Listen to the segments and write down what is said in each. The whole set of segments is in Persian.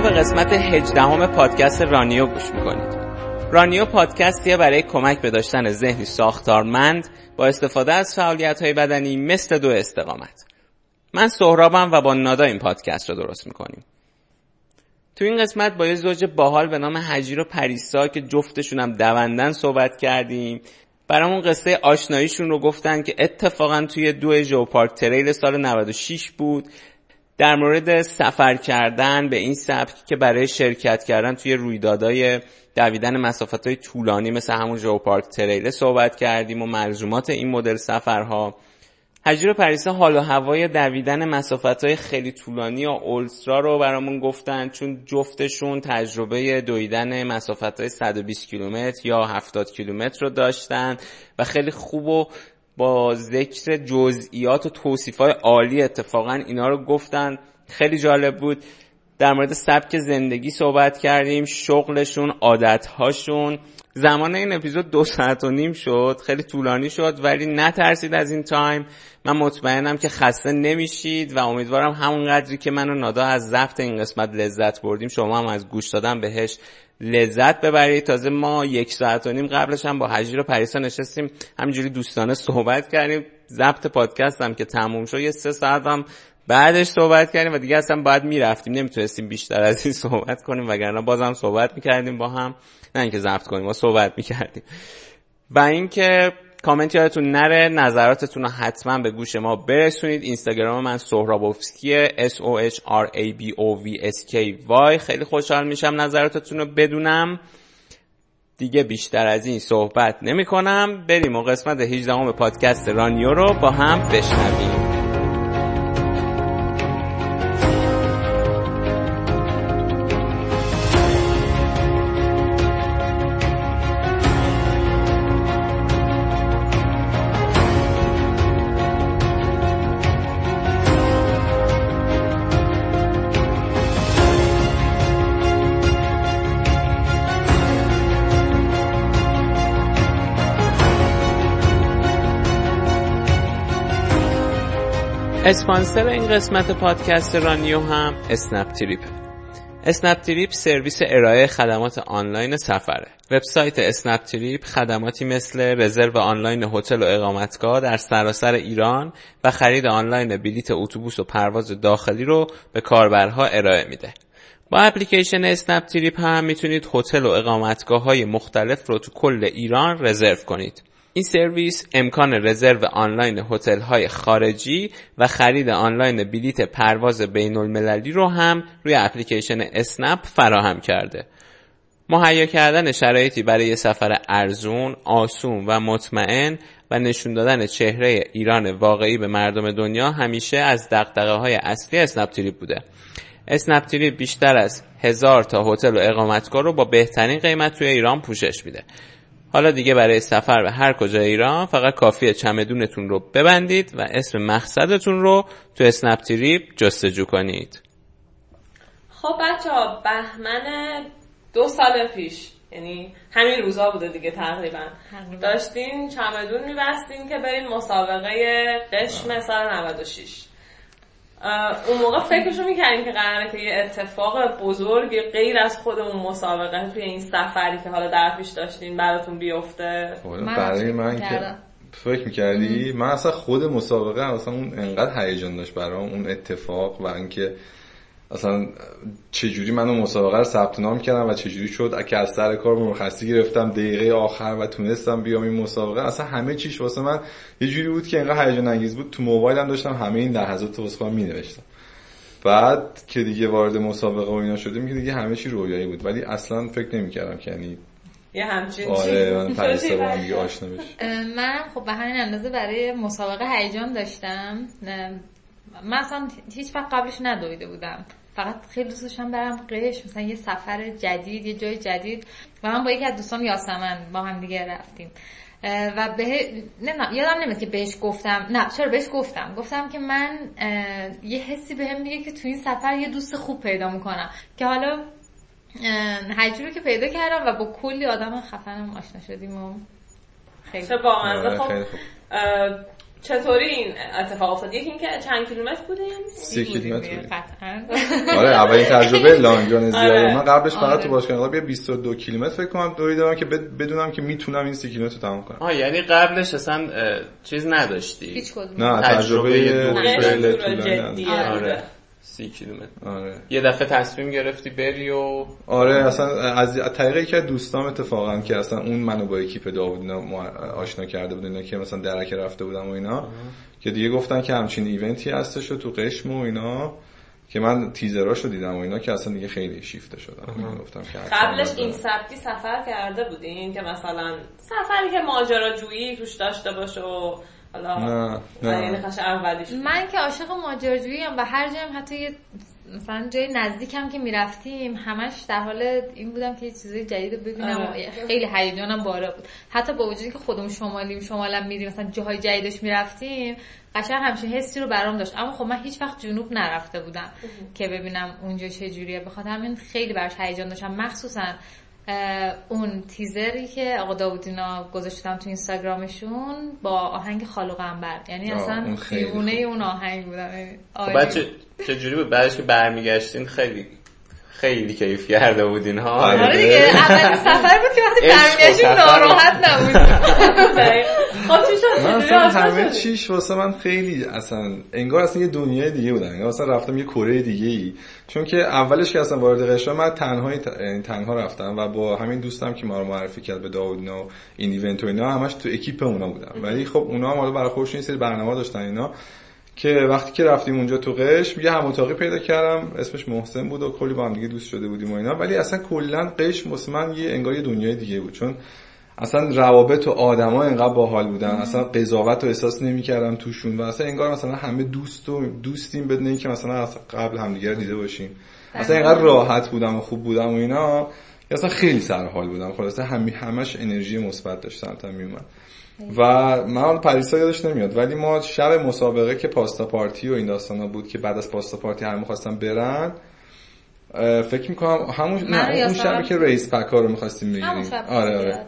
به قسمت 18 پادکست رانیو گوش می‌کنید. رانیو پادکستیه برای کمک به داشتن ذهنی ساختارمند با استفاده از فعالیت های بدنی مثل دو استقامت. من سهرابم و با نادا این پادکست رو درست می‌کنیم. تو این قسمت با یه زوج باحال به نام حجیر و پریسا که جفتشون هم دوندن صحبت کردیم. برامون قصه آشناییشون رو گفتن که اتفاقا توی دو ژوپارک تریل سال 96 بود. در مورد سفر کردن به این سبک که برای شرکت کردن توی رویدادهای دویدن مسافت های طولانی مثل همون ژوپارک تریل صحبت کردیم و مرزومات این مدل سفرها حجیر پریسا حال و هوای دویدن مسافت های خیلی طولانی یا اولترا رو برامون گفتن چون جفتشون تجربه دویدن مسافت های 120 کیلومتر یا 70 کیلومتر رو داشتن و خیلی خوب و با ذکر جزئیات و توصیف های عالی اتفاقا اینا رو گفتن. خیلی جالب بود. در مورد سبک زندگی صحبت کردیم شغلشون عادتهاشون. زمان این اپیزود دو ساعت و نیم شد. خیلی طولانی شد ولی نترسید از این تایم. من مطمئنم که خسته نمیشید و امیدوارم همون قدری که من و نادا از ضبط این قسمت لذت بردیم شما هم از گوش دادن بهش لذت ببرید. تازه ما یک ساعت و نیم قبلش هم با حجیر و پریسا نشستیم. همینجوری دوستانه صحبت کردیم. ضبط پادکست هم که تموم شد. یه سه ساعت هم بعدش صحبت کردیم و دیگه اصلا باید می‌رفتیم. نمی‌تونستیم بیشتر از این صحبت کنیم وگرنه بازم صحبت می‌کردیم با هم. نه اینکه ضبط کنیم ما صحبت می‌کردیم. و اینکه کامنت یادتون نره نظراتتون رو حتما به گوش ما برسونید. اینستاگرام من سهرابوفسکی S O H R A B O V S K Y. خیلی خوشحال میشم نظراتتون رو بدونم. دیگه بیشتر از این صحبت نمی کنم بریم و قسمت 18 پادکست رانیو رو با هم بشنویم. اسپانسر این قسمت پادکست رانیو هم اسنپ تریپ. اسنپ تریپ سرویس ارائه خدمات آنلاین سفره. وبسایت اسنپ تریپ خدماتی مثل رزرو آنلاین هتل و اقامتگاه در سراسر ایران و خرید آنلاین بلیت اتوبوس و پرواز داخلی رو به کاربرها ارائه میده. با اپلیکیشن اسنپ تریپ هم می‌تونید هتل و اقامتگاه های مختلف رو تو کل ایران رزرو کنید. این سرویس امکان رزرو آنلاین هتل های خارجی و خرید آنلاین بلیت پرواز بین المللی رو هم روی اپلیکیشن اسنپ فراهم کرده. مهیا کردن شرایطی برای سفر ارزون، آسون و مطمئن و نشون دادن چهره ایران واقعی به مردم دنیا همیشه از دغدغه های اصلی اسنپ تریپ بوده. اسنپ تریپ بیشتر از هزار تا هتل و اقامتگاه رو با بهترین قیمت توی ایران پوشش میده. حالا دیگه برای سفر به هر کجا ایران فقط کافیه چمدونتون رو ببندید و اسم مقصدتون رو تو اسنپ تریپ جستجو کنید. خب بچه ها بهمن دو سال پیش یعنی همین روزا بوده دیگه تقریبا. داشتیم چمدون میبستیم که بریم مسابقه قشم سال 96 اون موقع فکرشو می‌کردیم که قراره که یه اتفاق بزرگ غیر از خود اون مسابقه توی این سفری که حالا در پیش داشتین براتون بیفته. برای من که فکر می‌کردی؟ من اصلا خود مسابقه اصلا اون انقدر هیجان داشت برام اون اتفاق و اینکه اصلا چجوری منو مسابقه رو ثبت نام کردم و چجوری شد؟ که از سر کار مرخصی گرفتم دقیقه آخر و تونستم بیام این مسابقه اصلا همه چیش واسه من یه جوری بود که انقدر هیجان انگیز بود. تو موبایلم داشتم همه این لحظات واسه خودم نوشتم بعد که دیگه وارد مسابقه و اینا شدیم که دیگه همه چی رویایی بود. ولی اصلا فکر نمی‌کردم که یعنی یه همچین آره من پریسا با هم دیگه آشنا من خب به همین اندازه برای مسابقه هیجان داشتم. من اصلا هیچ وقت قبلش ندویده بودم. فقط خیلی دوست داشتم برم قش مثلا یه سفر جدید یه جای جدید. و من با یکی از دوستام یاسمن با هم دیگه رفتیم. و به نمی‌دونم یادم نمیاد که بهش گفتم. نه چرا بهش گفتم. گفتم که من یه حسی بهم میگه که تو این سفر یه دوست خوب پیدا می‌کنم. که حالا حجی که پیدا کردم و با کلی آدم خفنم آشنا شدیم و خیلی. با خب چطوری این اتفاق افتاد یکی اینکه چند کیلومتر بوده یعنی سی کیلومتر آره اولین تجربه لانگ زیاد آره. من قبلش فقط آره. تو باشگاه انقلاب یه 22 کیلومتر فکر کنم دویدم که بد- بدونم که می‌تونم این سی کیلومتر رو تمام کنم آه یعنی قبلش اصلا چیز نداشتی هیچ کدوم نه تجربه تجربه دور. خیلی دور طولانی. نداشتم. آره سی کیلومتر. آره. یه دفعه تصمیم گرفتی بری و آره اصلا از از طریقی که دوستام اتفاقا که اصلا اون منو با اکیپ داوود اینا ما- آشنا کرده بود اینا که مثلا درک رفته بودم و اینا که دیگه گفتن که همچین ایونتی هستش و تو قشم و اینا که من تیزراشو دیدم و اینا که اصلا دیگه خیلی شیفته شدم. گفتم که قبلش این. سبکی سفر کرده بودین که مثلا سفری که ماجراجویی توش داشته باشه و حالا نه نه. من که عاشق ماجراجویی ام و هر جایم حتی یه مثلا جای نزدیکم که می‌رفتیم همش در حال این بودم که یه چیزای جدید رو ببینم آره. و خیلی هیجانم بالا بود. حتی با وجودی که خودمون شمالیم شمالم میریم مثلا جاهای جدیدش می‌رفتیم قشنگ همچین حسی رو برام داشت. اما خب من هیچ وقت جنوب نرفته بودم که ببینم اونجا چه جوریه. بخاطر همین خیلی براش هیجان داشتم. مخصوصا اون تیزری که آقا داودینا گذاشتم تو اینستاگرامشون با آهنگ خالو قنبر یعنی آه، اصلا دیوونه. اون آهنگ بودم خب بعد بود. چه چجوری بود بعدش که برمیگشتین خیلی خیلی کیف کرده بودین ها. آره. آره دیگه اولین سفر بود که وقتی برمیگشتیم. ناراحت نبود خب چی شد؟ اصلا همه؟ چیش واسه من خیلی اصلا انگار اصلا یه دنیای دیگه بودن. انگار اصلا رفتم یه کره دیگه ای چون که اولش که اصلا وارد قشر من تنها یعنی تنها رفتم و با همین دوستم که ما رو معرفی کرد به داودینا و این ایونت و اینا همش تو اکیپ اونا بودم ولی خب اونا هم حالا برای خودشون این سری برنامه داشتن اینا. که وقتی که رفتیم اونجا تو قشم یه هم اتاقی پیدا کردم اسمش محسن بود و کلی با هم دیگه دوست شده بودیم و اینا. ولی اصلا کلا قشم واسه من یه انگار یه دنیای دیگه بود. چون اصلا روابط و آدما انقدر باحال بودن. اصلا قضاوت و احساس نمی‌کردم توشون و اصلا انگار مثلا همه دوست و دوستیم بدون اینکه مثلا قبل همدیگه رو دیده باشیم. اصلا انقدر راحت بودم و خوب بودم و اینا. اصلا خیلی سرحال بودم. خلاصه همی همش انرژی مثبت داشت سمتم میومد. و من پریسا یادش نمیاد ولی ما شب مسابقه که پاستا پارتی و این داستانا بود که بعد از پاستا پارتی همه می‌خواستن برن فکر می‌کنم همون نه اون شبی که رئیس پکا رو می‌خواستیم بگیریم. آره. آره.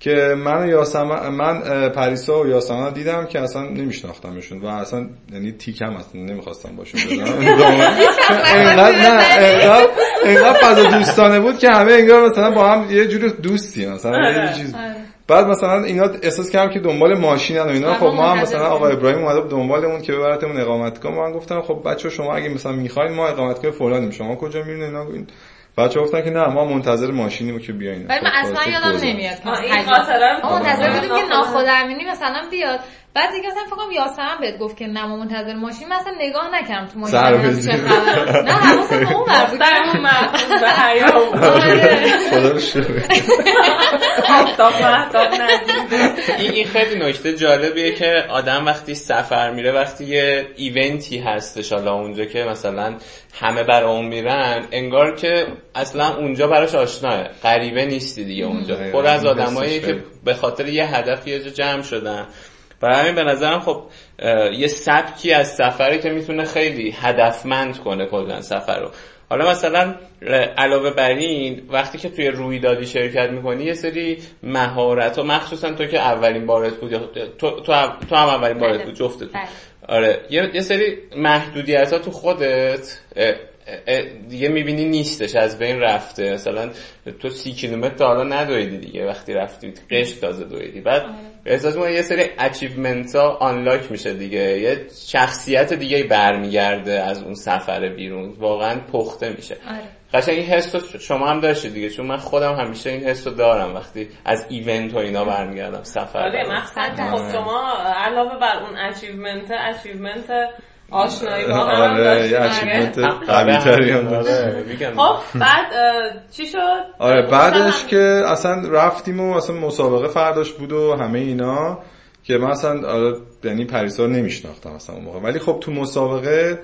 که من و یاسمن من پریسا و یاسمن دیدم که اصلا نمیشناختمشون و اصلا یعنی تیکم اصلا نمی‌خواستم باشون انقدر نه انقدر انقدر فضا دوستانه بود که همه انگار مثلا با هم یه جور دوستی مثلا یه چیز. آره. بعد مثلا اینا احساس کردم که دنبال ماشینن و اینا خب ما هم مثلا آقا بودیم. ابراهیم اومده بود دنبالمون که ببرتمون اقامتگاه من گفتم خب بچه شما اگه مثلا می‌خواین ما اقامتگاه فلانیم شما کجا میرین اینا بچه گفتن که نه ما منتظر ماشینیم که بیاین ولی من خب، اصلا خلاصه یادم گذشت. نمیاد این. خاطره رو ما منتظر. بودیم که ناخودآگاهی مثلا بیاد بعد دیگه اصلا فکر کنم یاسمن بهت گفت که نه ما منتظر ماشین من اصلا نگاه نکردم تو ماشین. نه حواسم به اون ور بود دستمون محفوظ به حیا. آره. خدا رو ندیده این خیلی نکته جالبیه که آدم وقتی سفر میره وقتی یه ایونتی هستش حالا اونجا که مثلا همه بر اون میرن انگار که اصلا اونجا براش آشناه غریبه نیستی دیگه اونجا. پر از آدمایی که. به خاطر یه هدف یه جا جمع شدن برای همین به نظرم خب یه سبکی از سفره که می‌تونه خیلی هدفمند کنه کلا سفر رو حالا مثلا علاوه بر این وقتی که توی رویدادی شرکت می‌کنی یه سری مهارت و مخصوصا تو که اولین بارت بود تو, تو, هم- اولین بارت بله. بود جفتتون بله. آره یه, سری محدودیت ها تو خودت دیگه می‌بینی نیستش از بین رفته. مثلا تو سی کیلومتر تا حالا ندویدی دیگه وقتی رفتی قشم تازه دویدی. بعد احساس می‌کنی یه سری achievement ها unlock میشه دیگه. یه شخصیت دیگه برمیگرده از اون سفر بیرون. واقعا پخته میشه. آره. قشنگ این حس رو شما هم داشتید دیگه چون من خودم همیشه این حس رو دارم وقتی از event و اینا برمیگردم سفر. آره آره. خب شما علاوه بر اون achievement achievement آشنایی با هم آره یه داشتین achievement دیگه. قوی تری هم. آره،. خب بعد چی شد آره بعدش گفتم که اصلا رفتیم و اصلا مسابقه فرداش بود و همه اینا که من اصلا آره یعنی پریسا رو نمیشناختم اصلا اون موقع ولی خب تو مسابقه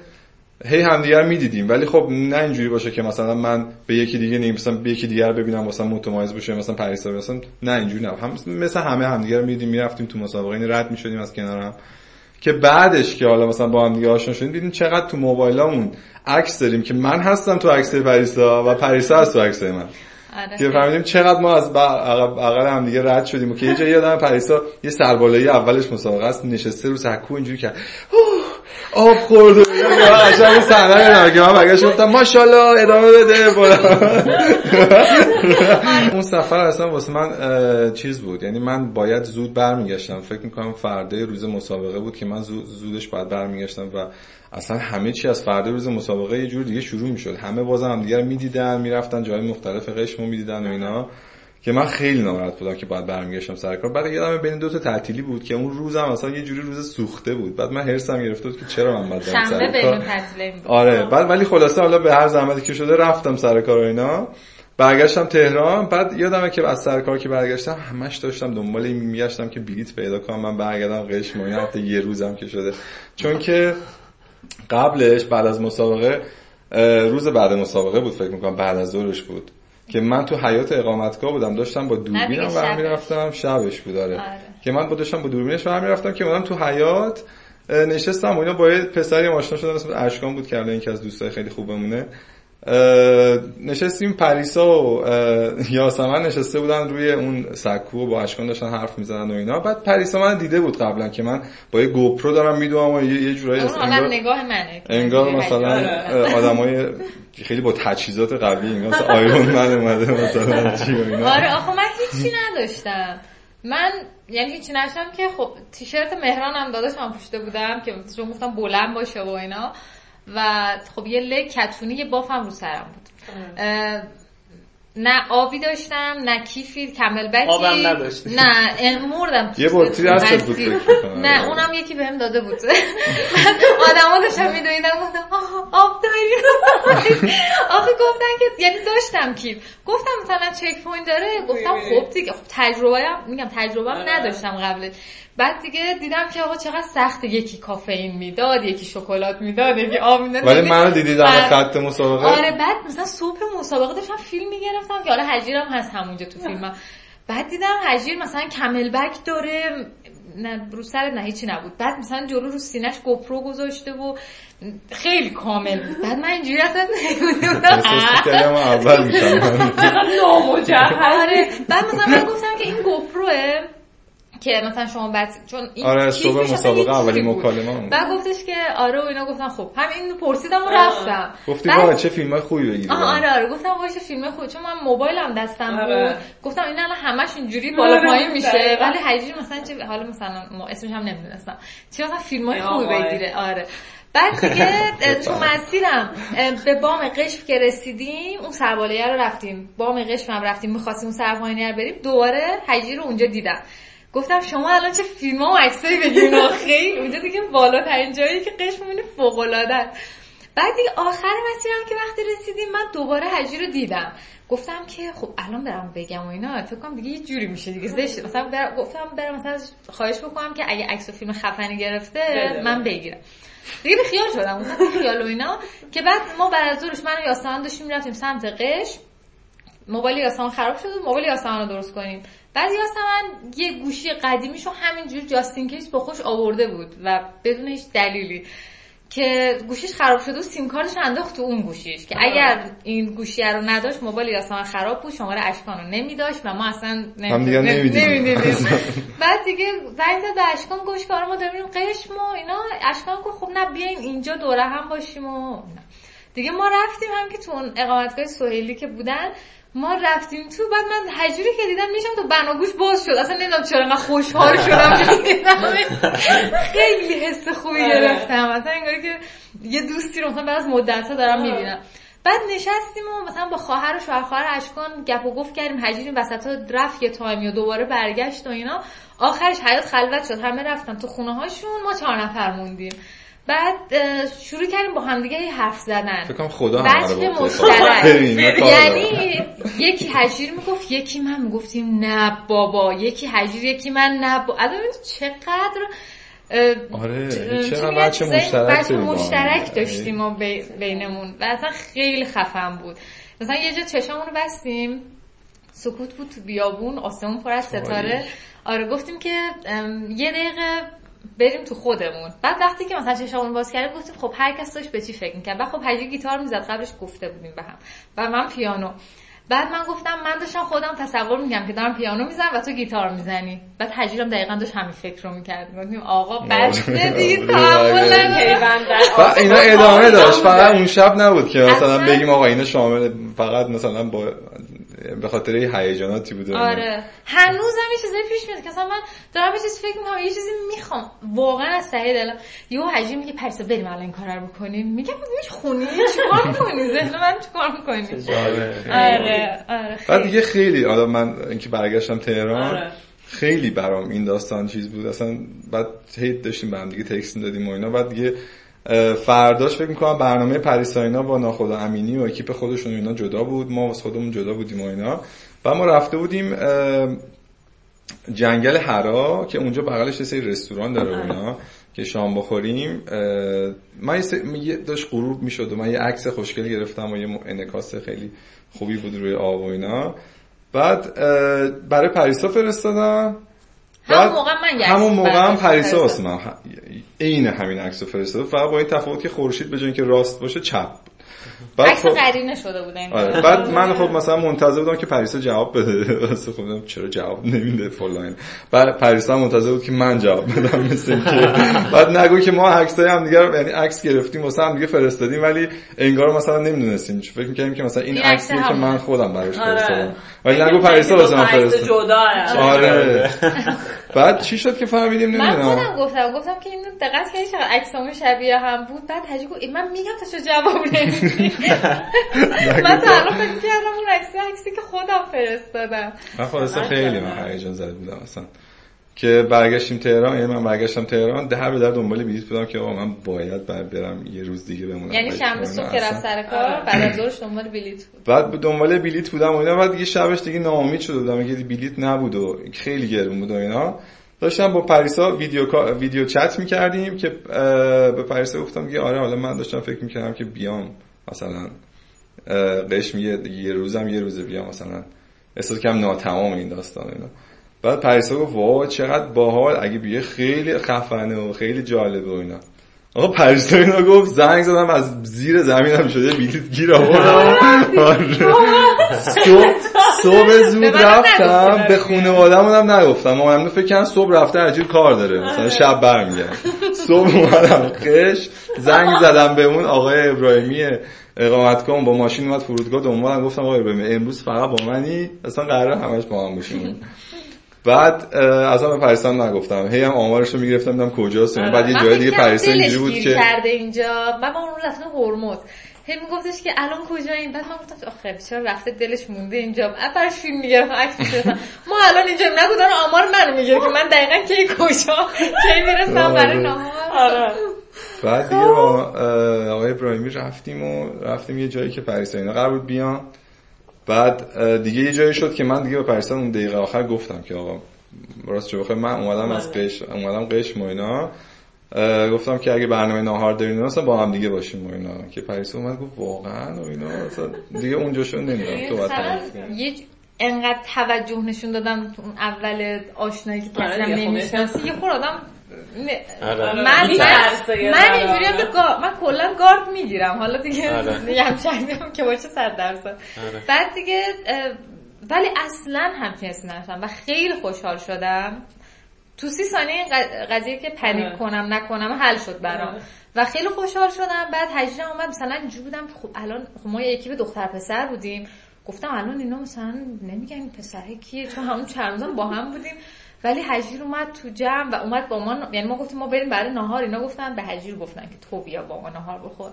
هی همدیگر می‌دیدیم ولی خب نه اینجوری باشه که مثلا من به یکی دیگه نیم مثلا به یکی دیگر ببینم مثلا متمایز بشه مثلا پریسا مثلا نه اینجوری نه هم مثل همه همدیگر می‌دیدیم می‌رفتیم تو مسابقه این رد می‌شدیم از کنارم که بعدش که حالا مثلا با هم دیگه آشنا شدیم دیدیم چقدر تو موبایلامون عکس داریم که من هستم تو عکس پریسا و پریسا هست تو عکس من. آره. که فهمیدیم چقدر ما از عقب هم دیگه رد شدیم و که یه جایی یادم پریسا یه سربالایی اولش مسابقه است نشسته رو سکو اینجوری کرد. آب خورد و قشنگ صحنه که من برگشت گفتم ماشاءالله ادامه بده. اون سفر اصلا واسه من چیز بود. یعنی من باید زود برمیگشتم. فکر می‌کنم فردا روز مسابقه بود که من زودش باید برمیگشتم و اصلا همه چی از فردا روز مسابقه یه جور دیگه شروع می‌شد. همه بازم هم دیگر می‌دیدن می‌رفتن جای مختلف قشمو می‌دیدن و اینا. که من خیلی ناراحت بودم که باید برمیگشتم سر کار. بعد یادم بین دو تا تعطیلی بود که اون روزم اصلا یه جوری روز سوخته بود. بعد من هرسم گرفته بود که چرا من باید برم سر کار؟ آره. بعد ولی خلاصه حالا به هر زحمتی که شده رفتم سر کار و اینا. برگشتم تهران. بعد یادمه که از سر کار که برگشتم همش داشتم دنبال این میگشتم که بلیت پیدا کنم. من برگردم قشم و حتی یه روزم که شده. چون که قبلش بعد از مسابقه روز بعد مسابقه بود فکر می‌کنم. بعد از ظهرش بود. که من تو حیات اقامتگاه بودم داشتم با دوربینم برمی رفتم شبش بود آره. آره. که من با داشتم با دوربینش برمی رفتم که من تو حیات نشستم و اینا با یه پسری آشنا شدم اسمش اشکان بود که الان یکی از دوستای خیلی خوبمونه نشستیم پریسا و یاسمن نشسته بودن روی اون سکو و با اشکان داشتن حرف می‌زنن و اینا. بعد پریسا من دیده بود قبلا که من با یه گوپرو دارم میدوام و یه, یه جورایی انگار نگاه منه. انگار مثلا آدمای خیلی با تجهیزات قوی انگار مثلا آیرون من اومده مثلا چی اینا. آره آخه من هیچی نداشتم. من یعنی هیچی نشتم که خب تیشرت مهران هم داداشم پوشته بودم که چون گفتم بلند باشه و اینا. و خب یه لک کتونی یه بافم رو سرم بود. نه آبی داشتم نه کیفی CamelBak ی آبم نداشتی نه مردم یه بطری هست بود نه اونم یکی بهم داده بود. آدما داشتم میدویدم گفتم آب داری. آخه گفتن که یعنی داشتم کیف. گفتم مثلا checkpoint داره؟ گفتم خب دیگه خب تجربه میگم تجربه. نداشتم قبلش. بعد دیگه دیدم که آقا چقدر سخت یکی کافئین می‌داد یکی شکلات می‌داد یکی آب می‌داد. ولی منو دیدی در خط مسابقه؟ آره بعد مثلا صبح مسابقه داشتم فیلم می‌گرفتم که حالا حجیرم هست همونجا تو فیلم بعد دیدم حجیر مثلا کمل بک داره نه رو سر نه هیچی نبود. بعد مثلا جلو رو سینش گوپرو گذاشته و خیلی کامل بود. بعد من اینجوری اصلا نمی‌دونم اول میشم. آره. بعد مثلا من گفتم که این گوپروه که مثلا شما بس چون این آره صبح مسابقه اولی مکالمه بعد گفتش که آره و اینا گفتن خب همین پرسیدم و رفتم. گفتی بعد... چه فیلم خوبی بگیری آره آره گفتم باشه فیلم خوب چون من موبایلم دستم آره. بود. گفتم این الان همش اینجوری بالا آره، پایین میشه. ولی حجی مثلا چه حالا مثلا ما اسمش هم نمی‌دونستم. چه مثلا فیلم خوبی بگیره. آره. بعد دیگه تو مسیرم به بام قشم که رسیدیم اون سربالیه رو رفتیم. بام قشم هم رفتیم. می‌خواستیم اون سرپاینی رو بریم. دوباره حجی رو اونجا دیدم. گفتم شما الان چه فیلم ها و عکسایی بگیرین خیلی اونجا دیگه بالاترین جایی که قشم می‌بینی فوق العاده بعد دیگه آخر مسیرم که وقتی رسیدیم من دوباره حجی رو دیدم. گفتم که خب الان برم بگم و اینا. فکر کنم دیگه یه جوری میشه دیگه. زشت مثلا. گفتم برم مثلا خواهش بکنم که اگه عکس و فیلم خفنی گرفته من بگیرم. دیگه خیال شدم. خیال و اینا. که بعد ما بعد از ظهرش من و یاسمن داشتیم می‌رفتیم سمت قش موبایل یاسمن خراب شد موبایل یاسمن رو درست کنیم. بعد یاسمن یه گوشی قدیمیشو همینجوری جاستین کیس با خوش آورده بود و بدون هیچ دلیلی که گوشیش خراب شده و سیم کارتش انداخت تو اون گوشیش که اگر این گوشی رو نداشت موبایل یاسمن خراب بود شماره اشکان رو نمیداشت و ما اصلا نمی‌دیدیم. بعد دیگه زنگ زد به اشکان گوش کار ما داریم قشم و اینا. اشکان گفت خب نه بیاین اینجا دوره هم باشیم و دیگه ما رفتیم هم که تو اون اقامتگاه سهیلی که بودن ما رفتیم تو بعد من حجوری که دیدم میشم تو بناگوش باز شد. اصلا نمی‌دونم چرا من خوشحال شدم خیلی حس خوبی آره. گرفتم. اصلا انگاری که یه دوستی رو مثلا بعد از مدت دارم می‌بینم. بعد نشستیم و مثلا با خواهر و شوهر خواهر اشکان گپ و گفت کردیم حجیر وسط رفت یه تایمی و دوباره برگشت و اینا. آخرش حیات خلوت شد. همه رفتن تو خونه هاشون ما چهار نفر موندیم. بعد شروع کردیم با همدیگه حرف زدن. فکر خدا مشترک یعنی یکی حجیر می‌گفت یکی من می‌گفتیم. نه بابا یکی حجیر یکی من نه بابا چقدر آره چقدر بچه مشترک مشترک داشتیم ما بینمون. و اصلا خیلی خفن بود. مثلا یه جا چشامون رو بستیم. سکوت بود تو بیابون آسمون پر از ستاره. آره گفتیم که یه دقیقه بریم تو خودمون. بعد وقتی که مثلا چشامون باز کردیم گفتیم خب هر کس داشت به چی فکر می‌کرد. بعد خب هجی گیتار می‌زد قبلش گفته بودیم به هم. و من پیانو. بعد من گفتم من داشتم خودم تصور میگم که دارم پیانو می‌زنم و تو گیتار می‌زنی. بعد حجیرم دقیقا داشت همین فکر رو می‌کرد. گفتیم آقا بس دیگه تحمل اینا ادامه داشت. فقط اون شب نبود که مثلا بگیم آقا اینا شامل فقط مثلا با به خاطر هیجاناتی بوده آره. هنوز هم یه چیزایی پیش میاد که من دارم یه چیز فکر می‌کنم یه چیزی می‌خوام. واقعا از ته دلم یهو حجی میگه پریسا بریم الان این کارا رو بکنیم. میگم میش خونی چیکار می‌کنی ذهن من چیکار می‌کنی آره آره بعد دیگه خیلی حالا من اینکه برگشتم تهران آره. خیلی برام این داستان چیز بود. اصلا بعد هیت داشتیم به هم دیگه تکست دادیم و اینا. بعد دیگه فرداش فکر می‌کنم برنامه پریساینا با ناخدا امینی و اکیپ خودشون اینا جدا بود. ما واسه خودمون جدا بودیم و اینا. و ما رفته بودیم جنگل هرا که اونجا بغلش یه سری رستوران داره اونا که شام بخوریم. من یه داشت غروب می‌شد و من یه عکس خوشگل گرفتم و یه انکاس خیلی خوبی بود روی آب و اینا. بعد برای پریسا فرستادم. همون موقع من همون موقع هم پریسا واسه من عین همین عکس فرستاده. فقط با این تفاوت که خورشید به جای اینکه راست باشه چپ. عکس خب... قرینه شده بود آره. بعد من خب مثلا منتظر بودم که پریسا جواب بده. واسه خودم چرا جواب نمیده فلان بعد پریسا منتظر بود که من جواب بدم مثل که بعد نگو که ما عکسای هم دیگه یعنی عکس گرفتیم واسه هم دیگه فرستادیم ولی انگار مثلا نمی‌دونستیم. فکر می‌کردیم که مثلا این عکسی که من خودم براش آره. فرستادم. ولی نگو پریسا واسه من فرستاد. آره. بعد چی شد که فهمیدیم نمی‌دونم. من خودم گفتم گفتم که این دقت کنید چقدر عکسامون شبیه هم بود. بعد هجی گفت من میگم تو چه جواب نمیدی؟ من تا الان فکر کردم اون عکسی عکسی که خودم فرستادم. من خلاصه خیلی من هیجان زده بودم اصلا. که برگشتیم تهران یعنی من برگشتم تهران ده به در دنبال بلیط بودم که آقا من باید بعد برم یه روز دیگه بمونم. یعنی شنبه صبح که رفت سر کار؟ بعد از ظهرش دنبال بلیط بود. بعد دنبال بلیط بودم و اینا بعد دیگه شبش دیگه ناامید شده بودم که بلیط نبود و خیلی گرون بود و اینا. داشتم با پریسا ویدیو ویدیو چت می‌کردیم که به پریسا گفتم که آره حالا من داشتم فکر می‌کردم که بیام مثلا قش میگه یه روزم یه روز بیام مثلا. احساس کم ناتمام این داستان اینا. بعد پریسا گفت واه چقدر باحال. اگه بیه خیلی خفنه و خیلی جالبه و اینا. آقا پریسا اینا گفت زنگ زدم از زیر زمینم شده بلیط گیر آوردم. آره. صبح زود رفتم به خانواده‌مون هم نگفتم. ما فکر کنم صبح رفته عجیب کار داره. مثلا شب برمیگرد صبح اومدم قش زنگ زدم به اون آقای ابراهیمی اقامت کن با ماشین اومد فرودگاه دنبالم. گفتم آقای ابراهیمی امروز فقط با منی؟ اصلا قراره همش با هم باشیم. بعد اصلا به پریسان نگفتم. هی هم آمارش رو می‌گرفتم دیدم کجاست؟ بعد یه جای دیگه پریسان اینجوری بود که کرده اینجا. من با اون رفتم هرمز. هی میگفتش که الان کجاییم؟ بعد من گفتم آخه چرا رفته دلش مونده اینجا؟ بعد فیلم می‌گرفتم عکس ما الان اینجا نگو دارن آمار منو میگه که من دقیقا کی کجا؟ کی می‌رسم برای آره. نهار آره. بعد دیگه با آقای ابراهیمی رفتیم و رفتیم یه جایی که پریسا اینا قرار بود بیان. بعد دیگه یه جایی شد که من دیگه به پریسا اون دقیقه آخر گفتم که آقا راست چه بخیر من اومدم از. قش اومدم قش و اینا گفتم که اگه برنامه ناهار دارین مثلا با هم دیگه باشیم و اینا که پریسا اومد گفت واقعا و اینا دیگه اونجا شد نمی‌دونم تو بعد یه انقدر توجه نشون دادم تو اون اول آشنایی که اصلا آره، نمی‌شناسی. یه خور آدم آره. من من, من اینجوری هم من کلا گارد می‌گیرم. حالا دیگه هم شاید که باشه صد درصد. بعد دیگه ولی اصلا هم حس نشدم و خیلی خوشحال شدم. تو سی ثانیه قضیه که پنیک آره. کنم نکنم حل شد برام. آره. و خیلی خوشحال شدم. بعد هجرم اومد. مثلا اینجوری بودم خب الان خب ما یکی به دختر پسر بودیم. گفتم الان اینا مثلا نمیگن پسره کیه. چون همون چند با هم بودیم. ولی هجیر اومد تو جمع و اومد با ما یعنی ما گفتیم ما بریم برای نهار. اینا گفتن به هجیر گفتن که تو بیا با ما نهار بخور.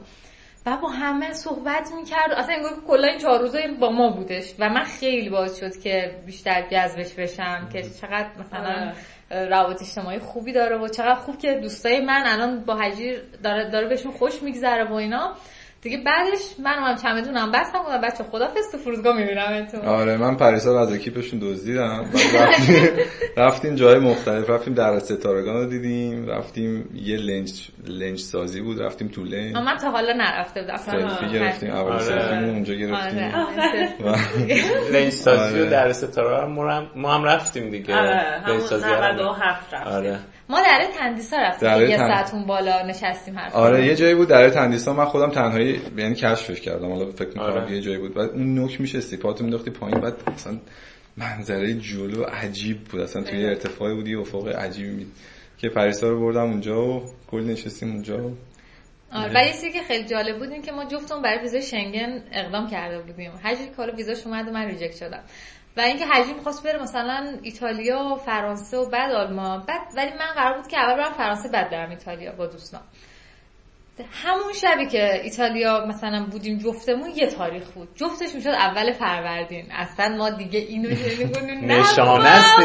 و با همه صحبت می‌کرد. اصلا انگار کلا این چهار روزه با ما بودش. و من خیلی باز شد که بیشتر جذبش بشم که چقدر مثلا. روابط اجتماعی خوبی داره و چقدر خوب که دوستای من الان با هجیر داره داره بهشون خوش میگذره و اینا. دیگه بعدش من هم چمدونم بستم گفتم بچه خدافظ تو فرودگاه می‌بینم آره من پریسا از اکیپشون دزدیدم. رفتیم رفتیم جای مختلف. رفتیم در ستارگان رو دیدیم. رفتیم یه لنج لنج سازی بود. رفتیم تو لنج. من تا حالا نرفته بودم. سلفی گرفتیم. اول آره. سلفی اونجا گرفتیم. آره. لنج سازی رو در ستاره ما هم رفتیم دیگه. آره. لنج سازی 97 رفتیم. ما در تندیسا رفتیم. یه ساعت اون بالا نشستیم هر آره یه جایی بود در تندیسا. من خودم تنهایی یعنی کشفش کردم. حالا فکر می‌کنم آره. یه جایی بود. بعد اون نوک میشستی پاتو مینداختی پایین. بعد مثلا منظره جلو عجیب بود. اصلا توی ارتفاعی بودی افق عجیبی که پریسا رو بردم اونجا و کل نشستیم اونجا. آره و یه که خیلی جالب بود این که ما جفتون برای ویزای شنگن اقدام کرده بودیم. که حالا ویزاش اومد و من reject شدم. و اینکه حجی می‌خواست بره مثلا ایتالیا و فرانسه و بعد آلمان. بعد ولی من قرار بود که اول برم فرانسه بعد برم ایتالیا با دوستان همون شبی که ایتالیا مثلا بودیم جفتمون یه تاریخ بود. جفتش می‌شد اول فروردین. اصلا ما دیگه اینو نشانه است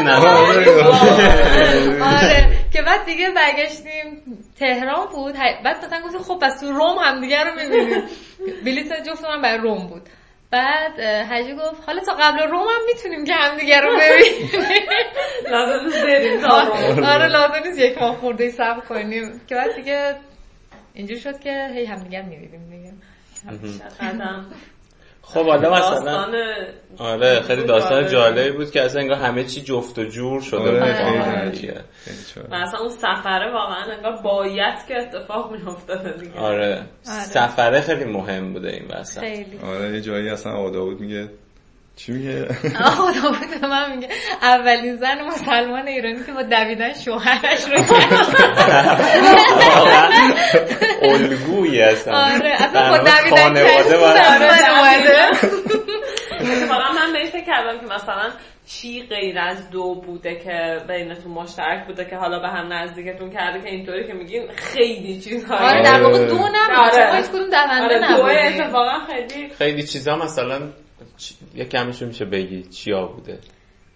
آره. که بعد دیگه برگشتیم. تهران بود. بعد مثلا گفتیم خب پس تو روم هم دیگه رو می‌بینیم. بلیط جفت من برای روم بود. بعد حجی گفت حالا تا قبل روم هم می‌تونیم که هم دیگه رو ببینیم. لازم نیست بریم آره لازم نیست یک ماه خورده صبر کنیم. که بعد دیگه اینجور شد که هی هم دیگه. می‌دیدیم دیگه خب حالا مثلا آره خیلی داستان جالبی بود که اصلا انگار همه چی جفت و جور شده آره. مثلا اون سفره واقعا انگار باید که اتفاق میافتاده دیگه. آره. آره. سفره خیلی مهم بوده این واسه خیلی. آره یه جایی اصلا آدا بود میگه چی میگه؟ بود من میگه. اولین زن مسلمان ایرانی که با دویدن شوهرش رو الگویی هستن آره اصلا با دویدن خانواده واقعا من به فکر کردم که مثلا چی غیر از دو بوده که بینتون مشترک بوده که حالا به هم نزدیکتون کرده که اینطوری که میگین خیلی چیزها آره در واقع دو نبود. آره. چون کدوم دونده آره دو اتفاقا خیلی خیلی چیزا مثلا یه کمیشون میشه بگی چیا بوده؟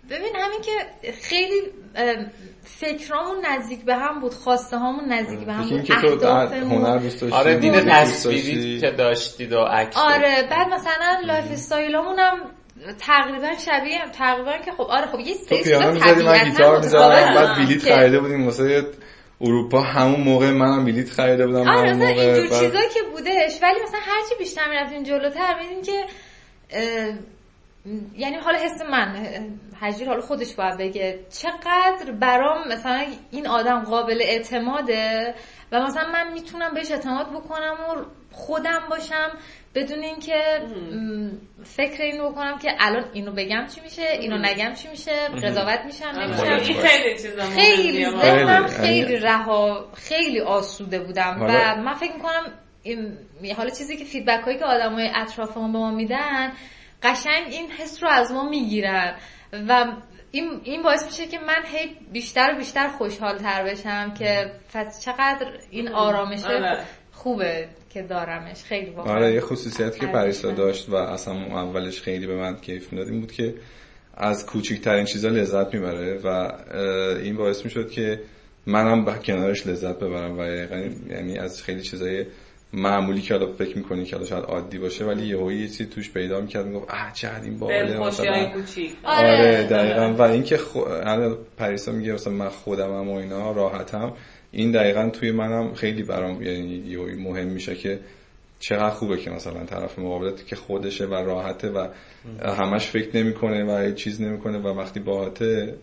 ببین همین که خیلی فکرامون نزدیک به هم بود خواسته هامون نزدیک به هم بود هنر دوست داشتی آره دید تصویری که داشتید و عکس آره بعد مثلا lifestyle امون هم تقریبا شبیه تقریبا که خب آره خب یه سری پیانو می‌زدی من گیتار می‌زدم بعد بلیت خریده بودیم واسه اروپا همون موقع منم بلیت خریده بودم آره مثلا اینجور چیزا که بودش ولی مثلا هرچی بیشتر می‌رفتیم جلوتر میدیم که یعنی حالا حس من حجیر حالا خودش باید بگه چقدر برام مثلا این آدم قابل اعتماده و مثلا من می‌تونم بهش اعتماد بکنم و خودم باشم بدون اینکه فکر اینو بکنم که الان اینو بگم چی میشه اینو نگم چی میشه قضاوت میشم نمیشم. خیلی ذهنم خیلی. رها خیلی آسوده بودم. و من فکر می‌کنم حالا چیزی که فیدبک هایی که آدمای اطرافمون به ما میدن قشنگ این حس رو از ما می‌گیرن. و این, این باعث میشه که من هی بیشتر و بیشتر خوشحال تر بشم که پس چقدر این آرامش آره. خوبه که دارمش. خیلی واقعا. آره یه خصوصیتی که پریسا داشت و اصلا اولش خیلی به من کیف می‌داد این بود که از کوچکترین چیزا لذت می‌بره و این باعث می‌شد که منم به کنارش لذت ببرم و یعنی از خیلی چیزای معمولی که حالا فکر می‌کنی که شاید عادی باشه ولی یه یه چیزی توش پیدا می‌کرد می‌گفت اه چقدر این باحاله مثلا آره, آره دقیقا. و اینکه خ... پریسا میگه مثلا من خودمم و اینا راحتم. این دقیقا توی منم خیلی برام یعنی مهم میشه که چقدر خوبه که مثلا طرف مقابلت که خودشه و راحته و همش فکر نمی‌کنه و هیچ چیز نمی‌کنه و وقتی باهاته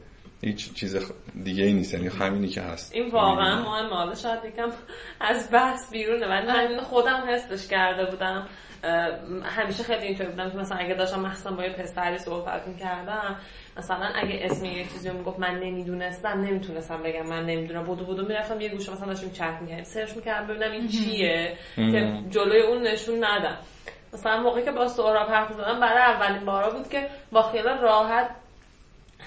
هیچ چیز دیگه ای نیست یعنی همینی که هست. این واقعا مهم حالا شاید یکم از بحث بیرونه ولی من خودم حسش کرده بودم. همیشه خیلی اینطور بودم که مثلا اگه داشتم مخصوصا با یه پسری صحبت می‌کردم مثلا اگه اسم یه چیزی رو می‌گفت من نمی‌دونستم نمی‌تونستم بگم من نمی‌دونم. بودو بودو می‌رفتم یه گوشه مثلا داشتیم چت می‌کردیم. سرچ می‌کردم ببینم این چیه که جلوی اون نشون ندم. مثلا موقعی که با سهراب حرف زدم برای اولین بارا بود که با خیال راحت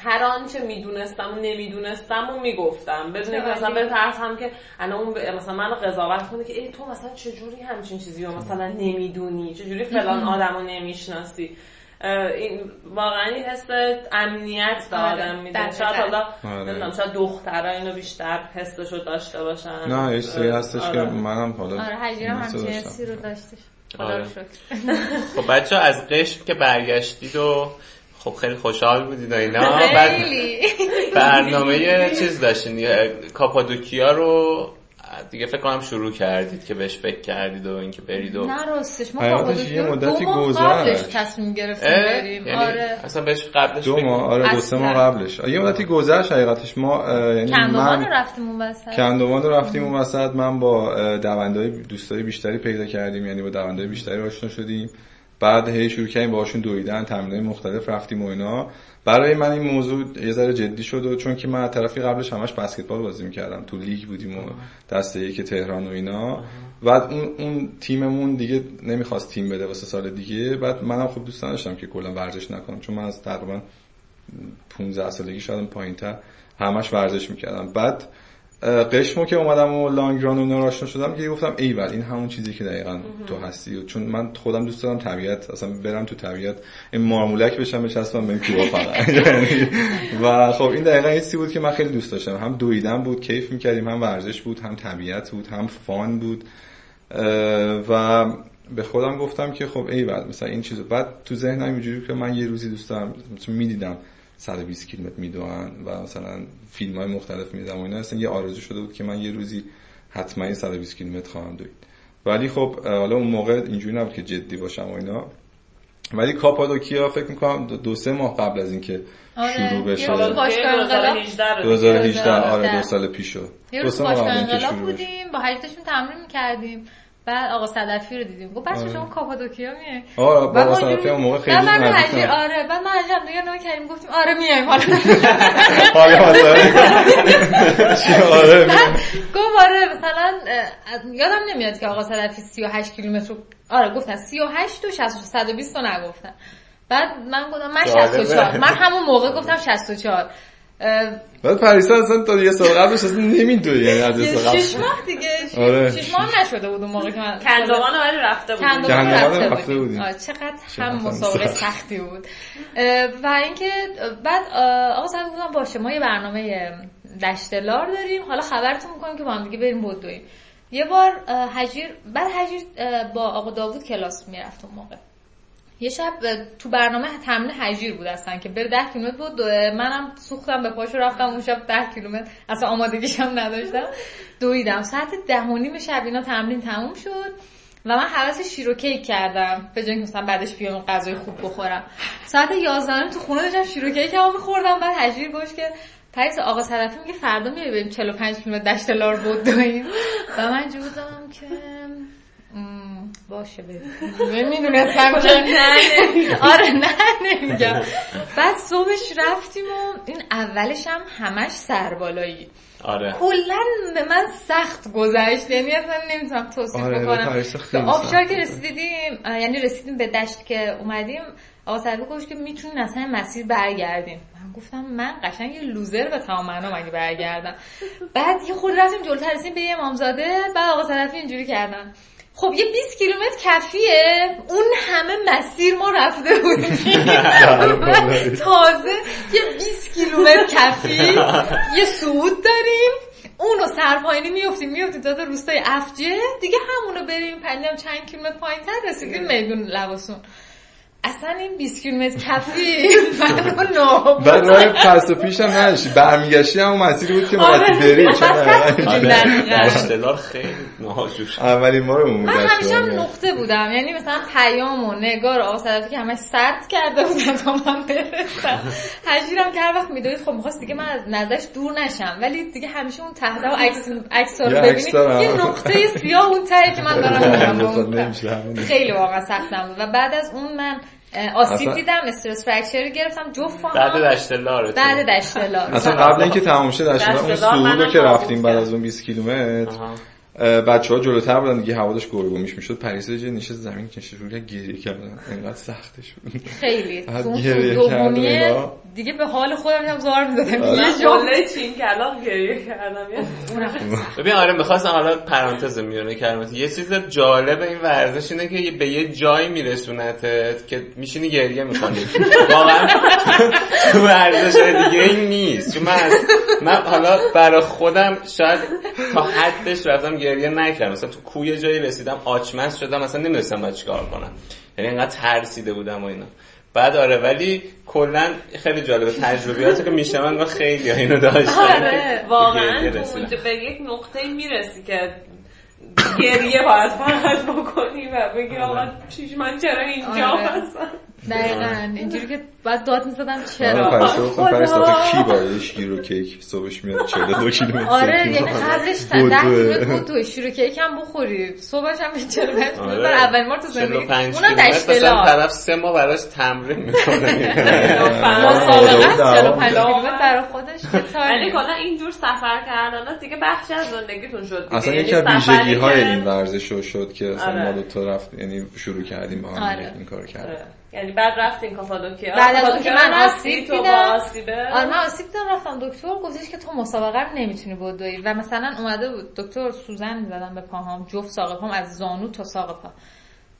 هر آنچه می‌دونستم و نمی‌دونستم و می‌گفتم. بدون که مثلا به هم که الان اون مثلا منو قضاوت کنه که ای تو مثلا چجوری همچین چیزی رو مثلا نمی‌دونی؟ چجوری فلان آدم رو نمی‌شناسی؟ این واقعا این حس امنیت به آره، آدم میده. شاید حالا آره. نمی‌دونم شاید دخترها اینو بیشتر حسشو داشته باشن. نه یه سری هستش که آره. منم حالا آره حجیرم همچین حسی رو داشتش خدا خب بچه از قشم که برگشتید و خب خیلی خوشحال بودید اینا. بعد برنامه چیز داشتین. کاپادوکیا رو دیگه فکر کنم شروع کردید که بهش فکر کردید و اینکه برید و نه راستش ما حیاتش یه مدتی گذشت. قبلش تصمیم گرفتیم بریم. یعنی آره. اصلا بهش قبلش دو ماه آره دو سه. ماه قبلش. یه مدتی گذشت حقیقتش. ما یعنی کندوان من رفتیم اون وسط؟ کندوان رو رفتیم اون وسط. من با دوندهای دوستای بیشتری پیدا کردیم. یعنی با دوندهای بیشتری آشنا شدیم. بعد هی شروع کردیم باهاشون دویدن تمرینای مختلف رفتیم و اینا. برای من این موضوع یه ذره جدی شد و چون که من طرفی قبلش همش بسکتبال بازی می‌کردم. تو لیگ بودیم و دسته یک تهران و اینا. بعد اون اون تیممون دیگه نمی‌خواست تیم بده واسه سال دیگه. بعد منم خب دوست نداشتم که کلا ورزش نکنم. چون من از تقریبا 15 سالگی شدم پایینتر همش ورزش می‌کردم. بعد قشمو که اومدم و لانگ ران و اینا آشنا شدم که گفتم ایول این همون چیزی که دقیقا تو هستی و چون من خودم دوست دارم طبیعت اصلا برم تو طبیعت این مارمولک بشم بچسبم بریم کوه فقط. یعنی و خب این دقیقا یه چیزی بود که من خیلی دوست داشتم. هم دویدن بود کیف می‌کردیم هم ورزش بود هم طبیعت بود هم فان بود. و به خودم گفتم که خب ای بعد مثلا این چیزو بعد تو ذهنم اینجوری که من یه روزی دوست دارم می‌دیدم 120 کیلومتر میدوئن و مثلا فیلم های مختلف می‌دیدم و اینا اصلا یه آرزو شده بود که من یه روزی حتما این 120 کیلومتر خواهم دوید ولی خب حالا اون موقع اینجوری نبود که جدی باشم و اینا. ولی کاپادوکیا فکر می‌کنم دو, دو سه ماه قبل از اینکه آره، شروع یه بشه. روز باشگاه انقلاب. 2018 رو 2018 آره 2018. دو سال پیش شد یه دو سه ماه قبل اینکه شروع. بودیم با هشتشون تمرین می‌کردیم. بعد آقا صدفی رو دیدیم. گفت بچه آره. شما کاپادوکیا میای؟ آره بابا صدفی اون موقع خیلی بعد من حجیر. آره بعد من حجیر دیگه نگاه کردیم گفتیم آره میایم حالا. آره مثلا آره گفت آره مثلا یادم نمیاد که آقا صدفی 38 کیلومتر آره گفتن 38 و 60 120 رو نگفتن. بعد من گفتم من جالبه. 64 من همون موقع گفتم 64 اه، بعد پریسا اصلا تا یه سال قبلش اصلا نمیدوی یعنی از یه سال شش قبل ماه دیگه شش- آره. شش ماه نشده بود اون موقع که من کندوان ولی رفته بود کندوان رفته رفته بودیم. چقدر هم مسابقه سخت. سختی بود. و اینکه بعد آقا سعید گفتم باشه ما یه برنامه دشتلار داریم. حالا خبرتون می‌کنیم که با هم دیگه بریم بدویم یه بار حجیر بعد حجیر با آقا داوود کلاس می‌رفت اون موقع. یه شب تو برنامه تمرین حجیر بود اصلا که بره 10 کیلومتر بود. منم سوختم به پاشو رفتم اون شب 10 کیلومتر. اصلا آمادگیش هم نداشتم. دویدم. ساعت ده و نیم شب اینا تمرین تموم شد و من حواس شیر و کیک کردم. به جای مثلا بعدش بیام غذای خوب بخورم. ساعت 11 تو خونه داشتم شیر و کیک هم میخوردم. بعد حجیر گوش که پریس آقا صدفی میگه فردا میای بریم 45 کیلومتر دشت لار بود دویم و من جو بودم که باشه بریم می‌دونستم که آره نه نمیگم. بعد صبحش رفتیم و این اولش هم همش سربالایی. آره. کلا به من سخت گذشت. یعنی اصلا نمی‌تونم توصیف آره، بکنم. آبشار سخت که رسیدیم یعنی رسیدیم به دشت که اومدیم آقا سربی گفت که می‌تونین اصلا مسیر برگردیم من گفتم من قشنگ یه لوزر به تمام معنا مگه برگردم. بعد یه خود رفتیم جلوتر رسیدیم به یه امامزاده. بعد آقا سرفی اینجوری کردن. خب یه 20 کیلومتر کفیه. اون همه مسیر ما رفته بودیم تازه یه 20 کیلومتر کفی. یه صعود داریم. اونو سرپاینی میفتیم میفتیم تا روستای افجه. دیگه همونو بریم. پنجم چند کیلومتر پایین تر رسیدیم. میدون لباسون. اصلا این 20 کیلومتر کفی. منو نابود بعد راه پس و پیش هم نداشتی برمیگشتی هم مسیری بود که آره، باید بری. اشتلار خیلی ناجوش اولین بارمون بود من همیشه هم نقطه بودم. یعنی مثلا پیام و نگار صدفی که همش سرد کرده بودن تا من برسم. حجیرم که هر وقت میدوید خب می‌خواست دیگه من از نظرش دور نشم. ولی دیگه همیشه اون ته و عکس رو ببینید. یه نقطه سیاه اون ته که من دارم. خیلی واقعا سختم بود و بعد از اون من آسیب دیدم استرس فرکچر گرفتم جفت. بعد دشتلار بعد دشتلار اصلا قبل اینکه تمام شه دشت اون منم که رفتیم بعد. از اون 20 کیلومتر بچه ها جلوتر بودن دیگه هوا داشت گرگومیش می‌شد. پریسا یه نشست زمین کشید روی گریه کردن. انقدر سختش بود خیلی. گریه دومیه. دیگه به حال خودم هم زار می‌زدم. آره. یه من جمله چین کلاق گریه کردم؟ ببین آره می‌خواستم حالا پرانتز میونه کلمات یه چیز جالب این ورزش اینه که به یه جایی میرسونتت که میشینی گریه می‌کنی. واقعا تو ورزش دیگه این نیست. چون من من حالا برای خودم شاید تا حدش رفتم گریه نکردم. مثلا تو کوی جایی رسیدم آچمز شدم مثلا نمی‌دونستم باید چیکار کنم. یعنی انقدر ترسیده بودم و اینا. بعد آره ولی کلا خیلی جالبه. تجربیاتی که میشنون و خیلی اینو داشتن. آره واقعا به یک نقطه می‌رسی که گریه باید فقط بکنی و بگی آقا چیش من چرا اینجا آره. هستم؟ دقیقا. اینجوری که بعد داد می‌زدم چرا؟ پرستار گفتم کی باید شیر کیک صبحش میاد؟ 42 کیلومتر آره یعنی قبلش تا 10 کیلومتر بود تو شیر کیک هم بخوری. صبحش هم 45 کیلومتر آره. اول بار تو زندگی. 45 اونم کیلومتر مثلا طرف سه ماه براش تمرین می‌کنه. مسابقه آره. 45 کیلومتر برای خودش ولی کلا اینجور سفر کردن دیگه بخشی از زندگیتون شد. اصلا یعنی یکی از ویژگی های این ورزش رو شد که اصلا آره. ما دو تا رفت یعنی شروع کردیم با هم آره. این کار کردیم. آره. یعنی بعد رفتین کاپادوکیا بعد از اون که من آسیب دیدم. آره من آسیب دیدم رفتم. دکتر گفتش که تو مسابقه رو نمی‌تونی بدوی. و مثلا اومده بود. دکتر سوزن می‌زدم به پاهام. جفت ساق پام از زانو تا ساق پا.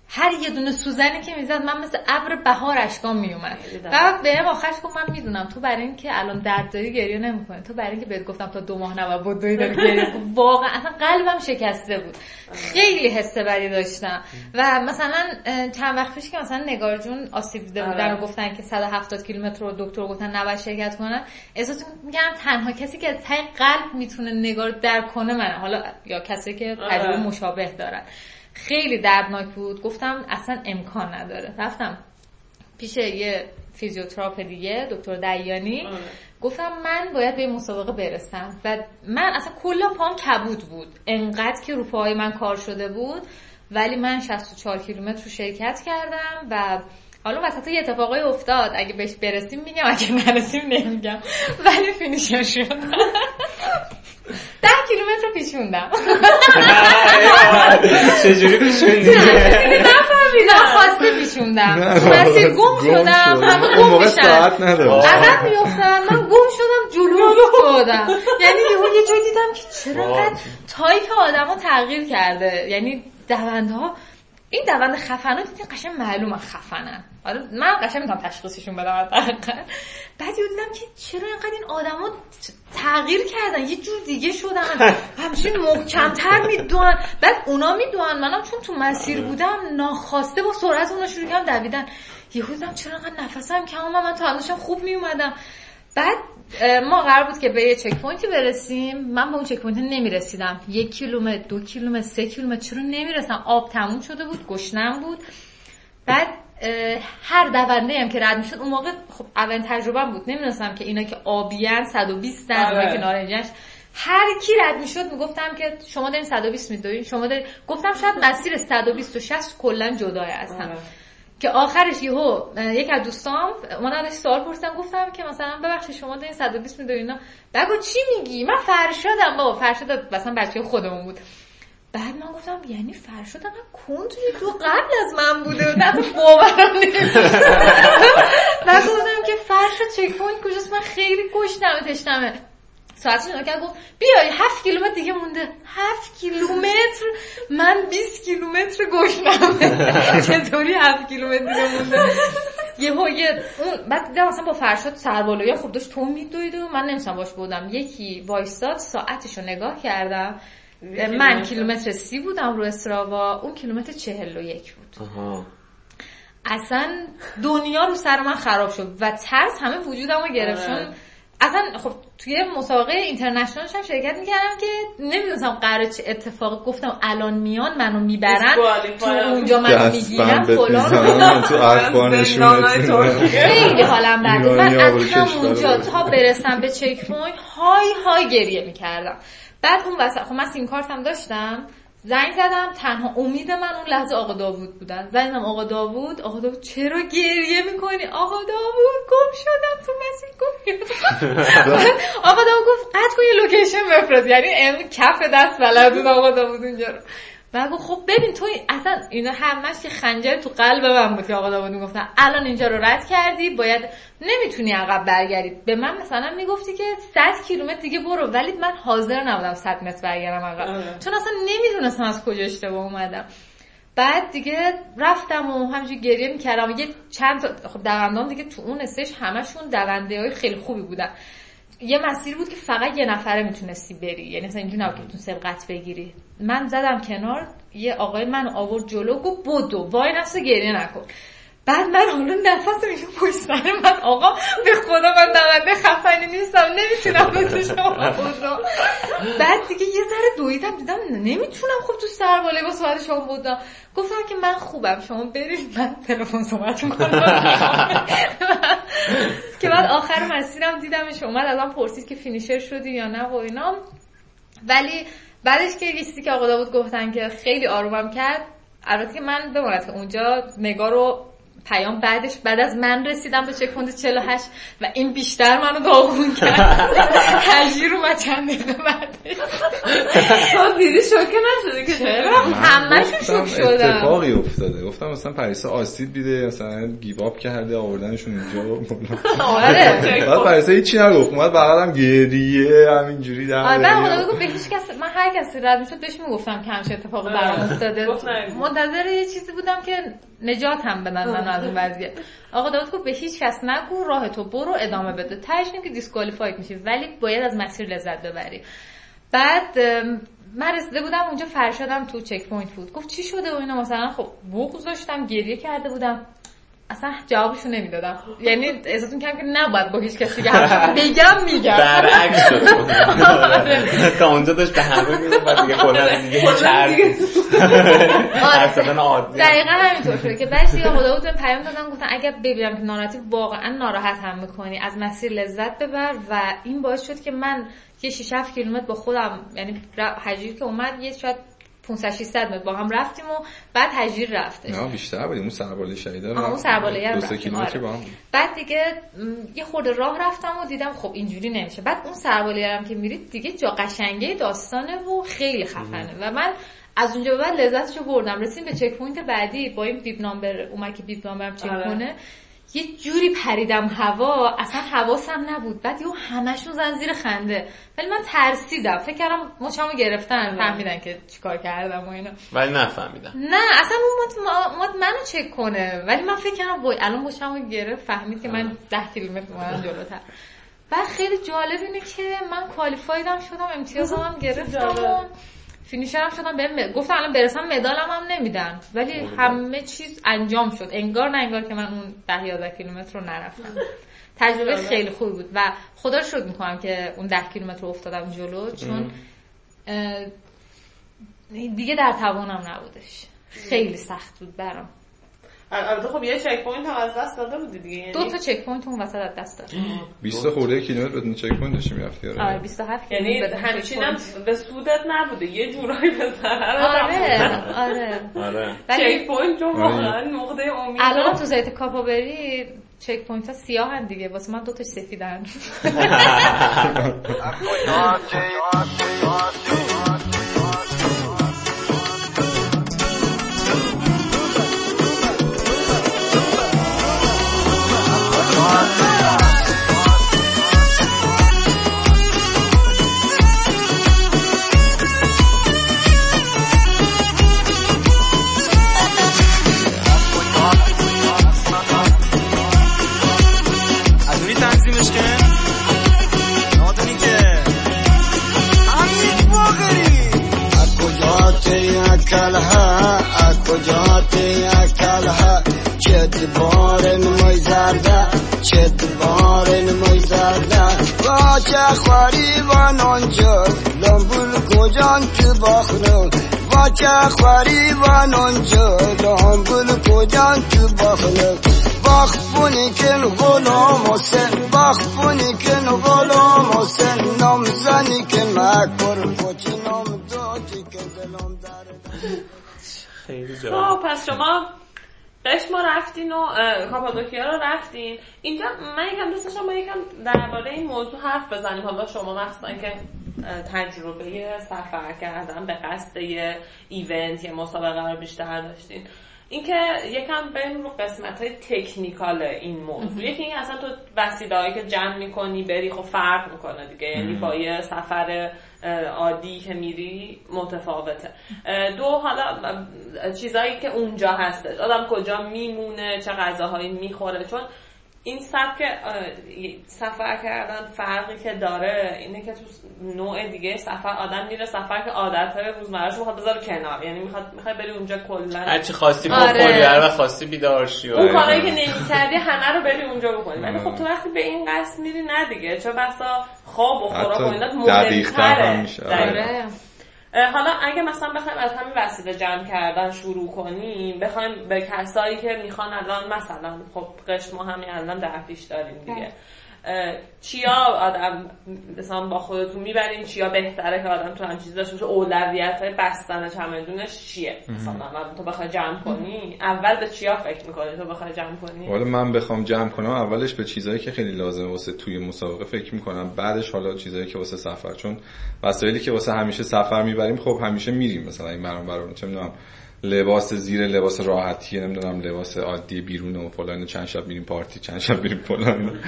هر یه دونه سوزنی که می‌زد من مثل ابر بهار اشکام میومد بعد بهم آخرش گفت من می‌دونم تو برای اینکه الان درد داری گریه نمی‌کنی. تو برای اینکه بهت گفتم تا دو ماه نباید بدوی داری گریه. واقعا اصلا قلبم شکسته بود. خیلی حس بدی داشتم. و مثلا چند وقت پیش که مثلا نگار جون آسیب دیده بودن آره. و گفتن که 170 کیلومتر رو دکتر گفتن نباید شرکت کنن احساس میگم تنها کسی که ته قلب می‌تونه نگار درک کنه منه حالا یا کسی که آره. تجربه مشابه دارن. خیلی دردناک بود. گفتم اصلا امکان نداره. رفتم پیش یه فیزیوتراپ دیگه دکتر دیانی. آره. گفتم من باید به مسابقه برسم. و من اصلا کلا پام کبود بود. انقدر که رو پاهای من کار شده بود ولی من 64 کیلومتر رو شرکت کردم و حالا وسط یه اتفاقای افتاد. اگه بهش برسیم میگم اگه نرسیم نمیگم. ولی finisher شد. ده کیلومتر رو پیچوندم. چجوری پیچوندی؟ نفهمیدم. ناخواسته پیچوندم. مسیر گم شدم. همه گم موقع میشن. ساعت نداشت. عقب میفتن من گم شدم جلو افتادم. یعنی یهو یه جایی دیدم که چرا انقدر تایپ آدما تغییر کرده. یعنی دوندها این دونده خفنا دیدین قشنگ معلومه خفنن آره من قشنگ می‌تونم تشخیصشون بدم بعد دیدم که چرا اینقدر این آدما تغییر کردن؟ یه جور دیگه شدن. همچین محکمتر می‌دونن. بعد اونا می‌دونن. منم چون تو مسیر بودم ناخواسته با سرعت اونا شروع کردم دویدن یهو دیدم چرا انقدر نفسم کم اومد. من تا خوب میومدم بعد ما قرار بود که به یه checkpoint ی برسیم. من به اون checkpoint نمی‌رسیدم. یک کیلومتر دو کیلومتر سه کیلومتر چرا نمی‌رسم؟ آب تموم شده بود گشنم بود. بعد هر دونده هم که رد می‌شد اون موقع خب اولین تجربه بود. نمی‌دونستم که اینا که آبیان 120 در آره. اونا که نارنجش هر کی رد می‌شد می‌گفتم که شما دارین 120 میدوین شما دارین گفتم شاید مسیر 120 و 60 کلا جدای هستن آره. که آخرش یهو یک از دوستام من ازش سوال پرسیدم گفتم که مثلا ببخشید شما دارین 120 میدوین اینا. بگو چی میگی؟ من فرشادم بابا. فرشاد مثلا بچه خودمون بود. بعد من گفتم یعنی فرشاد من کن توی تو قبل از من بوده. و نه باورم نمیشه گفتم که فرشاد چک پوینت کجاست؟ من خیلی گشتمه تشنمه ساعتش نگاه کرد گفت بیای هفت کیلومتر دیگه مونده. هفت کیلومتر؟ من 20 کیلومتر گشنمه چطوری هفت کیلومتر دیگه مونده؟ یهو یه اون بعد دیدم مثلا با فرشاد سربالایی خب داشت تو میدوید و من نمیشم باش بودم. یکی وایستاد ساعتش رو نگاه کردم. من کیلومتر سی بودم رو Strava اون کیلومتر چهل و یک بود. آها. اصلا دنیا رو سر من خراب شد و ترس همه وجودم رو گرفت. آره. چون اصلا خب توی مسابقه international ش هم شرکت می‌کردم که نمی‌دونستم قرار چه اتفاقی گفتم الان میان منو می‌برن. تو اونجا منو می‌گیرن فلان. تو خیلی حالم بد بود. من همونجا کشور تا برسم به checkpoint های های گریه می‌کردم. بعد اون وسط خب من سیم کارتم داشتم. زنگ زدم تنها امید من اون لحظه آقا داوود بودن. زنگ زدم آقا داوود آقا داوود چرا گریه می‌کنی؟ آقا داوود گم شدم تو مسیر گم آقا داوود گفت قطع کن یه لوکیشن بفرست. یعنی کف دست بلد بود آقا داوود اونجا رو. بعد گفت خب ببین تو اصلا اینا همش که خنجر تو قلب من بود که آقا داوود می‌گفتن. الان اینجا رو رد کردی باید نمی‌تونی عقب برگردی به من مثلا می‌گفتی که 100 کیلومتر دیگه برو ولی من حاضر نبودم 100 متر برگردم عقب. آره. چون اصلا نمی‌دونستم از کجا اشتباه اومدم. بعد دیگه رفتم و همینجوری گریه می‌کردم. و یه چند تا خب دوندام دیگه تو اون استیج همشون دونده های خیلی خوبی بودن. یه مسیر بود که فقط یه نفره می‌تونستی بری. یعنی مثلا اینجوری نبود که سبقت بگیری. من زدم کنار یه آقای من آورد جلو گفت بدو وای نفس گریه نکن. بعد من حالا نفس میشه پشت سر من آقا به خدا من نونده خفنی نیستم نمی‌تونم مثل شما بودم. بعد دیگه یه ذره دویدم دیدم نمی‌تونم خب تو سر با سوال شما بودم. گفتم که من خوبم شما برید من تلفن صحبت کنم که بعد آخر مسیرم دیدمش اومد ازم پرسید که فینیشر شدی یا نه و اینا. ولی بعدش که لیستی که آقا داود گفتن که خیلی آرومم کرد البته که من بماند که اونجا نگاه رو پیام بعدش بعد از من رسیدم به چک پوینت 48 و این بیشتر منو داغون کرد. تجیر رو چند دقیقه بعدش. تو دیدی شوکه نشده که چرا؟ همشون شوک شدم اتفاقی افتاده. گفتم مثلا پریسا آسید بیده مثلا گیواب کرده آوردنشون اینجا. آره بعد پریسا هیچی نگفت. اومد بغلم گریه همینجوری در آره من خدا به هیچ کس من هر کسی رد می‌شد بهش می‌گفتم که همچین اتفاقی برام افتاده. منتظر یه چیزی بودم که نجاتم بدن من از اون وضعیت. آقا داود گفت به هیچ کس نگو راهتو برو ادامه بده. تهش که disqualified میشی ولی باید از مسیر لذت ببری. بعد من رسیده بودم اونجا فرشادم تو checkpoint بود. گفت چی شده و اینا؟ مثلا خب بوق داشتم گریه کرده بودم. اصلا جوابشو نمی‌دادم. یعنی احساس می‌کنم که نباید با هیچ کسی بگم میگم برعکس شد. تا اونجا داشت به همه میگم بعد دیگه کلا دیگه هیچ زدن عادی. دقیقا همینطور شده که بعد دیگه خدا بود پیام دادن گفتن اگر ببینم که ناراحتی واقعا ناراحت هم می‌کنی. از مسیر لذت ببر و این باعث شد که من یه 6 7 کیلومتر با خودم یعنی حجیر که اومد یه شاید 500 600 متر با هم رفتیم و بعد تجیر رفتش. نه بیشتر بودیم. اون سرباله شهیدا آها اون سرباله هم کیلومتر با هم بعد دیگه یه خورده راه رفتم و دیدم خب اینجوری نمیشه. بعد اون سربالایی هم که میرید دیگه جا قشنگه داستانه و خیلی خفنه. و من از اونجا به بعد لذتشو بردم. رسیدیم به checkpoint بعدی با این bib number اومد که bib number م چک کنه. یه جوری پریدم هوا اصلا حواسم نبود. بعد یه همشون زن زیر خنده. ولی من ترسیدم. فکر کردم مچمو گرفتن. فهمیدن که چیکار کردم و اینا ولی نفهمیدن نه اصلا اون اومد منو چک کنه. ولی من فکر کردم وای الان مچمو گرفت فهمید که من 10 کیلومتر اومدم جلوتر. بعد خیلی جالب اینه که من qualified م شدم امتیازم هم گرفتم. finisher م شدم به گفتم الان برسم مدالم هم نمیدن. ولی همه چیز انجام شد. انگار نه انگار که من اون 10 11 کیلومتر رو نرفتم. تجربه خیلی خوب بود و خدا رو شکر می‌کنم که اون 10 کیلومتر رو افتادم جلو چون دیگه در توانم نبودش. خیلی سخت بود برام. البته خب یه checkpoint هم از دست داده بودی دیگه یعنی دو تا checkpoint اون وسط از دست داد 20 خورده کیلومتر بدون checkpoint داشتی می‌رفتی آره. 27 یعنی همچین هم به سودت نبوده یه جورایی به ضرر آره آره. آره. checkpoint رو واقعا نقطه امید. الان تو سایت کاپا بری checkpoint ها سیاه هن دیگه واسه من دوتاش سفیدن. کلها کجا کلها؟ چت بارن موی زرده چت بارن موی زرده؟ با چه خواری و نانجا لامبول کجان تو باخنو؟ با چه خواری و نانجا لامبول کجان تو باخنو؟ باخ بونی کن غلام حسین باخ بونی کن غلام حسین نام زنی کن مکبر پوچی نام خیلی خب جالب پس شما قشما رفتین و کاپادوکیا رو رفتین. اینجا من یکم دوست ما یکم درباره این موضوع حرف بزنیم. حالا شما مخصوصا که تجربه سفر کردن به قصد یه ایونت یا مسابقه رو بیشتر داشتین. اینکه یکم بریم رو قسمت های تکنیکال این موضوع. یکی این اصلا تو وسیله که جمع می‌کنی بری خب فرق می‌کنه دیگه. یعنی با یه سفر عادی که میری متفاوته. دو حالا چیزایی که اونجا هستش آدم کجا میمونه؟ چه غذاهایی می‌خوره؟ چون این سبک سفر کردن فرقی که داره اینه که تو نوع دیگه سفر آدم میره سفر که عادت های روزمرهش می‌خواد بذاره کنار. یعنی می‌خواد می‌خواد بری اونجا کلا. هر چی خواستی بخوری آره. هر وقت خواستی بیدار شی اون کارایی که نمی‌کردی همه رو بری اونجا بکنی. ولی خب تو وقتی به این قصد میری نه دیگه. چون بسا خواب و خوراک و اینا مهمتره. حالا اگه مثلا بخوایم از همین وسیله جمع کردن شروع کنیم بخوایم به کسایی که می‌خوان الان مثلا خب قش ما همین الان در پیش داریم دیگه. چیا آدم مثلا با خودتون می‌بریم چیا بهتره که آدم تو هم چیز داشته باشه؟ اولویت های بستن چمدونش چیه؟ مثلا تو بخوای جمع کنی اول به چیا فکر می‌کنی؟ تو بخوای جمع کنی؟ حالا من بخوام جمع کنم اولش به چیزایی که خیلی لازمه واسه توی مسابقه فکر می‌کنم. بعدش حالا چیزایی که واسه سفر چون وسایلی که واسه همیشه سفر می‌بریم خب همیشه میریم. مثلا این برام برام چه می‌دونم لباس زیر لباس راحتی نمی‌دونم لباس عادی بیرون و فلان چند شب میریم پارتی چند شب میریم فلان.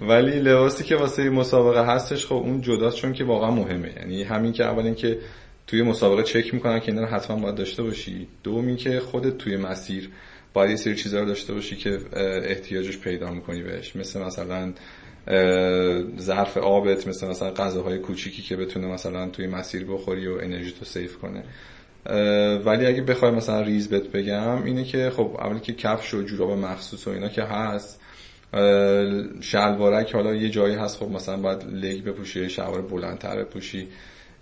ولی لباسی که واسه مسابقه هستش خب اون جداست چون که واقعا مهمه. یعنی همین که اول اینکه توی مسابقه چک می‌کنن که اینا حتما باید داشته باشی. دومی که خودت توی مسیر باید یه سری چیزا رو داشته باشی که احتیاجش پیدا می‌کنی بهش. مثل مثلا ظرف آبت مثل مثلا غذاهای کوچیکی که بتونه مثلا توی مسیر بخوری و انرژی تو سیف کنه. ولی اگه بخوای مثلا ریز بهت بگم اینه که خب اولی که کفش و جوراب مخصوص و اینا که هست شلوارک حالا یه جایی هست خب مثلا باید لگ بپوشی شلوار بلندتر بپوشی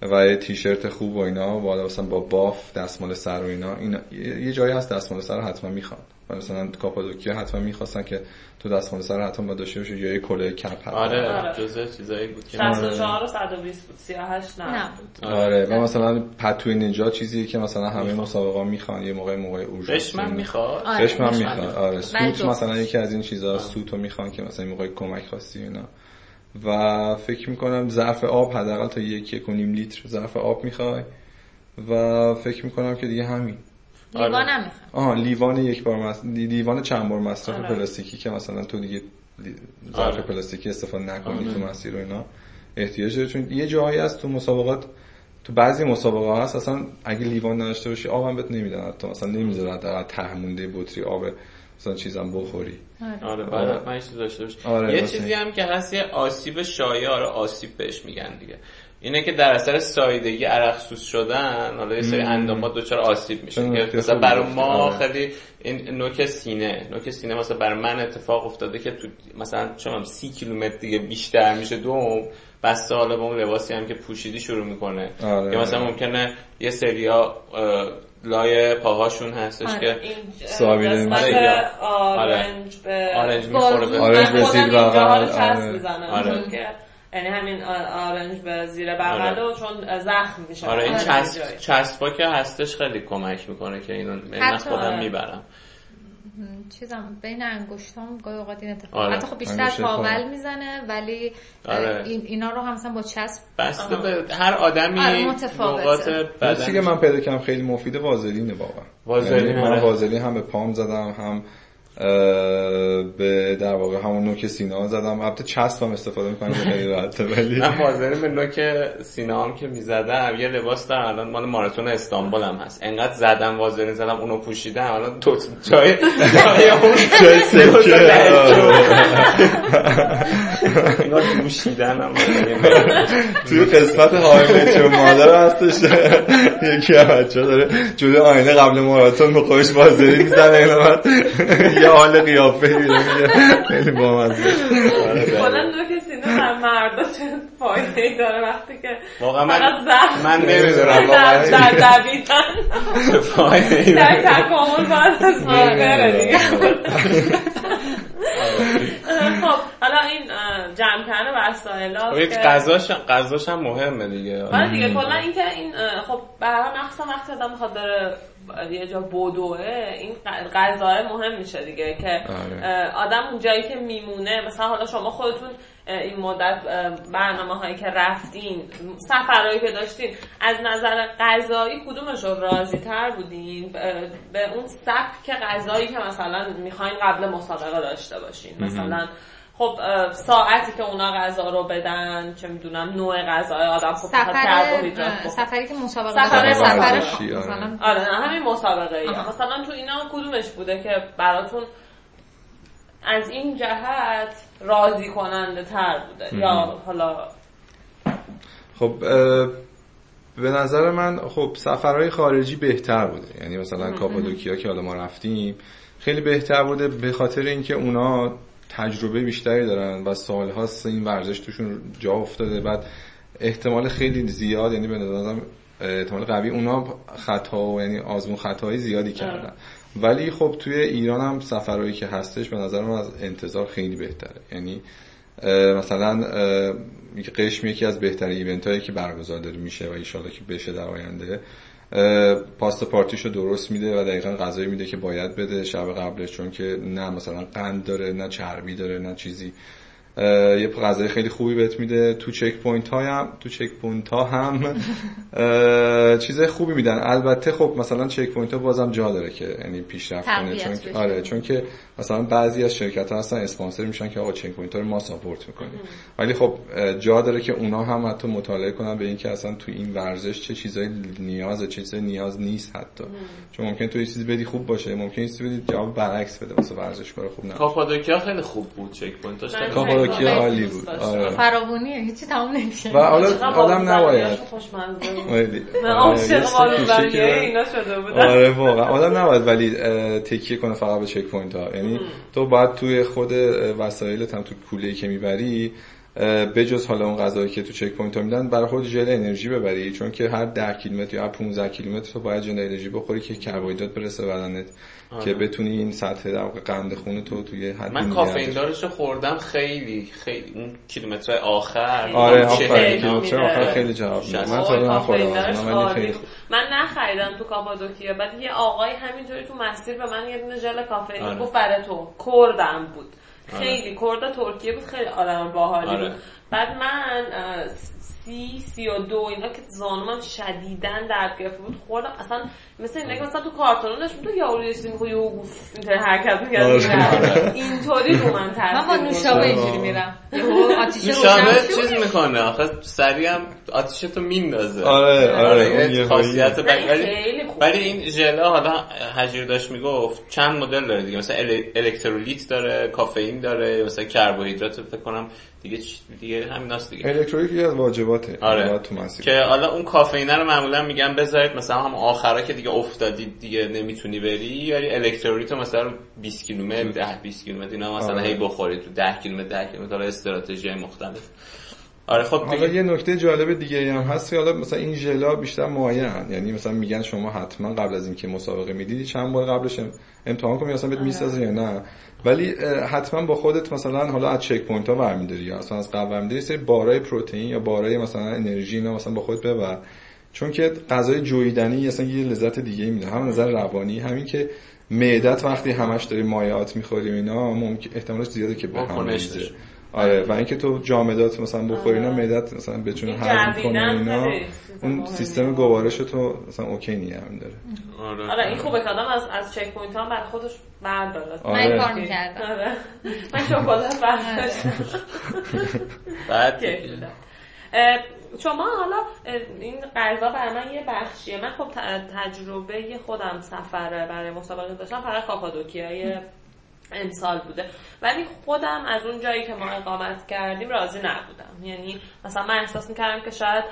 و یه تیشرت خوب و اینا و مثلا با باف دستمال سر و اینا, اینا یه جایی هست دستمال سر حتما می‌خواد مثلا کاپادوکیا حتما می‌خواستن که تو دستمال سر حتما با داشته باشه یا یه کلاه کپ آره, آره. جزء چیزایی بود که 64 و 120 بود 38 نه. آره و مثلا پتوی نجات چیزیه که مثلا همه مسابقه می‌خوان یه موقع موقع اورژانس بشمن می‌خواد؟ آره. بشمن می‌خواد. آره سوت مثلا یکی از این چیزا سوتو می‌خوان که مثلا موقع کمک خواستی اینا. و فکر می‌کنم ظرف آب حداقل تا یک یک و نیم لیتر ظرف آب می‌خوای. و فکر می‌کنم که دیگه همین. لیوان آره. آها لیوان یک بار مصرف لیوان چند بار مصرف آره. پلاستیکی که مثلا تو دیگه ظرف آره. پلاستیکی استفاده نکنی آره. تو مسیر و اینا احتیاج داره چون یه جایی هست تو مسابقات تو بعضی مسابقه هست اصلا اگه لیوان نداشته باشی آبم بهت نمیدن تو مثلا نمی‌ذاره در ته مونده بطری آب مثلا چیزام بخوری آره بعد من داشته باشی آره یه چیزی هم که هست یه آسیب شایع آره آسیب بهش میگن دیگه اینه که در اثر سایدگی عرق سوز شدن حالا یه سری اندامات دچار آسیب میشه مثلا برای ما آره. خیلی این نوک سینه نوک سینه مثلا برای من اتفاق افتاده که تو مثلا چون سی کیلومتر دیگه بیشتر میشه دوم بسته حالا به اون لباسی هم که پوشیدی شروع می‌کنه آره. یا مثلا ممکنه یه سریا لای پاهاشون هستش آره. که سابیده آره. آرنج به آرنج می‌خوره به آرنج به زیر بغل آره. یعنی همین آرنج به زیر بغل آره. چون زخم میشه. آره این چسب چسبا که هستش خیلی کمک می‌کنه که اینو من خودم می‌برم. چیزم بین انگشتام گاهی اوقات این اتفاق آره. حتی خب بیشتر پاول می‌زنه ولی آره. این اینا رو هم مثلا با چسب بسته به هر آدمی آره متفاوته. بدن که من پیدا کردم خیلی مفیده وازلینه واقعا وازلین یعنی من وازلین هم به پام زدم هم به در واقع همون نوک سینه زدم. البته چسب هم استفاده می‌کنم خیلی راحته ولی من حاضر به نوک سینه هم که می‌زدم. یه لباس دارم. الان مال ماراتون استانبول هم هست. انقدر زدم وازلین زدم اونو پوشیدم. الان تو جای جای اون جای سکه. انگار پوشیدن هم. توی قسمت حائله چون مادر هستش؟ یکی بچه داره جلوی آینه قبل ماراتون به خودش وازلین می‌زنه. اینو یه حال قیافه میده خیلی بامزه. کلا نوک سینه بر مردا چه فایده ای داره وقتی که واقعا من من نمی‌دونم واقعا. در دویدن. فایده در تکامل باید از بره دیگه. خب حالا این جمع کردن وسایل خب غذاش غذاش هم مهمه دیگه. آره دیگه کلا اینکه این خب به هر مخصوصا وقتی آدم می‌خواد داره یه جا بدوه این غذای مهم میشه دیگه که آره. آدم اون جایی که میمونه مثلا حالا شما خودتون این مدت برنامه هایی که رفتین سفرهایی که داشتین از نظر غذایی کدومش رو راضی تر بودین به اون سبک غذایی که مثلا می‌خواین قبل مسابقه داشته باشین مثلا خب ساعتی که اونا غذا رو بدن چه می‌دونم نوع غذا آدم خب سفر سفری که مسابقه سفر سفر مثلا. آره همین مسابقه ای مثلا تو اینا کدومش بوده که براتون از این جهت راضی کننده تر بوده؟ یا حالا خب به نظر من خب سفرهای خارجی بهتر بوده. یعنی مثلا کاپادوکیا که حالا ما رفتیم خیلی بهتر بوده به خاطر اینکه اونا تجربه بیشتری دارن و سالهاست این ورزش توشون جا افتاده. بعد احتمال خیلی زیاد یعنی به نظرم احتمال قوی اونا خطا و یعنی آزمون خطاهای زیادی کردن. ولی خب توی ایران هم سفرهایی که هستش به نظر من از انتظار خیلی بهتره. یعنی مثلا قشم یکی از بهترین ایونت هایی که برگزار داره میشه و ایشالا که بشه در آینده پاست پارتیشو درست میده و دقیقا غذایی میده که باید بده شب قبلش چون که نه مثلا قند داره نه چربی داره نه چیزی. یه غذای خیلی خوبی بهت میده. تو checkpoint ها هم تو checkpoint ها هم چیزای خوبی میدن. البته خب مثلا checkpoint ها بازم جا داره که یعنی پیشرفت کنه. چون که آره چون که مثلا بعضی از شرکت ها هستن اسپانسر میشن که آقا checkpoint ها رو ما support می‌کنیم. ولی خب جا داره که اونا هم حتی مطالعه کنن به اینکه اصلا تو این ورزش چه چیزایی نیاز چه چیزایی نیاز نیست حتی. چون ممکن تو یه چیزی بدی خوب باشه ممکن چیزی بدی جواب برعکس بده واسه ورزشکار خوب نه. کاپادوکیا خیلی خوب بود checkpoint اش کاپادوکیا عالی بود. آره. فراوونیه هیچی تمام نمیشه. و حالا آدم نباید. آره واقعا آدم نباید ولی تکیه کنه فقط به checkpoint ها یعنی تو باید توی خود وسایلت هم تو کوله که می‌بری بجز حالا اون غذایی که تو checkpoint ها میدن برای خود ژل انرژی ببری چون که هر 10 کیلومتر یا هر 15 کیلومتر تو باید ژل انرژی بخوری که کربوهیدرات برسه بدنت آره. که بتونی این سطح در قند خون تو توی حد من کافئین دارش خوردم خیلی خیلی اون کیلومتر آخر آره آخر کیلومتر. آخر خیلی جواب میده. من تا نخوردم. خیلی من نخریدم تو کاپادوکیا بعد یه آقای همینطوری تو مسیر به من یه دونه ژل کافئین آره. گفت برای تو کردم بود. خیلی کردا ترکیه بود خیلی آدم باحالی آره. بود بعد من سی سی و دو اینا که زانومم شدیدن درد گرفته بود خوردم. اصلا مثل اینه که مثلا تو کارتون نشون تو یارو یه چیزی می‌خواد یه اینطوری حرکت می‌کرد اینطوری رو من تاثیر من با نوشابه اینجوری میرم. نوشابه چیز می‌کنه؟ آخه سریع هم آتیش تو میندازه. آره آره خاصیت ولی این ژلا حالا حجیر داشت می‌گفت چند مدل داره دیگه. مثلا الکترولیت داره کافئین داره مثلا کربوهیدرات فکر کنم دیگه دیگه همیناست دیگه. الکترولیت یه از واجباته. آره. تو که حالا اون کافئین رو معمولا میگن بذارید مثلا هم آخرا که دیگه افتادی دیگه نمی‌تونی بری. ولی الکترولیت مثلا 20 کیلومتر 10 20 کیلومتر اینا مثلا آره. هی بخورید تو 10 کیلومتر 10 کیلومتر حالا استراتژی مختلف. آره خب حالا یه نکته جالب دیگه هم هست که حالا مثلا این ژلا بیشتر معین یعنی مثلا میگن شما حتما قبل از اینکه مسابقه می‌دی چند بار قبلش امتحان کنی مثلا بهت آره. می‌سازه یا نه. ولی حتما با خودت مثلا حالا از checkpoint ها برمیداری یا اصلا از قبل برمیداری سری بارای پروتئین یا بارای مثلا انرژی اینا مثلا با خودت ببر. چون که غذای جویدنی اصلا یه لذت دیگه میده. هم نظر روانی همین که معدت وقتی همش داری مایعات می‌خوری اینا ممکن احتمالش زیاده که به هم بریزه آره و اینکه تو جامدات مثلا بخوری اینا آره. معدت مثلا بتونه هضم کنه اینا اون سیستم گوارش تو مثلا اوکی نیست هم داره. آره. آره این خوبه که آدم از از checkpoint ها برای خودش برداره. آره. من کار می‌کردم آره. من شکلات برداشتم بعد شما حالا این غذا برای من یه بخشیه. من خب تجربه خودم سفر برای مسابقه داشتم. فقط کاپادوکیای امسال بوده. ولی خودم از اون جایی که ما اقامت کردیم راضی نبودم. یعنی مثلا من احساس می‌کردم که شاید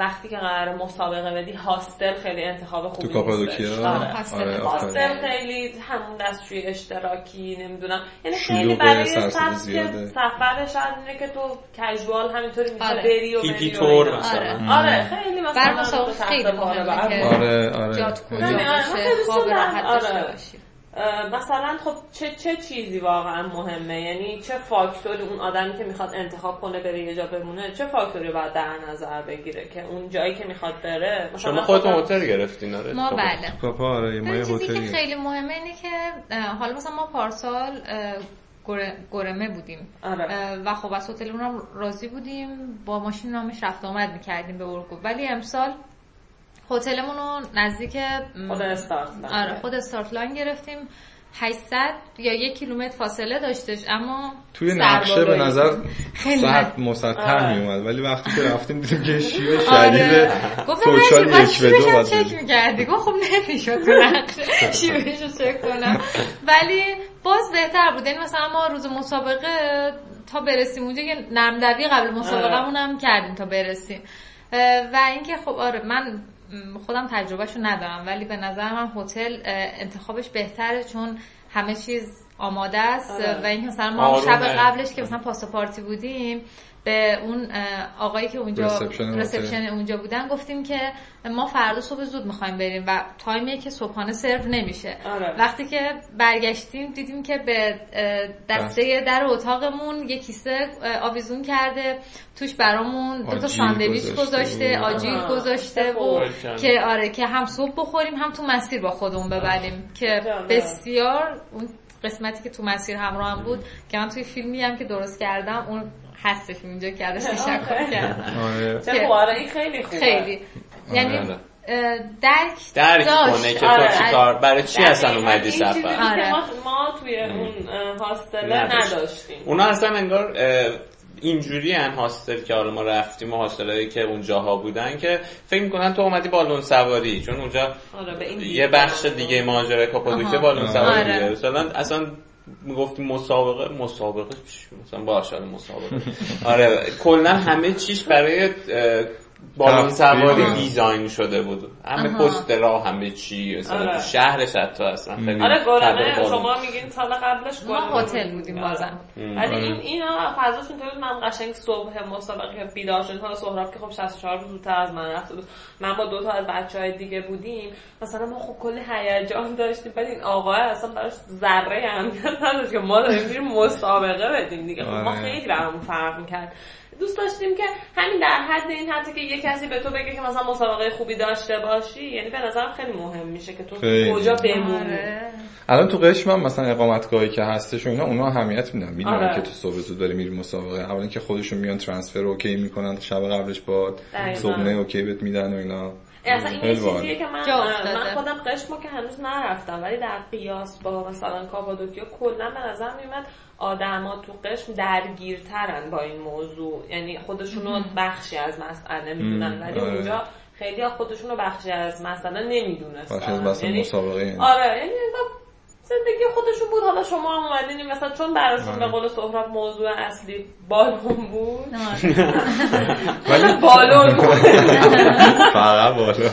وقتی که قرار مسابقه بدی هاستل خیلی انتخاب خوبی تو کاپادوکیا آره. آره. هاستل خیلی همون دستشوی اشتراکی نمی‌دونم. یعنی خیلی برای سبک سفر شاید اینه که تو کژوال همینطوری میشه آره. بری و بری تور مثلا. آره. آره. خیلی مثلا خیلی آره آره. جات داشته باشی مثلا خب چه چه چیزی واقعا مهمه؟ یعنی چه فاکتوری اون آدمی که می‌خواد انتخاب کنه بره یه جا بمونه چه فاکتوری باید در نظر بگیره که اون جایی که می‌خواد بره؟ شما خودتون هتل گرفتین آره. ما بله. خب آره ما چیزی که خیلی مهمه اینه که حالا مثلا ما پارسال گرمه بودیم. آره. و خب از هتل اونم راضی بودیم با ماشین نامش رفت آمد می‌کردیم به اورگو ولی امسال هتلمون رو نزدیک خود استارت آره خود استارت لاین گرفتیم. 800 یا یک کیلومتر فاصله داشتش اما توی نقشه به نظر سخت مسطح آره. می اومد ولی وقتی که رفتیم دیدیم که شیوه شدید آره. گفتم یک به دو چک می‌کردی؟ گفت خب نمی‌شد تو نقشه. رو چک کنم. ولی باز بهتر بود. یعنی مثلا ما روز مسابقه تا برسیم اونجا که نرم دوی قبل مسابقه هم کردیم تا برسیم. و اینکه خب آره من خودم تجربهشو ندارم ولی به نظر من هتل انتخابش بهتره چون همه چیز آماده است آره. و این مثلا ما شب قبلش که مثلا پاسپارتی بودیم به اون آقایی که اونجا رسپشن اونجا بودن گفتیم که ما فردا صبح زود می‌خوایم بریم و تایمی که صبحانه سرو نمیشه. آره. وقتی که برگشتیم دیدیم که به دسته در اتاقمون یه کیسه آویزون کرده توش برامون دو تا ساندویچ گذاشته آجیل گذاشته و که آره که هم صبح بخوریم هم تو مسیر با خودمون ببریم. که بسیار اون قسمتی که تو مسیر همراه هم بود که من توی فیلمی هم که درست کردم اون هستش اینجا که ازش تشکر کردم آره. آره، خیلی خوبه. خیلی. یعنی آره. درک درک کنه که تو کار برای چی اصلا اومدی سفر؟ ما توی اون هاستل نداشتیم. اونا اصلا انگار اینجوری ان هاستل که حالا ما رفتیم و هاستلایی که اونجاها بودن که فکر می‌کنن تو اومدی بالون سواری چون اونجا یه بخش دیگه ماجرا کاپادوکیا بالون سواری؟ آره. مثلا اصلا می‌گفتیم مسابقه مسابقه مثلا باشه مسابقه. آره کلا همه چیش برای بالون سواری دیزاین شده بود. همه پسترها همه چی مثلا آره. شهرش حتی اصلا. خیلی آره گلانه شما میگین سال قبلش ما هتل بودیم بازم. ولی این اینا فضاشون طوری من قشنگ صبح مسابقه بیدار شدیم. حالا سهراب که خب 64 روز زودتر از من رفته بود. من با دو تا از بچهای دیگه بودیم. مثلا ما خب کلی هیجان داشتیم. بعد این آقا اصلا براش ذره هم نداشت که ما داریم میریم مسابقه بدیم دیگه. خب ما آره. خیلی برامون فرق می‌کرد. دوست داشتیم که همین در حد این حتی که یه کسی به تو بگه که مثلا مسابقه خوبی داشته باشی یعنی به نظرم خیلی مهم میشه که تو کجا بمونی. آره. الان تو قشم هم مثلا اقامتگاهی که هستش و اینا اونا اهمیت میدن. می‌دونن آره. که تو صبح زود داری میری مسابقه. اولا که خودشون میان transfer اوکی می‌کنن شب قبلش با صبحونه اوکی بهت میدن و اینا. اصلا این چیزیه که من من خودم قشمو که هنوز نرفتم ولی در قیاس با مثلا کاپادوکیا کلا به نظر میومد آدما تو قشم درگیرترن با این موضوع. یعنی خودشونو بخشی از مسئله می‌دونن. ولی آره. اونجا خیلی خودشونو بخشی از مسئله نمی‌دونستن. یعنی مسابقه. آره یعنی زندگی خودشون بود. حالا شما هم اومدین مثلا چون براشون به قول سهراب موضوع اصلی بالون بود. ولی بالون بود. فقط بالون.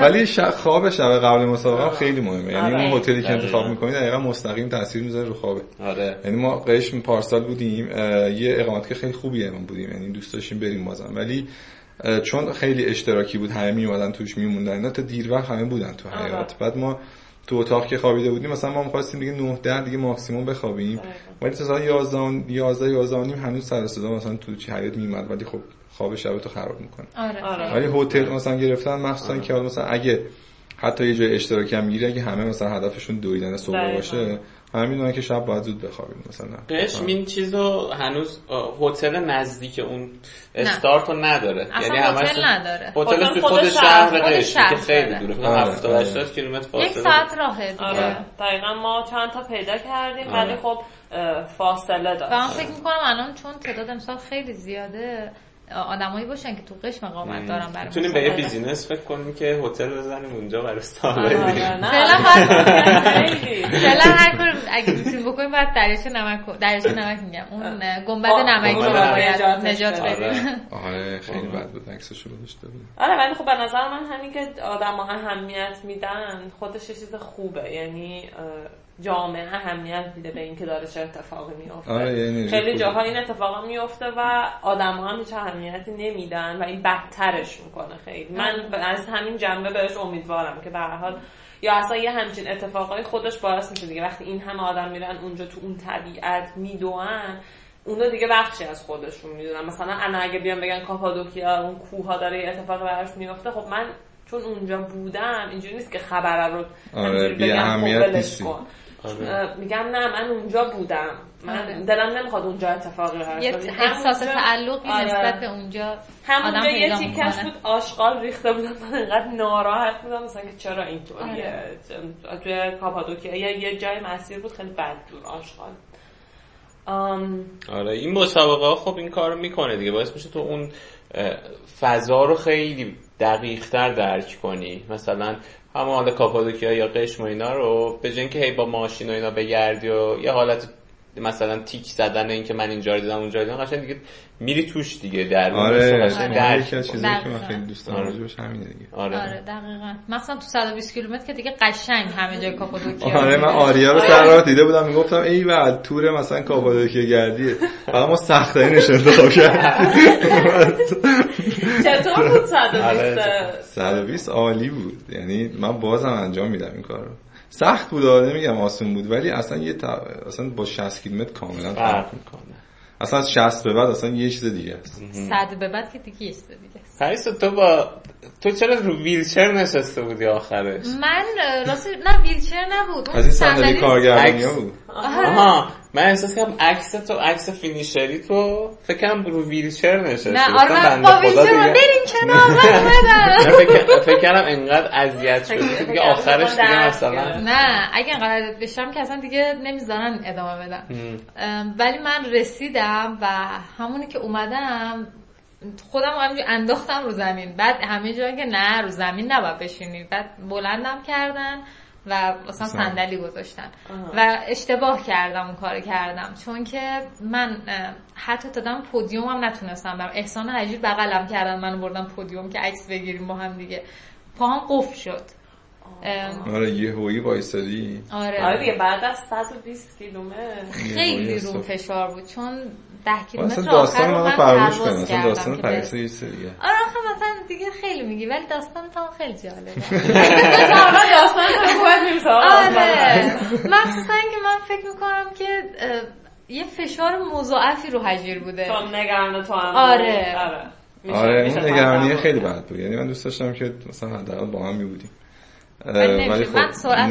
ولی خواب شب قبل مسابقه خیلی مهمه. یعنی اون هتلی که انتخاب می‌کنید دقیقا مستقیم تاثیر می‌ذاره رو خوابه. آره. یعنی ما قشم پارسال بودیم یه اقامت که خیلی خوبیه من بودیم. یعنی دوست داشتیم بریم بازم. ولی چون خیلی اشتراکی بود همه میومدن توش میموندن تا دیر وقت همه بودن تو حیات بعد ما تو اتاق که خوابیده بودیم مثلا ما می‌خواستیم دیگه 9 10 دیگه ماکسیمم بخوابیم ولی تا ساعت 11 11 11 نیم هنوز سر صدا مثلا تو چی حیات میومد ولی خب خواب شب تو خراب می‌کنه آره. آره. ولی هتل مثلا گرفتن مخصوصا آره. که مثلا اگه حتی یه جای اشتراکی هم می‌گیره اگه همه مثلا هدفشون دویدن صبح باشه همین که شب باید زود بخوابیم مثلا. قشم این چیزو هنوز هتل نزدیک اون استارت رو نداره. یعنی هتل نداره. هتل تو خود شهر قشم که خیلی دوره 70 80 کیلومتر فاصله. یک ساعت راهه دیگه. آره. دقیقاً ما چند تا پیدا کردیم ولی خب فاصله داشت. من فکر می‌کنم الان چون تعداد امسال خیلی زیاده آدمایی باشن که تو قشم اقامت دارن برای می‌تونیم به یه بیزینس فکر کنیم که هتل بزنیم اونجا برای استفاده فعلا فعلا هر کار اگه می‌تونیم بکنیم بعد دریاچه نمک دریاچه نمک میگم. اون گنبد نمکی رو باید نجات بدیم. آره. خیلی بد بود عکسشو گذاشته بود آره ولی خب به نظر من همین که آدم‌ها اهمیت میدن خودش چیز خوبه. یعنی جامعه اهمیت میده به اینکه داره چه اتفاقی میفته آره یعنی خیلی جاها این اتفاقا میفته و آدم ها هم هیچ اهمیتی نمیدن و این بدترش می‌کنه خیلی. من از همین جنبه بهش امیدوارم که به حال یا اصلا یه همچین اتفاقای خودش باعث میشه دیگه. وقتی این همه آدم میرن اونجا تو اون طبیعت میدوئن اونا دیگه بخشی از خودشون می‌دونن. مثلا انا اگه بیان بگن کاپادوکیا اون کوه ها داره یه اتفاق براش میفته خب من چون اونجا بودم اینجوری نیست که خبر رو آره بی اهمیت کن. آره. میگم نه من اونجا بودم. من آره. دلم نمی‌خواد اونجا اتفاقی یه احساس تعلقی آره. نسبت به اونجا همونجا یه تیکش بود آشغال ریخته بودم. من انقدر ناراحت بودم. مثلا که چرا اینطوریه آره. توی کاپادوکیا. یه یه جای مسیر بود خیلی بد دور آشغال. آره این مسابقه ها خب این کارو می‌کنه دیگه. باعث میشه تو اون فضا رو خیلی دقیقتر درک کنی. مثلا همه حال کاپادوکیا یا قشم و اینا رو به که هی با ماشین و اینا بگردی و یه حالت مثلا تیک زدن این که من اینجا رو دیدم اونجا دیدم قشنگ دیگه میری توش دیگه در آره آره یکی از چیزایی که من خیلی دوست دارم آره. همینه دیگه. آره. آره دقیقاً. مثلا تو 120 کیلومتر که دیگه قشنگ همه جای کاپادوکیا. آره من آریا رو سر راه دیده بودم می‌گفتم ای بعد تور مثلا کاپادوکیا گردیه فقط ما سخت ترینش انتخاب کردیم چطور بود 120 120 عالی بود. یعنی من بازم انجام میدم این کارو. سخت بود نمیگم آسون بود ولی اصلا یه تا... اصلا با 60 کیلومتر کاملا فرق می‌کنه. اصلا از 60 به بعد اصلا یه چیز دیگه است. 100 به بعد که دیگه چیز دیگه. است پریسا تو با تو چرا رو ویلچر نشسته بودی آخرش؟ من راستی نه ویلچر نبود. از این صندلی کارگردانی بود آها. من احساس کردم عکس تو عکس finisher ی تو فکر کنم رو ویلچر نشسته نه آره من با ویلچر بریم کنار من فکر کردم انقدر اذیت شدی. دیگه آخرش دیگه مثلا نه اگه انقدر بشم که اصلا دیگه نمی‌ذارن ادامه بدم. ولی من رسیدم و همونی که اومدم خودم همینجور انداختم رو زمین. بعد همه جایی که نه رو زمین نباید بشینید بعد بلندم کردن و مثلا صندلی گذاشتن. و اشتباه کردم اون کار کردم. چون که من حتی دادم پودیوم هم نتونستم برم. احسان عجیب بغلم کردن منو بردم پودیوم که عکس بگیریم با هم دیگه. پاهم قفل شد. آره یه هویی وایسادی آره. آره دیگه بعد از 120 کیلومتر. خیلی رو فشار بود. چون 10 کیلومتر داستان من فراموش کنم مثلا داستان پریسا یه دیگه. آره آخه مثلا دیگه خیلی میگی ولی داستان تو خیلی جالبه. داستان تو آره. مخصوصا اینکه من فکر می‌کنم که یه فشار مضاعفی رو هجیر بوده. تو نگران تو هم آره. آره. این نگرانی خیلی بد بود. یعنی من دوست داشتم که مثلا حداقل با هم می بودیم ولی خب من سرعت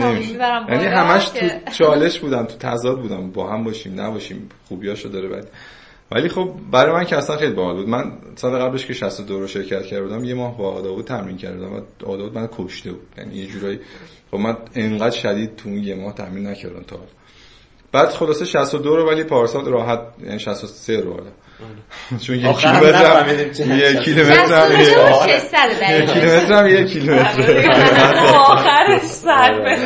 یعنی همش تو چالش بودم تو تضاد بودم. با هم باشیم نباشیم. خوبیاشو داره ولی ولی خب برای من که اصلا خیلی باحال بود. من سال قبلش که 62 رو شرکت کرده بودم یه ماه با آداود تمرین کرده بودم و آداود من کشته بود. یعنی یه جورایی خب من انقدر شدید تو یه ماه تمرین نکردم تا بعد خلاصه 62 رو ولی پارسال راحت یعنی 63 رو حالا. چون یک کیلومتر هم یک کیلومتر هم یک کیلومتر هم یک کیلومتر. آخرش سر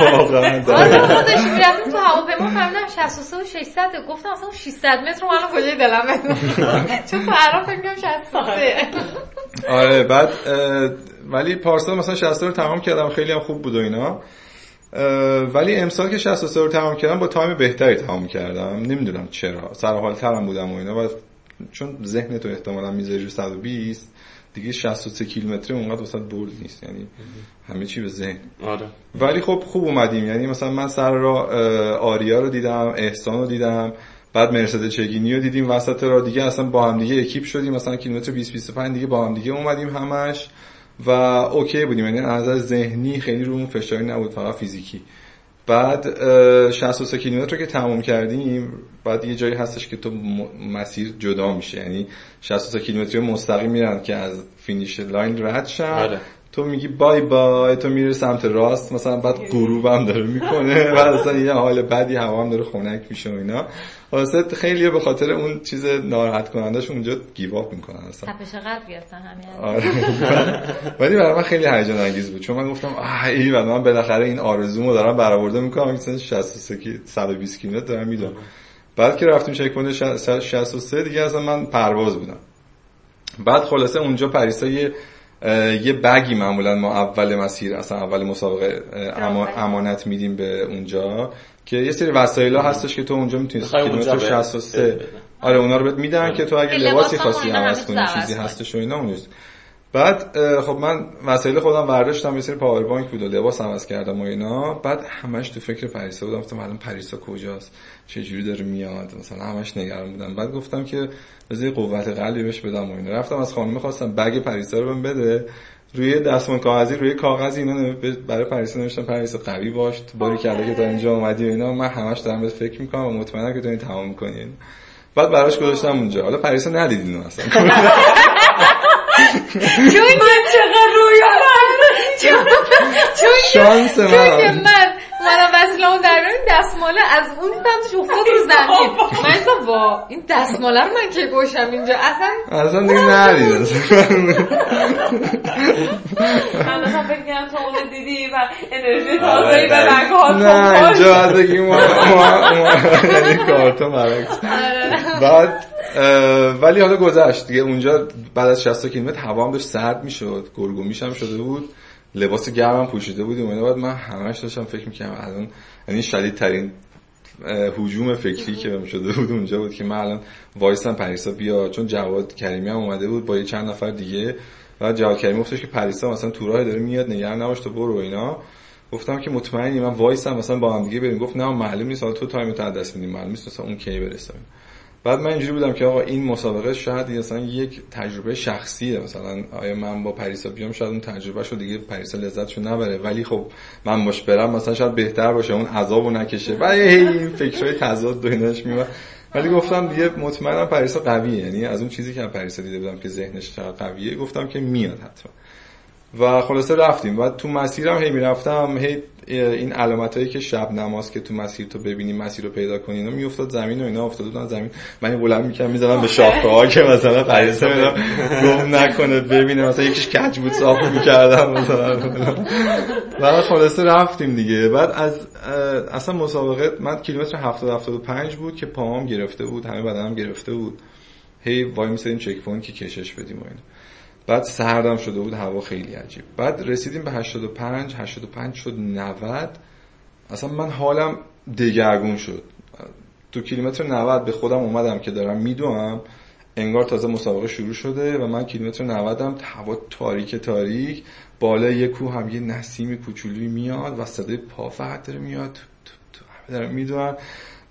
واقعا. خودش می‌رفتیم تو هواپیما فهمیدم 63 و 600 گفتم اصلا 600 متر رو من کجای دلم چون تو عراق فکر کنم 63 آره بعد ولی پارسال مثلا 60 رو تمام کردم. خیلی هم خوب بود و اینا. ولی امسال که 63 رو تمام کردم با تایم بهتری تمام کردم. نمی‌دونم چرا. سر حال ترم بودم و اینا و چون ذهن تو احتمالا می‌ذاری رو 120 دیگه 63 کیلومتر اونقدر وسط برد نیست. یعنی همه چی به ذهن. آره. ولی خب خوب اومدیم. یعنی مثلا من سر را آریا رو دیدم احسان رو دیدم بعد مرسد چگینی رو دیدیم وسط را دیگه اصلا با هم دیگه اکیپ شدیم. مثلا کیلومتر 20 25 دیگه با هم دیگه اومدیم همش. و اوکی بودیم. یعنی از نظر ذهنی خیلی رو فشاری نبود فقط فیزیکی. بعد 63 کیلومتر رو که تموم کردیم بعد یه جایی هستش که تو مسیر جدا میشه. یعنی 63 کیلومتری مستقیم میرن که از finish line رد شن. تو میگی bye bye تو میری سمت راست. مثلا بعد غروب هم داره می‌کنه. بعد اصلا یه حال بدی هوا هم داره خنک میشه و اینا. واسه خیلی به خاطر اون چیز ناراحت کنندش اونجا give up می‌کنن اصلا. تپش قلب گرفتن همین آره. ولی برای من خیلی هیجان انگیز بود. چون من گفتم آه ای من بالاخره این آرزومو دارم برآورده می‌کنم. مثلا 63 کی 120 کیلومتر دارم می‌دونم. بعد که رفتیم checkpoint 63 دیگه اصلا من پرواز بودم. بعد خلاصه اونجا پریسا یه یه bag ی معمولا ما اول مسیر اصلا اول مسابقه امانت میدیم به اونجا. که یه سری وسایل ها هستش که تو اونجا می‌تونی کیلومتر 63 آره اونا رو بهت میدن که تو اگه لباسی خواستی عوض کنی چیزی هستش و اینا اونجاست. بعد خب من وسایل خودم برداشتم یه سری power bank بود و لباس عوض کردم و اینا. بعد همش تو فکر پریسا بودم. گفتم الان پریسا کجاست؟ چه جوری داره میاد؟ مثلا همش نگران بودم. بعد گفتم که بذار قوت قلبی بهش بدم و اینا. رفتم از خانم خواستم بگ پریسا رو بهم بده. روی دستمال کاغذی روی کاغذی اینا برای پریسا نوشتم پریسا قوی باش باری کلا که تا اینجا اومدی و اینا من همش دارم بهت فکر می‌کنم و مطمئنم که تو این تمام می‌کنی. بعد براش گذاشتم اونجا. حالا پریسا ندیدین اصلا. چون من چقدر رویا چون شانس من من منم وصل اون در دستماله از اون سمتش افتاد رو زمین. من گفتم وا این دستماله رو من که گوشم اینجا؟ اصلا اصلا دیگه ندید من فکر کنم تو اون دیدی و انرژی تازه‌ای به رگ‌هات نه اینجا بگیم ما یعنی کارتون برعکس. بعد ولی حالا گذشت دیگه. اونجا بعد از 60 کیلومتر هوا هم داشت سرد می‌شد گرگومیش هم شده بود. لباس گرمم پوشیده بودیم اینا بعد من همش داشتم فکر می‌کردم الان یعنی شدید ترین هجوم فکری که شده بود اونجا بود که من الان وایسم پریسا بیاد چون جواد کریمی هم اومده بود با یه چند نفر دیگه. و جواد کریمی گفتش که پریسا مثلا تو راه داره میاد نگران نباش تو برو اینا. گفتم که مطمئنی من وایسم مثلا با هم دیگه بریم. گفت نه معلوم نیست حالا تو time از دست میدیم معلوم نیست مثلا اون کی برسه. بعد من اینجوری بودم که آقا این مسابقه شاید مثلا یک تجربه شخصیه. مثلا آیا من با پریسا بیام شاید اون تجربه شو دیگه پریسا لذتشو نبره. ولی خب من باش برم مثلا شاید بهتر باشه اون عذابو نکشه. و این فکرای تضاد دوینش میاد ولی گفتم دیگه مطمئنم پریسا قویه. یعنی از اون چیزی که پریسا دیده بودم که ذهنش قویه گفتم که میاد حتما. و خلاصه رفتیم. و تو مسیرم هی می‌رفتم هی این علامت هایی که شب نماز که تو مسیر تو ببینی مسیر رو پیدا کنی اینا میافتاد زمین و اینا افتاد بودن زمین. من بلند می‌کنم می‌زدم به شاخه ها که مثلا اینا گم نکنه ببینه. مثلا یکیش کج بود صاف می‌کردم. مثلا بعد خلاصه رفتیم دیگه. بعد از اصلا مسابقه من کیلومتر 70 75 بود که پاهام گرفته بود همه بدنم گرفته بود. هی وایمیسادیم checkpoint که کشش بدیم و اینا. بعد سردم شده بود هوا خیلی عجیب. بعد رسیدیم به 85 85 شد 90 اصلا من حالم دگرگون شد. تو کیلومتر 90 به خودم اومدم که دارم میدوم. انگار تازه مسابقه شروع شده و من کیلومتر 90 هم هوا تاریک تاریک. بالا یه کوه هم یه نسیم کوچولوی میاد و صدای پا فقط داره میاد. دارم میدوم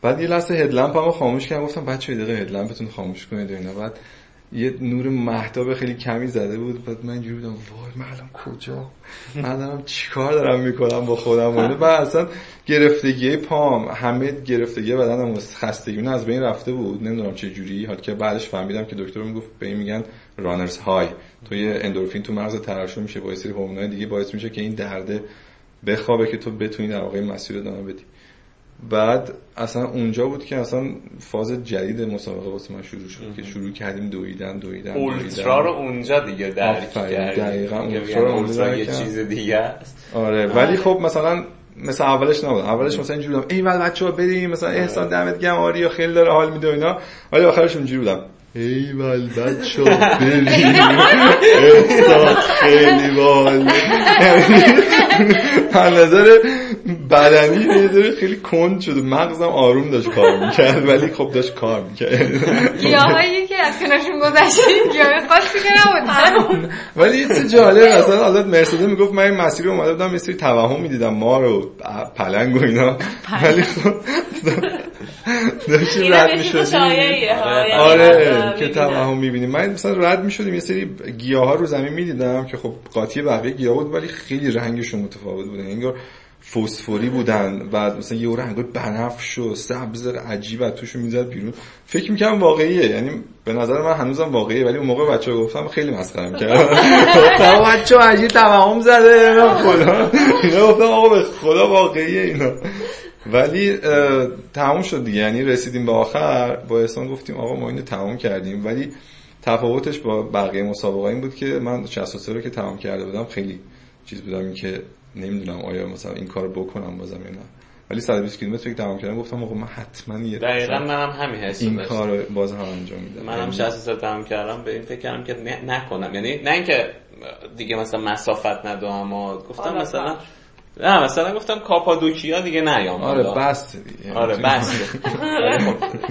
بعد یه لحظه هدلمپ هم خاموش کردم. گفتم بچه دقیقه هدلمپتون خاموش کنید اینا. بعد یه نور محتاب خیلی کمی زده بود. بعد من اینجوری بودم وای الان کجا؟ من دارم چیکار دارم می‌کنم با خودم؟ و اصلا گرفتگی پام همه گرفتگی بدنم خستگی از بین رفته بود. نمی‌دونم چه جوری. حال که بعدش فهمیدم که دکتر می‌گفت به این میگن رانرز های. تو یه اندورفین تو مغز ترشح میشه با سری هورمونای دیگه باعث میشه که این درده بخوابه که تو بتونی در واقع مسیر ادامه بدی. بعد اصلا اونجا بود که اصلا فاز جدید مسابقه واسه من شروع شد که شروع کردیم دویدن دویدن اولترا رو اونجا دیگه درک کردیم. دقیقا اولترا یه چیز دیگه است. آره ولی خب مثلا مثل اولش نبود. اولش مثلا اینجوری بودم ای ول بچه‌ها بریم مثلا احسان دمت گرم آریا خیلی داره حال میده اینا. ولی آخرش اونجوری بودم. ای ول بچه بریم. احسان خیلی بال نظر بدنی یه خیلی کند شد مغزم آروم داشت کار می‌کرد ولی خب داشت کار می‌کرد. گیاهایی که از کنارشون گذشتیم گیاه خاصی که نبود. ولی یه جالب مثلا حضرت مرسده می‌گفت من این مسیر رو اومده بودم یه سری توهم می‌دیدم ما رو پلنگ و اینا. ولی خب داشتیم رد می‌شدیم آره که توهم می‌بینیم من مثلا رد می‌شدیم یه سری گیاه ها رو زمین می‌دیدم که خب قاطی بقیه گیاه بود ولی خیلی رنگشون متفاوت بودن انگار فسفوری بودن و مثلا یه رنگ بنفش و سبز عجیب از توش می‌زد بیرون. فکر می‌کنم واقعیه یعنی به نظر من هنوزم واقعیه ولی اون موقع بچه گفتم خیلی مسخره می‌کردم گفتم بچه عجیب توهم زده خدا. اینا گفتم آقا به خدا واقعیه اینا. ولی تموم شد دیگه. یعنی رسیدیم به آخر. با احسان گفتیم آقا ما اینو تمام کردیم. ولی تفاوتش با بقیه مسابقه این بود که من 63 رو که تمام کرده بودم خیلی چیز بودم. که نمی‌دونم آیا مثلا این کار بکنم بازم یا نه. ولی 120 کیلومتر که تمام کردم گفتم آقا من حتما یه دقیقاً منم همین حس این کار باز هم انجام میدم. منم 63 تمام کردم. به این فکر کردم که نکنم. یعنی نه اینکه دیگه مثلا مسافت ندارم اما گفتم مثلا نه مثلا گفتم کاپادوکیا دیگه نیام. آره بس آره بس.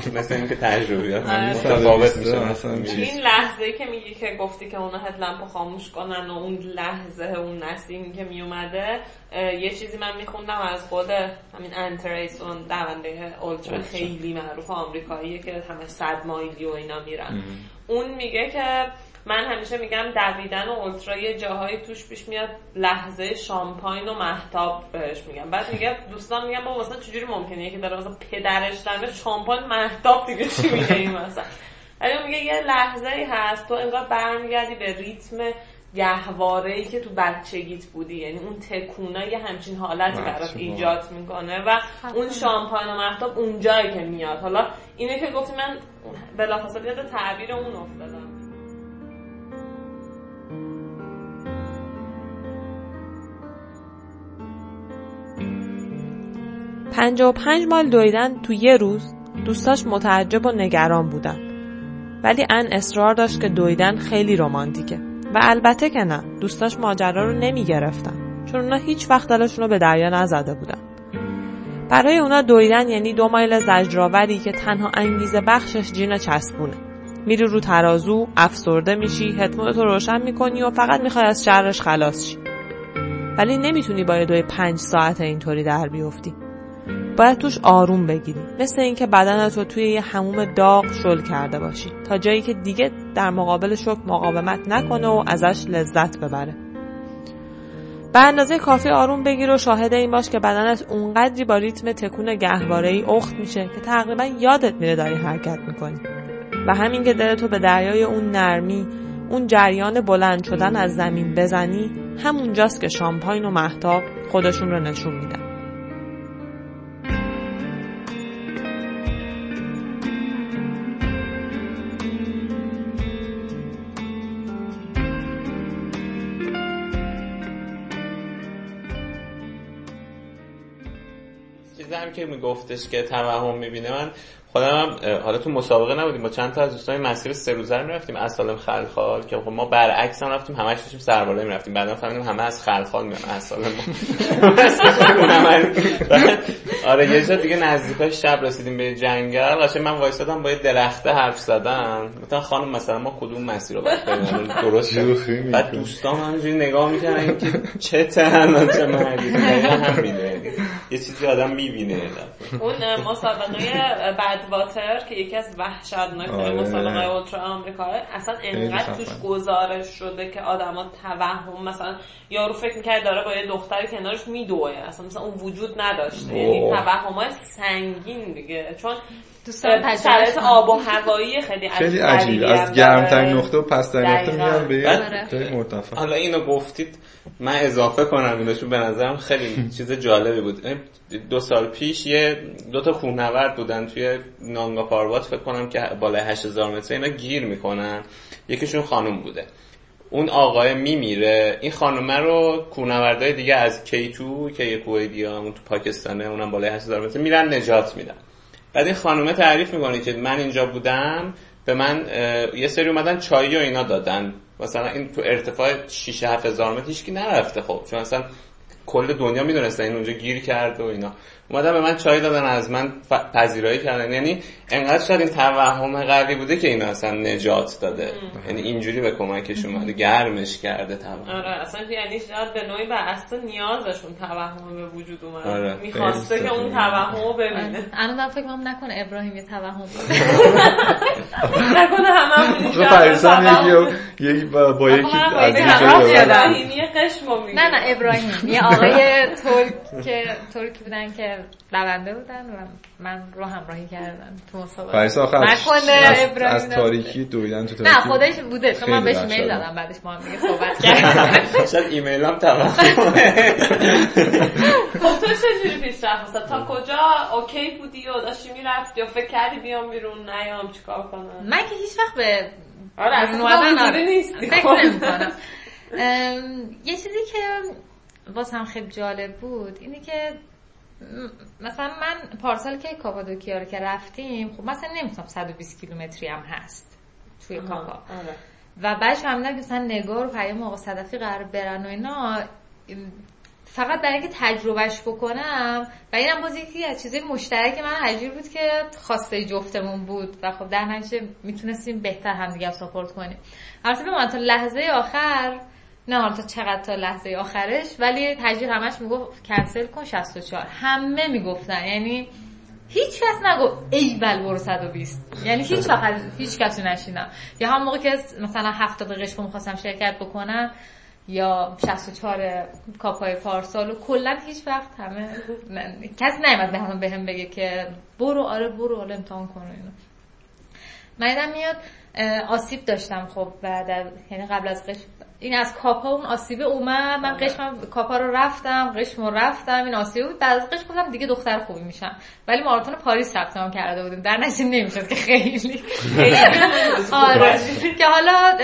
خب، مثل اینکه تجربه آره. متفاوت میشه این لحظه که میگی که گفتی که اونا هدلمپو خاموش کنن و اون لحظه اون نسیم که میومده یه چیزی من میخوندم از خود همین انتریس اون دونده اولترا خیلی معروف آمریکاییه که همه صد مایلی و اینا میرن. اون میگه که من همیشه میگم دویدن و اولترا یه جاهایی توش پیش میاد لحظه شامپاین و محتاب بهش میگم. بعد میگه دوستان میگم با مثلا چجوری ممکنه؟ که داره مثلا پدرش داره شامپاین محتاب دیگه چی میگه این مثلا؟ ولی میگه یه لحظه ای هست تو انگار برمیگردی به ریتم گهواره ای که تو بچگیت بودی. یعنی اون تکونه یه همچین حالتی برات ایجاد می‌کنه و اون شامپاین و محتاب اونجایی که میاد. حالا اینه که گفتی من بلافاصله یاد تعبیر اون افتادم. پنجا و پنج مال دویدن تو یه روز دوستاش متعجب و نگران بودن. ولی ان اصرار داشت که دویدن خیلی رمانتیکه. و البته که نه دوستاش ماجرا رو نمی گرفتن چون اونا هیچ وقت دلشون رو به دریا نزده بودن. برای اونا دویدن یعنی دو مایل زجرآوری که تنها انگیزه بخشش جین چسبونه. میری رو ترازو افسرده میشی هدمونتو روشن می‌کنی و فقط می‌خوای از شرش خلاص شی. ولی نمی‌تونی با دوی پنج ساعت اینطوری در بیفتی. باید توش آروم بگیری. مثل اینکه بدنت رو توی یه هموم داغ شل کرده باشی. تا جایی که دیگه در مقابل شک مقاومت نکنه و ازش لذت ببره. به اندازه کافی آروم بگیر و شاهد این باش که بدنت اونقدری با ریتم تکون گهواره ای اخت میشه که تقریبا یادت میره داری حرکت می‌کنی. و همین که دلتو به دریای اون نرمی اون جریان بلند شدن از زمین بزنی همونجاست که شامپاین و محتاب خودشون رو نشون میدن. که میگفتش که توهم می‌بینه. من خودم حالا تو مسابقه نبودیم با چند تا از دوستان مسیر سه روزه رو می‌رفتیم از سالم خلخال که خب ما برعکس هم رفتیم همش داشتیم سرباله می‌رفتیم. بعدا فهمیدیم همه از خلخال میان از سال آره یه جا دیگه نزدیکای شب رسیدیم به جنگل. قشنگ من وایسادم با یه درخته حرف زدم. مثلا خانم مثلا ما کدوم مسیر رو باید درست بعد دوستان همینجوری نگاه می‌کنن که چه تهنان چه مردی. هم یه چیزی آدم می‌بینه. اون مسابقه بعد واتر که یکی از وحشتناک آره. مسابقه اولترا آمریکا اصلا انقدر توش گزارش شده که آدما توهم مثلا یارو فکر می‌کرد داره با یه دختر کنارش میدوه. اصلا مثلا اون وجود نداشته. یعنی توهمای سنگین دیگه. چون شرایط آب و هوایی خیلی خیلی عجیب از گرمترین نقطه و پسترین نقطه میاد به آره. مرتفع حالا اینو گفتید من اضافه کنم اینو چون به نظرم خیلی چیز جالبی بود. دو سال پیش یه دو تا کوهنورد بودن توی نانگا پاروات فکر کنم که بالای 8000 متر اینا گیر می‌کنن. یکیشون خانم بوده. اون آقای میمیره. این خانومه رو کوهنوردای دیگه از کیتو که یه کوهیدیا اون تو پاکستانه اونم بالای 8000 متر میرن نجات میدن. بعد این خانومه تعریف می‌کنه که من اینجا بودم به من یه سری اومدن چایی و اینا دادن. مثلا این تو ارتفاع 6 7 هزار متر هیچکی نرفته خب. چون اصلا کل دنیا می‌دونستن این اونجا گیر کرد و اینا. اومدن به من چای دادن از من پذیرایی کردن. یعنی انقدر شاید این توهم قوی بوده که این اصلا نجات داده. یعنی اینجوری به کمکش اومده گرمش کرده توهم. آره اصلا یعنی شاید به نوعی بر اصلا نیازشون توهم به وجود اومده آره. می‌خواسته که اون توهم رو ببینه. آره. الان فکر کنم نکنه ابراهیم یه توهم نکنه خب یکی با یکی از نه نه ابراهیم. یه آقای ترک بودن که دونده بودن و من رو همراهی کردم تو مسابقه. آخر از, از تاریکی دویدن تو تاریکی نه خودش بوده. چون من بهش ایمیل دادم بعدش ما هم دیگه صحبت کردیم. شاید ایمیل هم تمام خب تو چجوری پیش رفت تا کجا اوکی بودی و داشتی می‌رفتی یا فکر کردی بیام بیرون نیام چیکار کنم؟ من که هیچ وقت به آره اصلا نیستی. فکر نمی‌کنم. یه چیزی که واسه هم خیلی جالب بود اینه که مثلا من پارسال که کاپادوکیا رو که رفتیم خب مثلا نمی‌تونم 120 کیلومتری هم هست توی کاپا. آره. و بعدش فهمیدم که مثلا نگار و پیام آقا صدفی قرار برن و اینا فقط برای اینکه تجربهش بکنم. و اینم باز یکی از چیزای مشترک من حجیر بود که خواسته جفتمون بود و خب در نتیجه می‌تونستیم بهتر همدیگه ساپورت کنیم. البته به تا لحظه آخر نه حالا تا چقدر تا لحظه آخرش ولی تجربه همش می‌گفت کنسل کن 64 همه می‌گفتن یعنی هیچ کس نگو ای بل برو 120 یعنی هیچ وقت هیچ کسی نشینم یا هم موقع که مثلا 70 قشم می‌خواستم شرکت بکنم یا 64 کاپای پارسال و کلا هیچ وقت همه کسی نیومد به بهم بگه که برو آره برو حالا امتحان کن. اینو من میاد آسیب داشتم خب بعد یعنی قبل از قش این از کاپا اون آسیبه اومد. من آره. قشمم کاپا رو رفتم قشم رو رفتم این آسیبه بود بعد از قشم گفتم دیگه دختر خوبی میشم. ولی ماراتون پاریس ثبت نام کرده بودیم. در نتیجه نمی‌شد که خیلی. آره. که حالا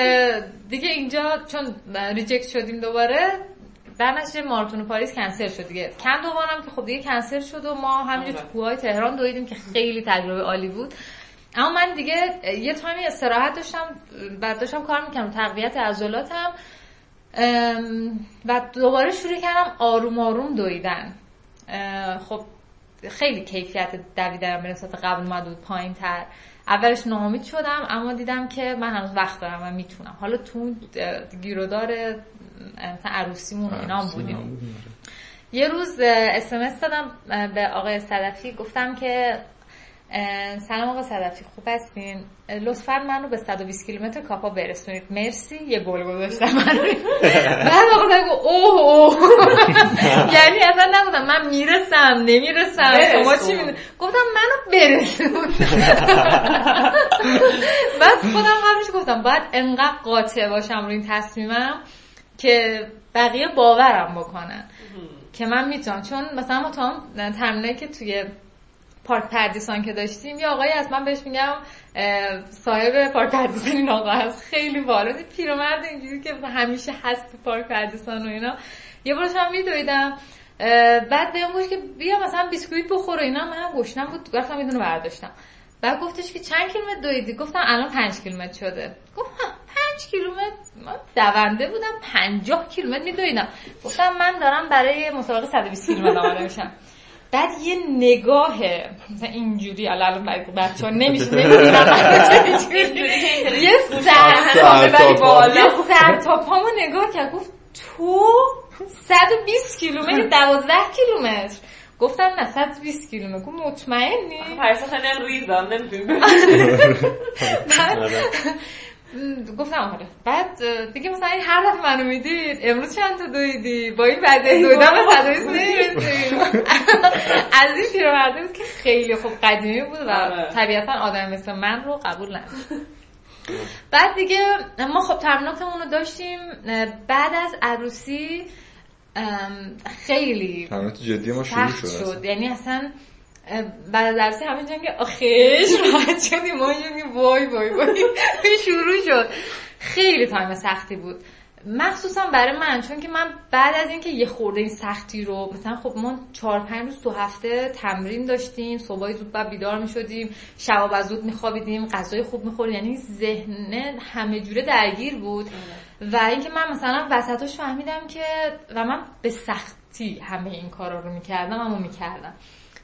دیگه اینجا چون reject شدیم دوباره در نتیجه ماراتون پاریس کنسل شد دیگه. گفتم که خب دیگه کنسل شد و ما همینجور تو کوههای تهران دویدیم که خیلی تجربه عالی بود. اما من دیگه یه تایمی استراحت داشتم بعد داشتم کار می‌کنم تقویت عضلاتم. و دوباره شروع کردم آروم آروم دویدن. خب خیلی کیفیت دویدنم به نسبت قبل اومد بود پایین تر اولش ناامید شدم اما دیدم که من هنوز وقت دارم و می‌تونم. حالا تو گیرودار مثلا عروسیمون اینا بودیم. یه روز اسمس دادم به آقای صدفی. گفتم که سلام آقای صدفی خوب هستین؟ لطفا من رو به 120 کیلومتر کاپا برسونید. مرسی. یه گل گذاشتم. من. بعد آقا گفت اوه اوه. یعنی اصلا نبودم. من می‌رسم نمی‌رسم. شما چی می‌دونید گفتم منو برسون. بعد خودم قبلش گفتم باید انقدر قاطع باشم روی این تصمیمم که بقیه باورم بکنن. که من می‌تونم. چون مثلا ما تا هم تمرینایی که توی پارک پردیسان که داشتیم. یه آقایی از من بهش میگم صاحب پارک پردیسان این آقا هست. خیلی بالا پیرمرد اینجوری که همیشه هست تو پارک پردیسان و اینا. یه بارش هم میدویدم بعد بهم گفت که بیا مثلا بیسکویت بخور و اینا من گشنم بود. رفتم یه دونه برداشتم. بعد گفتش که چند کیلومتر دویدی؟ گفتم الان پنج کیلومتر شده. گفت ها، پنج کیلومتر؟ من دونده بودم پنجاه کیلومتر میدویدم. گفتم من دارم برای مسابقه 120 کیلومتر آماده میشم. بعد یه نگاه مثلا اینجوری الان بچه ها نمیشه یه سر تا پامو نگاه کرد. گفت تو 120 کیلومتر 12 کیلومتر. گفتم نه 120 کیلومتر. گفت مطمئنی؟ پریسا خیلی ریزم نمی‌تونی. گفتم آره. بعد دیگه مثلا این هر دفعه منو می‌دید امروز چند تا دویدی؟ با این وضعیت دویدن به صدایست نمی‌رسیم از این پیرمرده بود که خیلی خوب قدیمی بود و آره. طبیعتا آدم مثل من رو قبول نداشت بعد دیگه ما خب تمریناتمون رو داشتیم. بعد از عروسی خیلی تمرینات جدی ما شروع شد شد. یعنی اصلا بعد درسی همه جنگ آخش راحت شدیم ما اینجوری وای وای وای. شروع شد. خیلی تایم سختی بود. مخصوصا برای من چون که من بعد از اینکه یه خورده این سختی رو مثلا خب ما چهار پنج روز تو هفته تمرین داشتیم صبحای زود بعد بیدار می شدیم شبا از زود می خوابیدیم غذای خوب می خوردیم یعنی ذهن همه جوره درگیر بود. و اینکه من مثلا وسطاش فهمیدم که و من به سختی همه این کارا رو می‌کردم اما می‌کردم.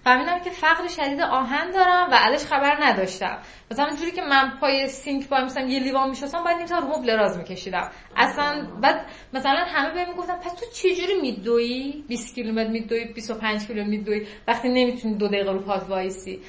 فهمیدم که فقر شدید آهن دارم و ازش خبر نداشتم. مثلا اونجوری که من پای سینک وایمیستادم مثلا یه لیوان میشستم تا رو مبل دراز میکشیدم. اصلا بعد مثلا همه بهم می‌گفتن پس تو چجوری میدویی؟ 20 کیلومتر میدویی 25 کیلومتر میدویی. وقتی نمی‌تونی دو دقیقه رو پات وایسی.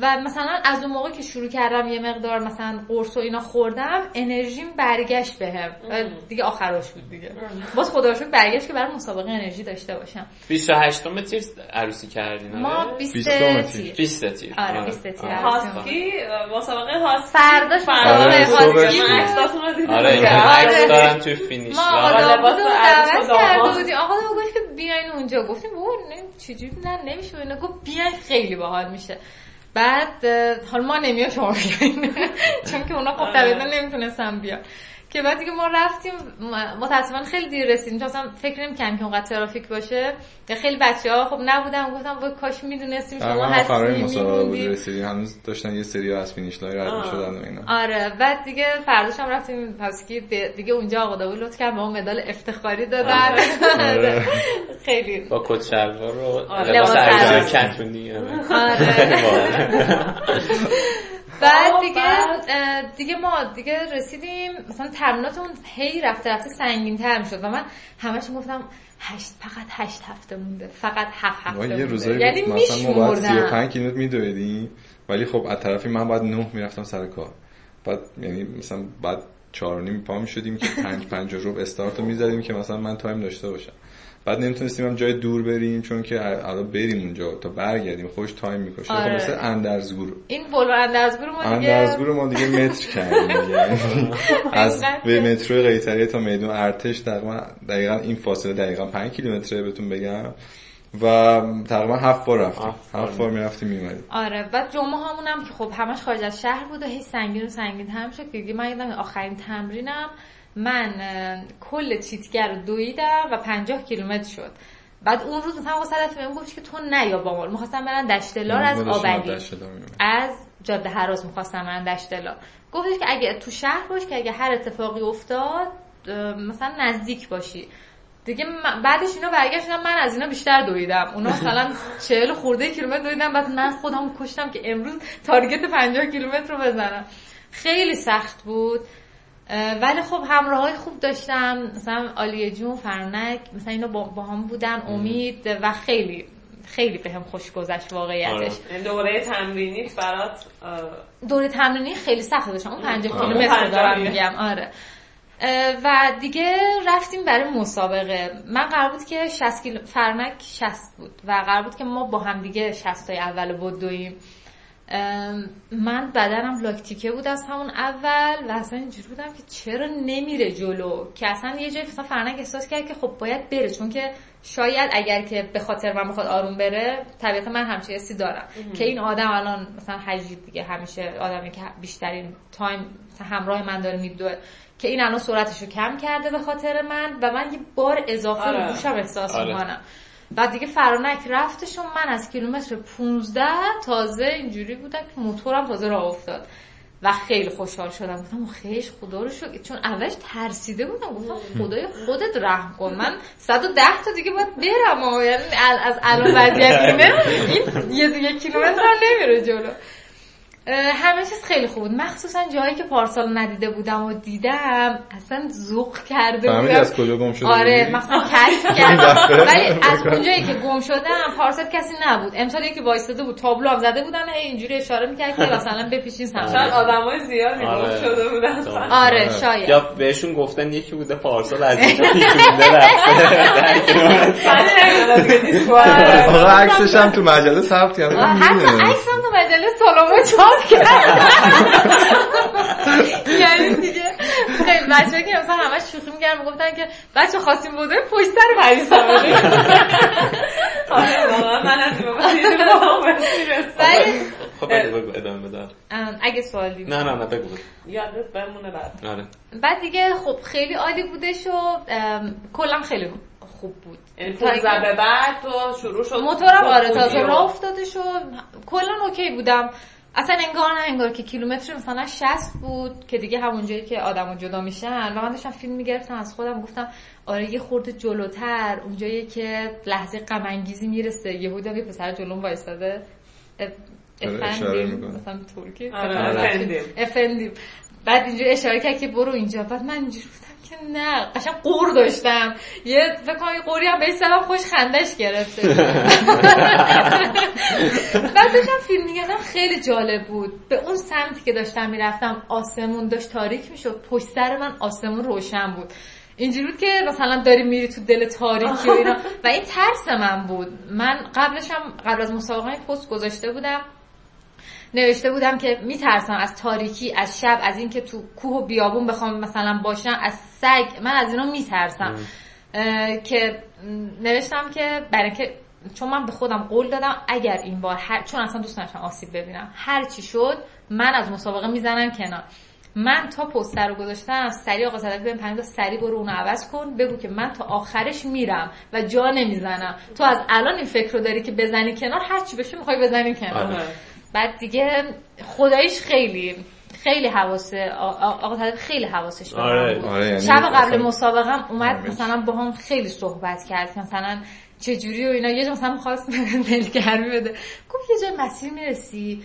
و مثلا از اون موقع که شروع کردم یه مقدار مثلا قرص و اینا خوردم انرژیم برگشت بهم و دیگه آخراش بود دیگه باز خدا شکر برگشت که برای مسابقه انرژی داشته باشم 28 تیر عروسی کردین ما آره 20 بیستم تیر تیر. 20 تیر آره، 20 تیر. آره. هاسکی مسابقه هاسکی فرداش فردا آره، صبح. هاسکی. عکساتون رو دیدم آره عکس آره. دارم توی فینیش ما. آقا رو دعوت. کرده بودیم آقا گفت که بیاین اونجا. گفتیم نه چجوری؟ نه نمیشه اینا. گفت بیاین خیلی باحال میشه. بعد حالا ما نمیاد شما بیاین. چون که اونا خب آره. طبیعتا نمی‌تونستم بیان. که بعد دیگه ما رفتیم متاسفانه خیلی دیر رسیدیم. چون اصلا فکر نمی‌کردم که اونقدر ترافیک باشه. که خیلی بچه ها خب نبودم گفتم وای کاش می‌دونستیم شما آخرای هستیم مسابقه بود. رسیدیم. هنوز داشتن یه سری از finish line رد. می‌شدن و اینا. آره بعد دیگه فرداش هم رفتیم. پاسگی دیگه اونجا آقا داوود لطف کرد به ما مدال افتخاری دادن. آره. خیلی. با کت شلوار و آره، لباس عروسی. کتونی آره. بعد دیگه دیگه ما دیگه رسیدیم. مثلا تمریناتمون هی رفته رفته سنگین تر می‌شد و من همش گفتم هشت فقط هشت هفته مونده فقط هفت هفته ما یه مونده. روزایی یعنی مثلا ما باید میشمردم. 35 کیلومتر میدویدیم ولی خب از طرفی من باید 9 می‌رفتم سر کار. بعد یعنی مثلا بعد چهار و نیم پا می‌شدیم که پنج پنج و ربع استارت رو می‌زدیم که مثلا من تایم داشته باشم. بعد نمی‌تونستیم هم جای دور بریم چون که الان بریم اونجا تا برگردیم. خودش تایم می‌کشه. خب آره. مثل اندرزگور. این بلو اندرزگور ما دیگه اندرزگور ما دیگه متر کردیم. یعنی از به مترو قیطریه تا میدون ارتش تقریبا دقیقا این فاصله دقیقا 5 کیلومتره بهتون بگم. و تقریبا هفت بار رفتیم. هفت بار. می‌رفتیم میمدیم آره. بعد جمعه هامونم که خب همش خارج از شهر بود و هی سنگین و سنگین هم شد. دیگه من یادم آخرین تمرینم من کل چیتگر رو دویدم و 50 کیلومتر شد. بعد اون روز مثلا واسه بهم گفت که تو نیا با ما می‌خواستم برن دشتلار از آبدی از جاده هراز می‌خواستم برن دشتلار گفتش که اگه تو شهر باش که اگه هر اتفاقی افتاد مثلا نزدیک باشی. دیگه بعدش اینا برگشتن من از اینا بیشتر دویدم. اونا مثلا 40 خورده کیلومتر دویدم بعد من خودم کشتم که امروز تارگت 50 کیلومتر رو بزنم. خیلی سخت بود. ولی خب همراه های خوب داشتم. مثلا آلیه جون فرنک مثلا اینا با, هم بودن. امید و خیلی خیلی بهم خوش گذشت واقعیتش. آره. این دوره تمرینیت برات دوره تمرینی خیلی سخت داشتم. اون 50 آره. کیلومتر دارم. میگم. آره. و دیگه رفتیم برای مسابقه. من قرار بود که 60 کیلو فرنک 60 بود و قرار بود که ما با هم دیگه 60 تای اول بدویم من بدنم لاکتیکه بود از همون اول و اصلا اینجوری بودم که چرا نمیره جلو که اصلا یه جایی مثلا فرنک احساس کرد که خب باید بره چون که شاید اگر که به خاطر من بخواد آروم بره طبیعتا من همچین حسی دارم که این آدم الان مثلا حجید دیگه همیشه آدمی که بیشترین تایم همراه من داره میدوه که این الان سرعتش رو کم کرده به خاطر من و من یه بار اضافه آره. رو دوشم احساس آره. می‌کنم بعد دیگه فرانک رفتش و من از کیلومتر 15 تازه اینجوری بودم که موتورم تازه راه افتاد و خیلی خوشحال شدم. گفتم خیش خدا رو شکر. چون اولش ترسیده بودم. گفتم خدای خودت رحم کن. من 110 تا دیگه باید برم. یعنی از الان وضعیت این یه دیگه کیلومتر نمیره جلو. همه چیز خیلی خوب بود. مخصوصا جایی که پارسال ندیده بودم و دیدم اصلا ذوق کرده فهمیدی بودم. از کجا گم شده آره؟ مثلا کشف کردم. ولی از اونجایی که گم شدم پارسال کسی نبود. امسال یکی وایساده بود تابلو هم زده بودن هی اینجوری اشاره می‌کرد که مثلا بپیشین شاید سمت آدمای زیادی آره. گم شده بودن. آره شاید. یا بهشون گفتن یکی بوده پارسال از اینجا پیچونده رفته. عکسش هم تو مجله ثبت کرده آه، حتی. عکسم تو مجله سالامو کرد یعنی دیگه. خیلی بچه که مثلا همش شوخی میگن می‌گفتن که بچه خواستیم بوده پشت سر پریسا آره خب ادامه بده. ام، اگه سوالی نه نه نه بگو. یادت بمونه بعد. آره. بعد دیگه خب خیلی عالی بودش و ام، کلا خیلی خوب بود. یعنی تا اینکه- 15 به بعد تو شروع شد. موتورم آره تازه خوبی و- راه افتادش و کلا اوکی بودم. اصلا انگار نه انگار که کیلومتر مثلا 60 بود که دیگه همون جایی که آدمو جدا میشن. و من داشتم فیلم می‌گرفتم از خودم گفتم آره یه خورده جلوتر اونجایی که لحظه غم انگیزی می‌رسه یهودا یه پسر جلوم وایساده اشاره افندیم. مثلا ترکی. آره، افندیم. افندیم. بعد اینجوری اشاره کرد که برو اینجا. بعد من اینجوری بودم که نه قشنگ قور داشتم. یه فکر کنم یه قوری هم بهش زدم خوش خندش گرفته. بعد داشتم فیلم میگردم خیلی جالب بود. به اون سمتی که داشتم می‌رفتم آسمون داشت تاریک می‌شد. پشت سر من آسمون روشن بود. اینجوری بود که مثلا داری میری تو دل تاریکی و اینا. و این ترس من بود. من قبلش هم قبل از مسابقه پست گذاشته بودم. نوشته بودم که میترسم از تاریکی از شب از اینکه تو کوه و بیابون بخوام مثلا باشم از سگ من از اینا میترسم. که نوشتم که برای اینکه چون من به خودم قول دادم اگر این بار هر... چون اصلا دوست نداشتم آسیب ببینم. هر چی شد من از مسابقه می‌زنم کنار. من تا پستر رو گذاشتم سری آقا صدقی بهم پیام داد سری برو اونو عوض کن بگو که من تا آخرش میرم و جا نمی‌زنم. تو از الان این فکر رو داری که بزنی کنار هر چی بشه می‌خوای بزنی کنار. آره. بعد دیگه خداییش خیلی خیلی حواسه آ- آقا طالب خیلی حواسش به من آره. بود آره، یعنی شب قبل اصلا- مسابقه اومد آره. مثلا با هم خیلی صحبت کرد مثلا چجوری و اینا یه جا مثلا خواست دلگرمی بده گفت یه جا مسیر می‌رسی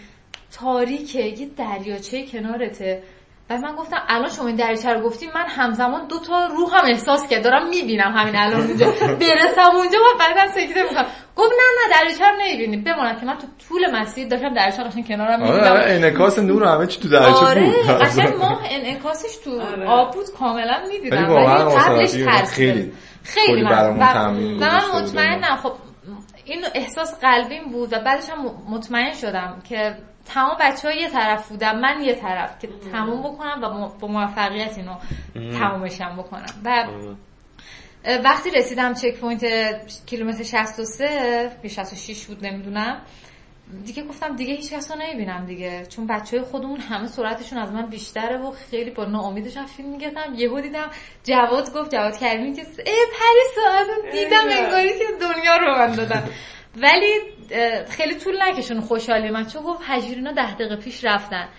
تاریکه یه دریاچه کنارته و من گفتم الان شما این دریاچه رو گفتی من همزمان دو تا روحم احساس کرد. دارم می‌بینم همین الان اونجا. برسم اونجا و بعدم سکته می‌کنم. گفت نه نه دریاچه رو نمی‌بینی. بماند که من تو طول مسیر داشتم دریاچه قشنگ کنارم آره می‌بینم. آره انعکاس نور همه چی تو درچه آره بود. قشنگ ماه انعکاسش تو آره. آب بود کاملا می‌دیدم. ولی قبلش خیلی خیلی برامون و من مطمئنم خب این احساس قلبیم بود و بعدش هم مطمئن شدم که تمام بچه ها یه طرف بودم من یه طرف که تموم بکنم و با موفقیت اینو تمومشم بکنم. و اه، وقتی رسیدم checkpoint کیلومتر 63 یا 66 بود نمی‌دونم دیگه گفتم دیگه هیچ کس رو نمی‌بینم دیگه. چون بچه های خودمون همه سرعتشون از من بیشتره و خیلی با ناامیدی داشتم فیلم می‌گرفتم یهو دیدم جواد گفت جواد کریمی که ای پری ساعت دیدم. انگاری که دنیا رو به من دادن ولی خیلی طول نکشید خوشحالی من چون گفت هجیرینا ده دقیقه پیش رفتن.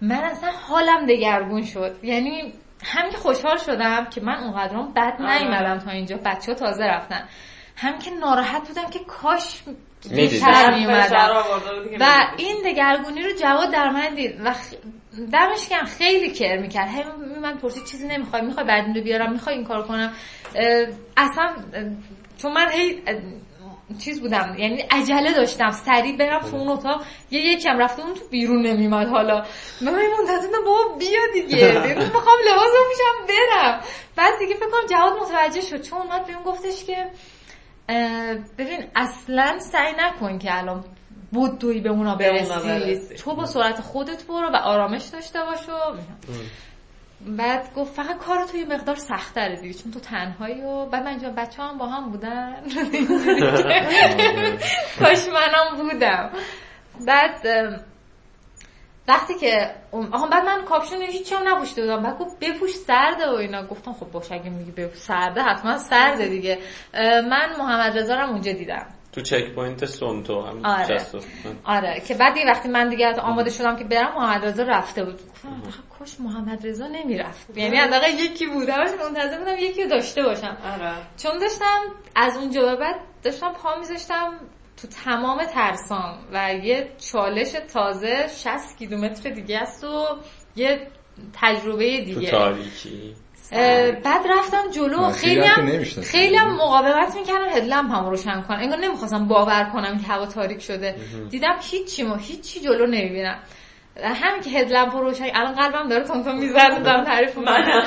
من اصلا حالم دگرگون شد. یعنی هم که خوشحال شدم که من اونقدرام بد آره. نیومدم تا اینجا بچه ها تازه رفتن. هم که ناراحت بودم که کاش. بیشتر میومدم. که و. این دگرگونی رو جواد در من دید و خ... دمش گرم خیلی کر می‌کرد. هی من پرسید چیزی نمی‌خوای می‌خوای بعد رو بیارم می‌خوای این کار کنم؟ اصلا چون من هی چیز بودم یعنی عجله داشتم. سریع برم تو اون اتاق یه یکم رفته اون تو بیرون نمیمد حالا. من هی منتظرم بابا بیا دیگه. می‌خوام لباس میشم برم. بعد دیگه فکر کنم جواد متوجه شد چون اومد بهم گفتش که ببین اصلا سعی نکن که الان به اونا به اونا برسی. برسی. تو با سرعت خودت برو و آرامش داشته باش و بعد گفت فقط کار تو یه مقدار سختره دیگه چون تو تنهایی و بعد من اینجا بچه هم با هم بودن. کاش منم بودم. بعد وقتی که آها بعد من کاپشن هیچی هم نپوشیده بودم. بعد گفت بپوش سرده و اینا. گفتم خب باشه اگه میگی بپوش سرده حتما سرده دیگه. من محمد رضا اونجا دیدم. تو checkpoint سونتو هم آره. آره. که بعد وقتی من دیگه آماده شدم که برم محمد رضا رفته بود. کاش محمد رضا نمی‌رفت. یعنی حداقل یکی بود. همش منتظر بودم یکی رو داشته باشم. آره. چون داشتم از اونجا به بعد داشتم پا میذاشتم تو تمام ترسام و یه چالش تازه 60 کیلومتر دیگه است و یه تجربه تو دیگه. تاریکی. اه، بعد رفتم جلو. خیلی هم. خیلی هم مقاومت می‌کردم. هدلمپ هم روشن کنم. انگار نمی‌خواستم باور کنم که هوا تاریک شده. دیدم هیچی ما هیچی جلو نمی‌بینم. همین که هدلمپ رو روشن الان قلبم داره تون تون می‌زنه دارم تعریف می‌کنم.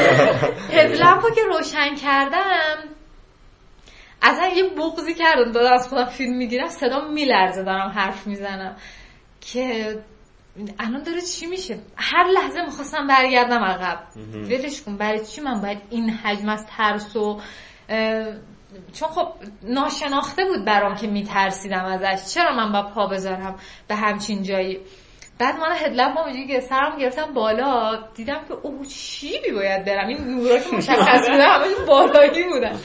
هدلمپ رو که روشن کردم اصلا یه بغضی کردم. دادم از خودم فیلم می‌گیرم صدا میلرزه دارم حرف می‌زنم. که الان داره چی میشه؟ هر لحظه می‌خواستم برگردم عقب. ولش کن برای چی من باید این حجم از ترس و چون خب ناشناخته بود برام که میترسیدم ازش. چرا من باید پا بذارم به همچین جایی؟ بعد من هم اینجوری که سرم گرفتم بالا. دیدم که اوه چی باید برم. این نورا که مشخص بوده همه بالایی بودن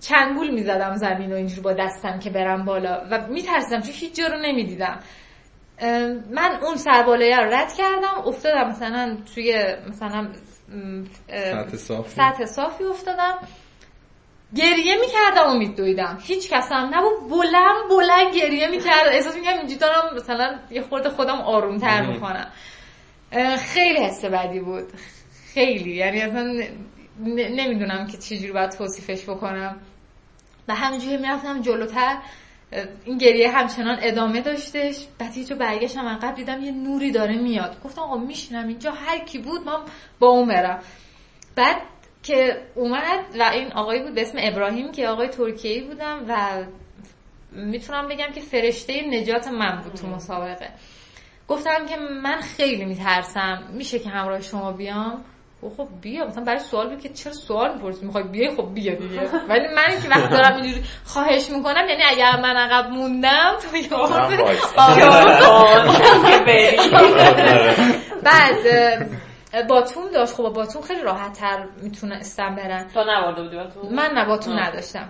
چنگول می‌زدم زمین و اینجوری با دستم که برم بالا. و میترسیدم چون هیچ جا رو نمی‌دیدم. من اون سربالایه رو رد کردم افتادم مثلا توی مثلا سطح صافی. سطح صافی افتادم. گریه می‌کردم و میدویدم هیچ کس هم نبود. بلند بلند گریه می‌کردم. احساس می‌کنم اینجوری دارم مثلا یه خورده خودم آرومتر می‌کنم خیلی حس بدی بود. خیلی. یعنی اصلا نمی‌دونم که چجوری باید توصیفش بکنم. و همینجوری می‌رفتم جلوتر. این گریه همچنان ادامه داشتش. بعد یه جا برگشتم عقب دیدم یه نوری داره میاد. گفتم آقا میشینم اینجا. هر کی بود من با اون برم. بعد که اومد و این آقایی بود به اسم ابراهیم که آقای ترکیه‌ای بودم و می‌تونم بگم که فرشته نجات من بود تو مسابقه. گفتم که من خیلی میترسم. میشه که همراه شما بیام؟ گفت خب بیا مثلا برای سوال که چرا سوال می‌پرسی؟ می‌خوای بیای؟ خب بیا دیگه. ولی من که وقت دارم اینجوری خواهش می‌کنم یعنی اگر من عقب موندم تو بعد اه، باتوم داشت. خب با باتوم خیلی راحت تر می‌تونستم برن. تو نبرده بودی با تو؟ من نباتون آه. نداشتم.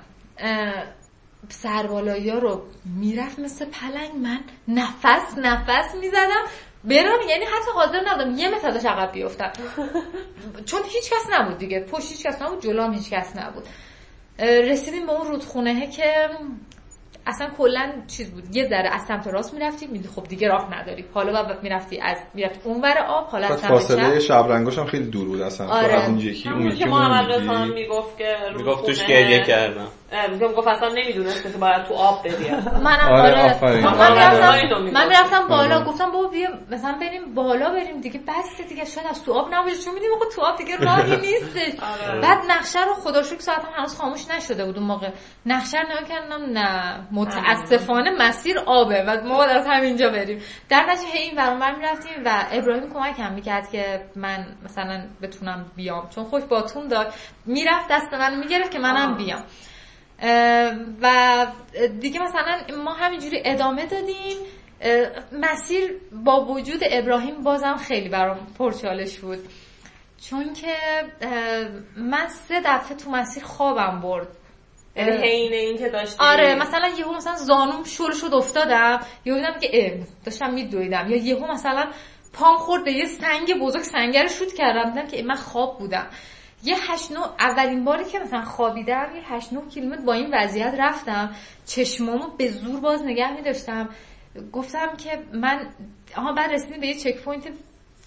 سربالایی ها رو می‌رفت مثل پلنگ. من نفس نفس می‌زدم. برم یعنی حتی حاضر نبودم یه متر ازش عقب بیفتم. چون هیچ کس نبود دیگه. پشت هیچ کس نبود جلو هم هیچ کس نبود رسیدیم به اون رودخونه که اصلا کلا چیز بود. یه ذره از سمت راست می‌رفتی میدی خب دیگه راه نداری. حالا بعد می‌رفتی از می‌رفتی اونور آب حالا از سمت فاصله شب رنگاش هم خیلی دور بود اصلا. آره. از اون یکی اون یکی. رضا هم می‌گفت که می‌گفت توش گریه کردم. میگم گفت اصلا نمی‌دونسته که باید تو آب بدی منم آره، آره. من آره. من می‌رفتم بالا آره. گفتم بابا بیا مثلا بریم بالا بریم دیگه بس دیگه شاید از تو آب نباشه. چون میدیم آقا تو آب دیگه راهی نیستش. آره. بعد نقشه رو خدا شکر ساعتم هنوز خاموش نشده بود اون موقع. نقشه رو کردم نه متاسفانه مسیر آبه. و ما باید از همینجا بریم. در نتیجه هی این ور می‌رفتیم و ابراهیم کمکم می‌کرد که من مثلا بتونم بیام. چون خوش باتون داشت. می‌رفت دست من می‌گرفت که منم. بیام. و دیگه مثلا ما همینجوری ادامه دادیم. مسیر با وجود ابراهیم بازم خیلی برام پرچالش بود. چون که من سه دفعه تو مسیر خوابم برد. یعنی حین این که داشتی؟ آره مثلا یهو مثلا زانوم شل شد افتادم. یهو دیدم که اه، داشتم میدویدم. یا یهو مثلا پام خورد به یه سنگ بزرگ سنگ رو شوت کردم. دیدم که من خواب بودم. یه هشت نو اولین باری که مثلا خوابیدم یه هشت نو کیلومتر با این وضعیت رفتم. چشمامو به زور باز نگه می داشتم گفتم که من آها بعد رسیدیم به یه checkpoint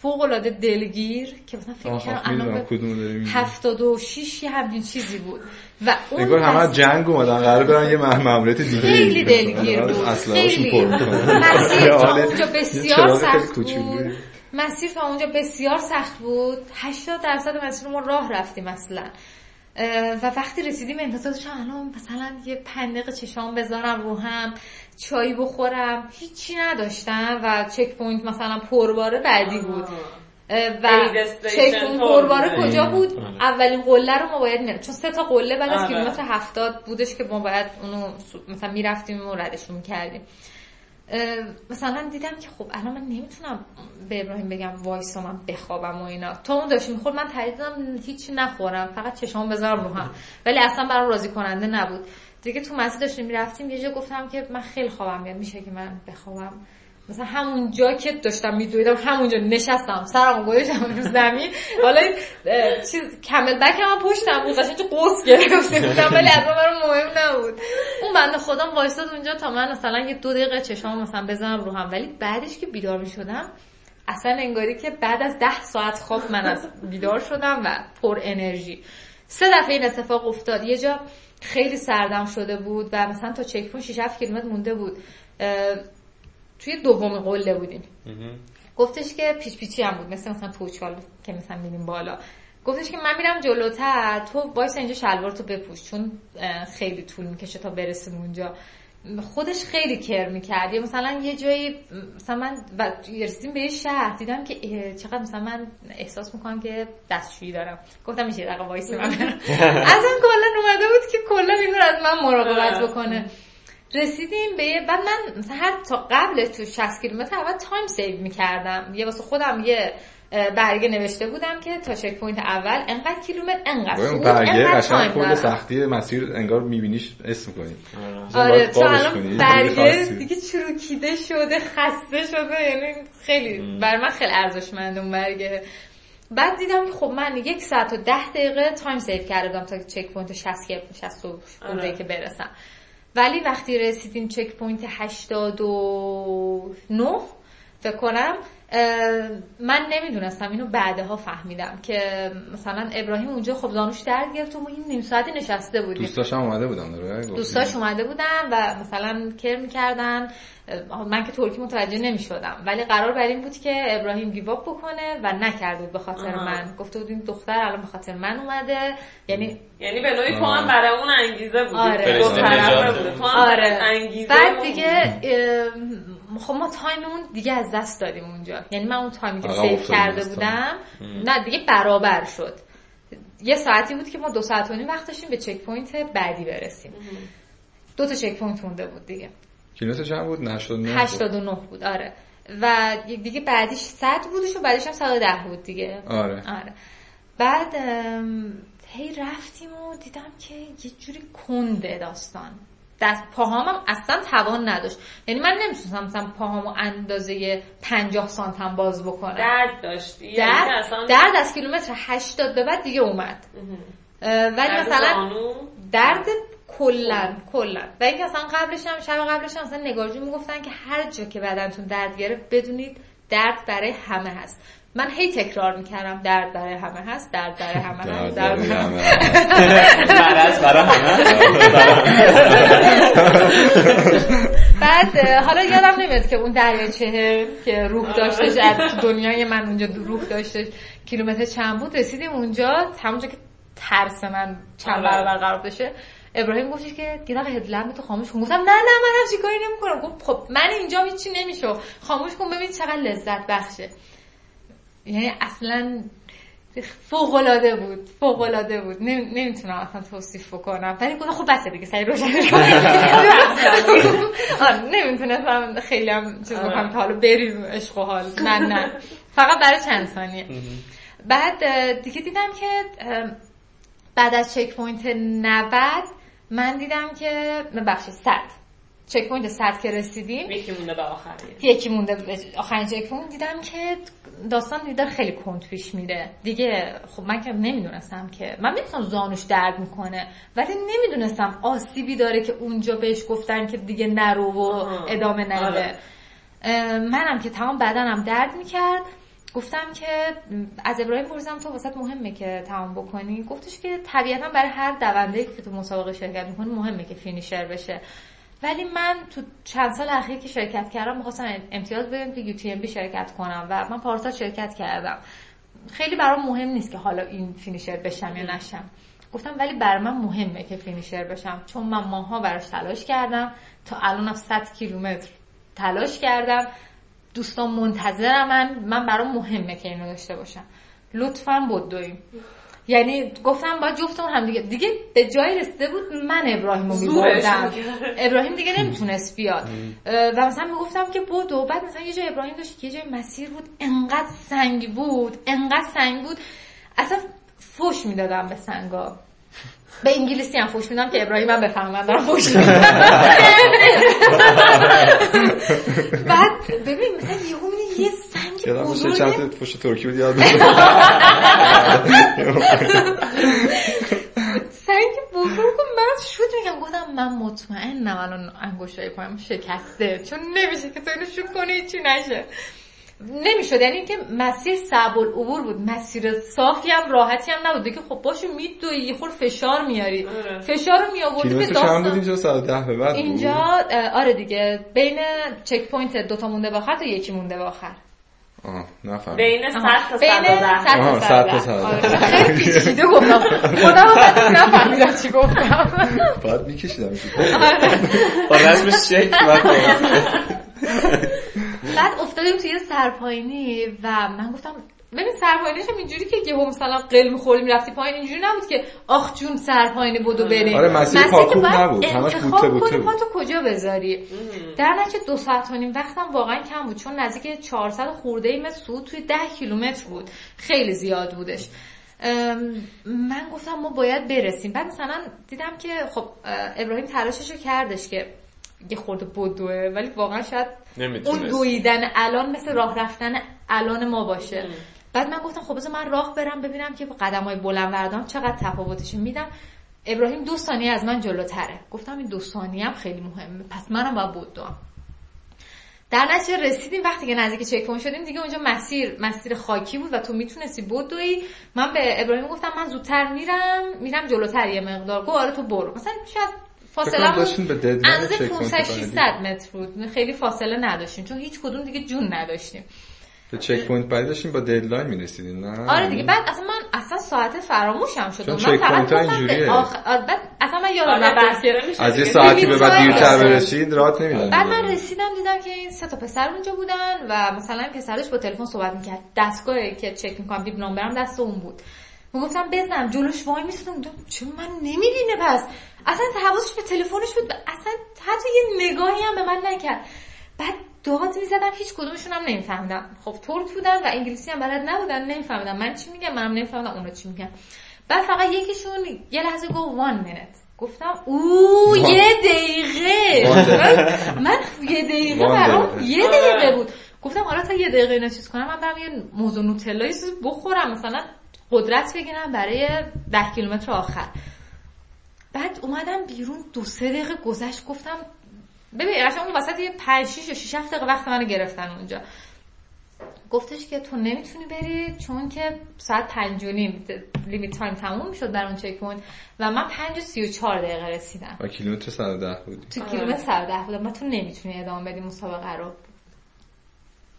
فوق العاده دلگیر که مثلا فکر کردم آها الان می‌دونم به کدوم داری میگی. 76 یه همچین چیزی بود. و اون انگار همه از جنگ اومدن قرار برن یه مهم- ماموریت دیگه خیلی دلگیر بود. اسلحه‌هاشون خیلی. مسیر اونجا بسیار سخت. بود. مسیر تا اونجا بسیار سخت بود. 80 درصد مسیر ما راه رفتیم اصلا. اه، و وقتی رسیدیم انتظار داشتم الان مثلا یه پنج دقیقه چشام بذارم رو هم چای بخورم. هیچی نداشتم و checkpoint مثلا پرباره بعدی بود. و checkpoint پر پرباره. کجا بود؟ آره. اولین قله رو ما باید میرم چون سه تا قله بعد از آره. کیلومتر هفتاد بودش که ما باید اونو مثلا می‌رفتیم و ردشون می‌کردیم. مثلا دیدم که خب الان من نمی‌تونم به ابراهیم بگم وایسا من بخوابم و اینا. تا اون داشت می‌خورد من دادم هیچی نخورم فقط چشام بذارم رو هم. ولی اصلا برام راضی کننده نبود. دیگه تو مسجد داشتیم می‌رفتیم یه جا گفتم که من خیلی خوابم میاد میشه که من بخوابم. مثلا همون جا که داشتم میدویدم همونجا نشستم. سرم گذاشتم رو زمین. حالا چیز کمل بک هم پشتم. بود قشنگ قوس گرفته بودم ولی اصلا برام مهم نبود. اون بنده خدا وایساد اونجا تا من مثلا یه دو دقیقه چشام مثلا بزنم رو هم. ولی بعدش که بیدار می‌شدم اصلا انگاری که بعد از ده ساعت خواب من بیدار شدم و پر انرژی. سه دفعه این اتفاق افتاد. یه جا خیلی سردم شده بود و مثلا تا checkpoint 6 7 کیلومتر مونده بود. توی دوم قله بودیم. گفتش که پیچ پیچی هم بود. مثل مثلا توچال که مثلا می‌بینیم بالا. گفتش که من میرم جلوتر تو وایسا اینجا شلوار تو بپوش چون خیلی طول می‌کشه تا برسیم اونجا. خودش خیلی care می‌کرد. یا مثلا یه جایی مثلا من رسیدیم به یه شهر. دیدم که چقدر مثلا من احساس می‌کنم که دستشویی دارم. گفتم میشه دقیقه وایسی من. برم اصلا کلا اومده بود که کلا این رو از من مراقبت بکنه. رسیدیم به یه بعد من مثلا هر تا قبل تو 60 کیلومتر اول تایم save می‌کردم. یه واسه خودم یه برگه نوشته بودم که تا checkpoint اول انقدر کیلومتر انقدر اون برگه قشنگ کل. سختی مسیر انگار میبینیش اسم کنی آره. باید تو قابش الان کنی، برگه خاصی. دیگه چروکیده شده خسته شده یعنی خیلی بر من خیلی ارزشمند اون برگه. بعد دیدم که خب من یک ساعت و ده دقیقه تایم سیو کردم تا چک پوینت 60 که 60 آره. که برسم. ولی وقتی رسیدیم چک پوینت 89 فکر کنم من نمی‌دونستم اینو بعدها فهمیدم که مثلا ابراهیم اونجا خب زانوش درد گرفت و ما این نیم ساعتی نشسته بودیم. دوستاش هم اومده بودن داره؟ دوستاش اومده بودن و مثلا کر می‌کردن. من که ترکی متوجه نمی‌شدم. ولی قرار بر این بود که ابراهیم give up بکنه و نکرد بود به خاطر. من. گفته بود این دختر الان به خاطر من اومده. یعنی یعنی به نوعی تو. هم برای اون انگیزه بودی. آره. دو طرفه هم آره. انگیزه بعد دیگه خب ما time مون دیگه از دست دادیم اونجا. یعنی من اون time ی که save افتادیم کرده بودم نه دیگه برابر شد. یه ساعتی بود که ما دو ساعت و نیم وقت داشتیم به checkpoint بعدی برسیم. دو تا checkpoint مونده بود دیگه. کیلومتر چند بود؟ 89 بود. 89 بود آره. و دیگه بعدیش 100 بودش و بعدش هم 110 بود دیگه. آره. آره. بعد هی رفتیم و دیدم که یه جوری کنده داستان. دست پاهامم اصلا توان نداشت. یعنی من نمی‌تونستم مثلا پاهامو اندازه 50 سانتم باز بکنم. درد داشتی؟ یعنی درد اصلا درد از کیلومتر 80 به بعد دیگه اومد. ولی مثلا زانو؟ درد کلا کلا و اینکه اصلا قبلش هم شب قبلش هم اصلا نگارجو می‌گفتن که هر جا که بدنتون درد گرفت بدونید درد برای همه هست. من هی تکرار می‌کردم درد برای همه هست درد برای همه هست. درد برای همه مرض برای همه بعد حالا یادم نمیاد که اون دریاچه که روح داشتش از دنیای من اونجا روح داشتش کیلومتر چند بود؟ رسیدیم اونجا. همونجا که ترس من چند آره. برابر قرار بشه. ابراهیم گفتش که گیرق هدلمپ تو خاموش کن. گفتم نه نه من همچین کاری نمی‌کنم. گفت خب من اینجا هیچی نمیشه خاموش کن ببین چقدر لذت بخشه. یعنی اصلا فوق العاده بود فوق العاده بود. نمی- نمی‌تونم اصلا توصیف بکنم. ولی گفتم خب بسه دیگه سعی روشن نمی‌تونستم خیلی هم چیز بکنم که حالا بریم عشق و حال. نه نه. فقط برای چند ثانیه. بعد دیگه دیدم که بعد از checkpoint 90 من دیدم که ببخشید 100 checkpoint 100 که رسیدیم. یکی مونده به آخر یکی مونده به آخرین checkpoint دیدم که داستان داره خیلی کند پیش میره. دیگه خب من که نمی‌دونستم که من می‌دونستم زانوش درد می‌کنه ولی نمی‌دونستم آسیبی داره که اونجا بهش گفتن که دیگه نرو و. ادامه نده. آره. منم که تمام بدنم درد می‌کرد. گفتم که از ابراهیم پرسیدم تو واسط مهمه که تمام بکنی؟ گفتش که طبیعتا برای هر دونده که تو مسابقه شرکت می‌کنی مهمه که فینیشر بشه. ولی من تو چند سال اخیر که شرکت کردم می‌خواستم امتیاز بدم که بی شرکت کنم و من پارسال شرکت کردم. خیلی برام مهم نیست که حالا این فینیشر بشم یا نشم. گفتم ولی برای من مهمه که فینیشر بشم. چون من ماها براش تلاش کردم. تا الانم 100 کیلومتر تلاش کردم. دوستان منتظرم من. من برام مهمه که اینو داشته باشم. لطفا بدویم یعنی گفتم با جفتمون هم دیگه. دیگه به جای رسیده بود من ابراهیم رو میبردم. ابراهیم دیگه نمی‌تونست بیاد. و مثلا می‌گفتم که بدو. بعد مثلا یه جای ابراهیم داشت که یه جای مسیر بود. انقدر سنگ بود. انقدر سنگ بود. اصلا فوش می‌دادم به سنگا. به انگلیسی هم فوش میدم که ابراهیم هم بفهمه من دارم فوش میدم. بعد ببین مثلا یهو می‌بینی یه سنگ بزرگه چند تا پشت ترکی بود یاد سنگ بزرگ و من شد میگم گفتم من مطمئنم الان انگشتای پایم شکسته. چون نمیشه که تو اینو شوت کنی چی نشه؟ نمی‌شد. یعنی اینکه مسیر صعب العبور بود. مسیر صافی هم راحتی هم نبود. دیگه خب باشو میدوی یه خور فشار میاری. آره. فشار رو میآوردی به کیلومتر چند بود داستان. اینجا ساعت ده به بعد اینجا آره دیگه. بین checkpoint دوتا مونده به آخر تا یکی مونده به آخر. آه نفهم بین 100 تا بین 110 100 آها، تا 100 تا. 110 110. آره، خیلی پیچیده گفتم. هم نفهمیدم چی گفتم. بعد میکشیدم. با رسم شکل بعد افتادیم توی سرپاینی و من گفتم ببین سرپاینیش هم اینجوری که یهو مثلا قل می‌خوردیم رفتی پایین اینجوری نبود که آخ جون سرپاینی بدو بریم. آره، مسیر که پاکوب باید نبود. همش بوته بوته بود. پاتو کجا بذاری؟ در نتیجه دو ساعت و نیم وقتم واقعا کم بود چون نزدیک 400 خورده ای متر توی 10 کیلومتر بود. خیلی زیاد بودش. من گفتم ما باید برسیم. بعد مثلا دیدم که خب اه، ابراهیم تلاشش رو کردش که یه خورده بدوه ولی واقعا شاید اون نمی‌تونست. دویدن الان مثل راه رفتن الان ما باشه. بعد من گفتم خب بذار من راه برم ببینم که قدم های بلند بردارم چقدر تفاوتش میدم ابراهیم دو ثانیه از من جلوتره. گفتم این دو ثانیه هم خیلی مهمه. پس منم باید بدوم در نتیجه رسیدیم. وقتی که نزدیک چک شدیم دیگه اونجا مسیر مسیر خاکی بود و تو می‌تونستی بدوی من به ابراهیم گفتم من زودتر میرم. میرم جلوتر یه مقدار. گفت آره تو برو. مثلا شاید فاصله داشتین به deadline اندازه checkpoint 500 بعدی. 600 متر بود. خیلی فاصله نداشتیم چون هیچ کدوم دیگه جون نداشتیم. به checkpoint بعدی داشتین با deadline می‌رسیدین نه؟ آره دیگه بعد اصلا من اصلا ساعت فراموشم شد. چون من چک فقط اینجوریه. آره، بعد اصلا من یادم آره بسته میشه از یه. ساعتی به بعد دیرتر برسید رات نمیدن بعد من رسیدم دیدم که این سه تا پسر اونجا بودن و مثلا پسرش با تلفن صحبت می‌کرد. دستگاهی که چک می‌کنم bib number م دست اون بود. می‌گفتم بزنم جلوش وای میستم چون من نمی‌بینه پس؟ اصلا حواسش به تلفنش بود اصلا حتی یه نگاهی هم به من نکرد. بعد داد می‌زدم هیچ کدومشون هم نمیفهمیدم. خب ترک بودن و انگلیسی هم بلد نبودن نمیفهمیدم من چی میگم منم نمیفهمیدم اونا چی میگن. بعد فقط یکیشون یه لحظه گفت وان مینت گفتم او یه دقیقه. One. من یه دقیقه برام. یه دقیقه بود. گفتم حالا تا یه دقیقه اینا چیز کنم من برم یه موز و نوتلا یه چیزی بخورم مثلا قدرت بگیرم برای ده کیلومتر آخر. بعد اومدم بیرون دو سه دقیقه گذشت گفتم ببین قشنگ اون وسط یه 5 6 یا 6 7 دقیقه وقت منو گرفتن اونجا. گفتش که تو نمی‌تونی بری چون که ساعت پنج و نیم limit time تموم می‌شد در اون checkpoint و من پنج و سی و چهار دقیقه رسیدم. و کیلومتر سر ده بودی. تو کیلومتر سر ده بودم. من تو نمی‌تونی ادامه بدی مسابقه رو.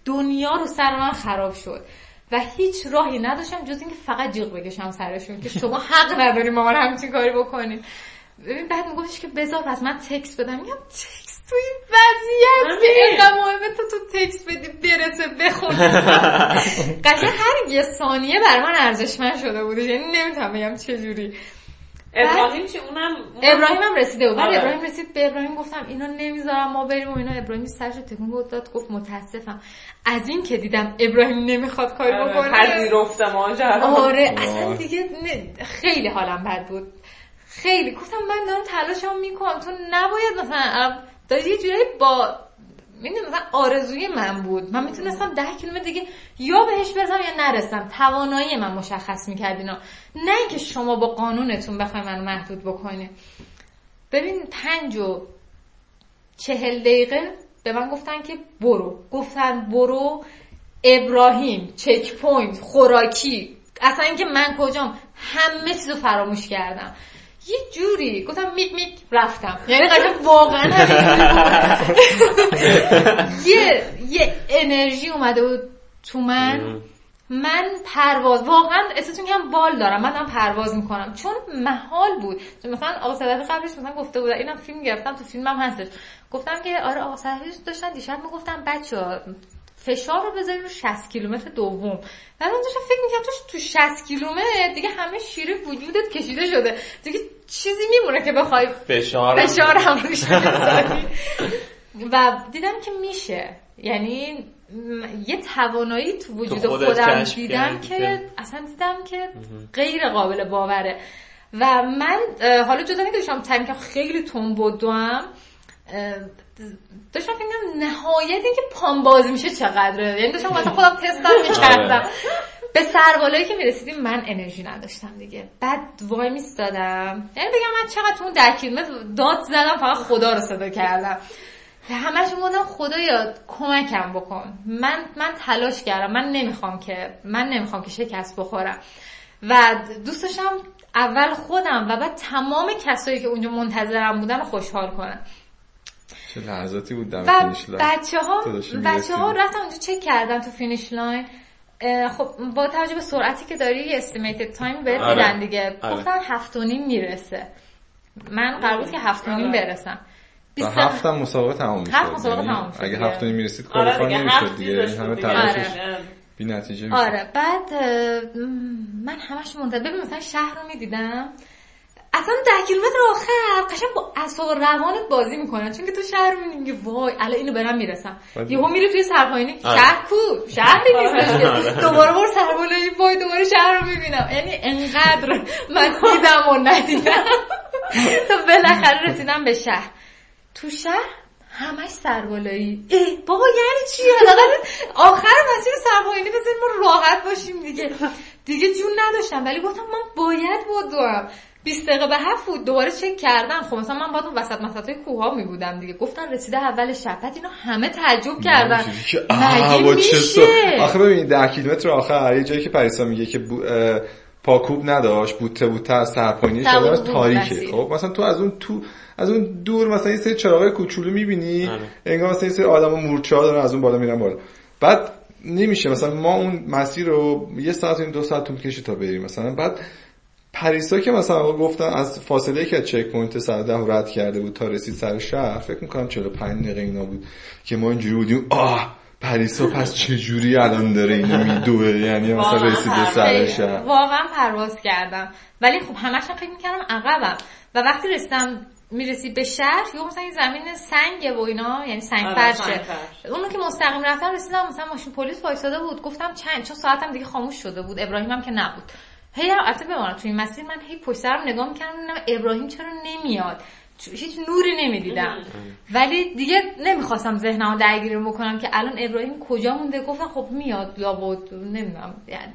دنیا رو سر من خراب شد. و هیچ راهی نداشتم جز اینکه فقط جیغ بکشم سرشون که شما حق نداری ما همچین کاری بکنیم ببین بعد میگفتش که بذار پس من تکس بدم. میگم تکس تو این وضعیت اینقدر مهمه تو تو تکس بدی برسه بخون قشنگ هر یه ثانیه بر من ارزشمند شده بوده یعنی نمی‌تونم بگم چجوری. ابراهیم چی؟ اونم ابراهیم هم رسیده بود. آره. ابراهیم رسید به ابراهیم. گفتم اینو نمی‌ذارم ما بریم و اینا. ابراهیم سرش تکون بود داد گفت متاسفم. از این که دیدم ابراهیم نمی‌خواد کاری آره، بکنه. پذیرفته ماجرا آره اصلا دیگه خیلی حالم بد بود. خیلی. گفتم من دارم تلاشم می‌کنم. تو نباید مثلا داری یه جورایی با می‌دونی مثلا آرزوی من بود. من می‌تونستم ده کیلومتر دیگه یا بهش برسم یا نرسم. توانایی من مشخص می‌کرد اینا نه اینکه شما با قانونتون بخوای منو محدود بکنی ببین پنج و چهل دقیقه به من گفتن که برو. گفتن برو ابراهیم checkpoint خوراکی. اصلا اینکه من کجام؟ همه چیزو فراموش کردم. یه جوری گفتم میگ میگ رفتم. یعنی قشنگ واقعا یه یه انرژی اومده بود تو من. من پرواز واقعا می‌کنم بال دارم. من دارم پرواز می‌کنم. چون محال بود. مثلا آقا صدقی قبلش مثلا گفته بود. اینم فیلم گرفتم. تو فیلمم هستش. گفتم که آره آقا صدقی داشتن. دیشب می‌گفتم بچه فشار رو بذاری رو 60 کیلومتر دوم. بعد داشتم فکر می‌کنم تو 60 کیلومتر دیگه همه شیر وجودت کشیده شده. دیگه چیزی میمونه که بخوای فشار فشار هم و دیدم که میشه. یعنی یه توانایی تو وجود خودم دیدم که اصلا دیدم که غیر قابل باوره. و من حالا جدا که داشتم خیلی تون بودم داشتم فکر نهایت اینکه پام باز میشه چقدره. یعنی داشتم واسه خودم تستم می‌کردم. به سربالایی که می‌رسیدیم من انرژی نداشتم دیگه. بعد وای میستادم. یعنی بگم من چقدر تو ده کیلومتر داد زدم فقط خدا رو صدا کردم. همش بودم خدایا کمکم بکن. من من تلاش کردم. من نمی‌خوام که من نمی‌خوام که شکست بخورم. و دوست داشتم اول خودم و بعد تمام کسایی که اونجا منتظرم بودن رو خوشحال کنم. چه لحظاتی بود در finish line؟ بچه ها بچه ها رفتم اونجا چک کردن تو finish line. خب با توجه به سرعتی که داری یه estimated time بهت آره. میدن دیگه. گفتن هفت و نیم می‌رسه. من قرار بود که هفت و نیم آره. برسم. و هفت هم مسابقه تمام می‌شد. هفت مسابقه یعنی تمام شد اگه. هفت و نیم می‌رسید آره qualify دیگه. نمی‌شد دیگه. همه. تلاشش آره. بی نتیجه می‌شد. آره بعد من همش منتظر ببین مثلا شهر رو می‌دیدم. اصلا ده کیلومتر آخر قشنگ با اعصاب روانت بازی می‌کنن چون که تو شهر می‌بینی وای الان اینو برم می‌رسم. یهو میری توی سرپاینی آره. شهر کو؟ شهری نیستش که دوباره بر سربالایی وای دوباره شهر رو می‌بینم. یعنی انقدر من دیدم و ندیدم. تا بالاخره رسیدم به شهر. تو شهر همش سربالایی ای بابا یعنی چی؟ حداقل آخر مسیر سرپاینی بزنیم ما راحت باشیم دیگه. دیگه جون نداشتم. ولی گفتم من باید بدوم 20 دقیقه به هفت بود دوباره چک کردم. خب مثلا من باید اون وسط مسط های کوه ها می بودم دیگه. گفتن رسیده اول شب بعد اینا همه تعجب کردن. مگه میشه؟ آخه ببینید ده کیلومتر آخر یه جایی که پریسا میگه که بو... اه، پاکوب نداشت بوته بوته از سرپاینی سبود شده بود، تاریکه. خب مثلا تو از اون تو از اون دور مثلا یه سری چراغای کوچولو می‌بینی آره. انگار مثلا یه سری آدم مورچه ها دارن از اون بالا میرن بالا. بعد نمیشه مثلا ما اون مسیر رو یه ساعت و دو ساعت طول کشید تا بریم. مثلا بعد پریسا که مثلا گفتن از فاصله که از checkpoint سر ده رد کرده بود تا رسید سر شهر فکر می‌کنم 45 دقیقه اینا بود که ما اینجوری بودیم آه! پریسا پس چه جوری الان داره اینو میدوه؟ یعنی مثلا رسیده سر. شهر. واقعا پرواز کردم. ولی خب همش هم فکر می‌کردم عقبم. و وقتی رسیدم می‌رسی به شهر یا مثلا این زمین سنگه و اینا یعنی سنگ آره، فرشه سنگفرش. اونو که مستقیم رفتم رسیدم مثلا ماشین پلیس وایساده بود. گفتم چند چون ساعتم دیگه خاموش شده بود. ابراهیمم که نبود. هی البته بمانم تو این مسیر من هی پشت سرم نگاه می‌کردم ابراهیم چرا نمیاد. هیچ نوری نمی‌دیدم. ولی دیگه نمی‌خواستم ذهنمو درگیر بکنم که الان ابراهیم کجا مونده؟ گفتم خب میاد یا بود نمی‌دونم یعنی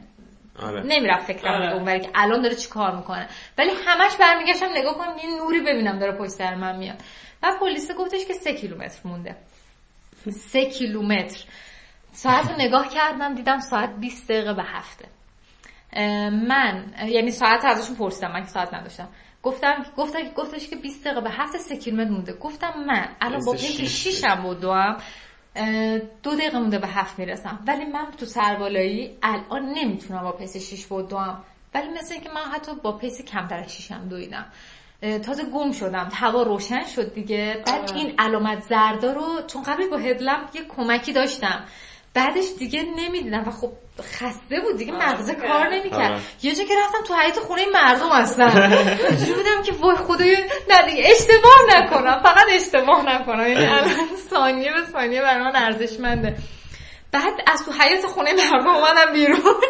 آره. نمی‌رفت فکرم آره. اونوری که الان داره چی کار می‌کنه. ولی همش برمیگشتم نگاه کنم یه نوری ببینم داره پشت سر من میاد. و پلیس گفتش که سه کیلومتر مونده. سه کیلومتر. ساعت رو نگاه کردم دیدم ساعت 20 دقیقه به هفته. من یعنی ساعت ازشون پرسیدم من که ساعت نداشتم. گفتم گفتم گفتش که 20 دقیقه به هفته 3 کیلومتر مونده. گفتم من الان با پیش 6 هم بودم دو دقیقه مونده به هفت می‌رسم. ولی من تو سربالایی الان نمی‌تونم با pace 6 بودم ولی مثل اینکه من حتی با pace کمتر از 6 هم دویدم تازه گم شدم. هوا روشن شد دیگه. بعد این علامت زردا رو چون قبل با headlamp یه کمکی داشتم. بعدش دیگه نمی‌دیدم و خب خسته بود دیگه مغزه کار نمی‌کرد. یه جا که رفتم تو حیاط خونه مردم اصلا اینجوری بودم که وای خدای نه دیگه اشتباه نکنم فقط اشتباه نکنم. یعنی ثانیه به ثانیه برای من ارزشمنده. بعد از تو حیات خونه مردم اومدم بیرون.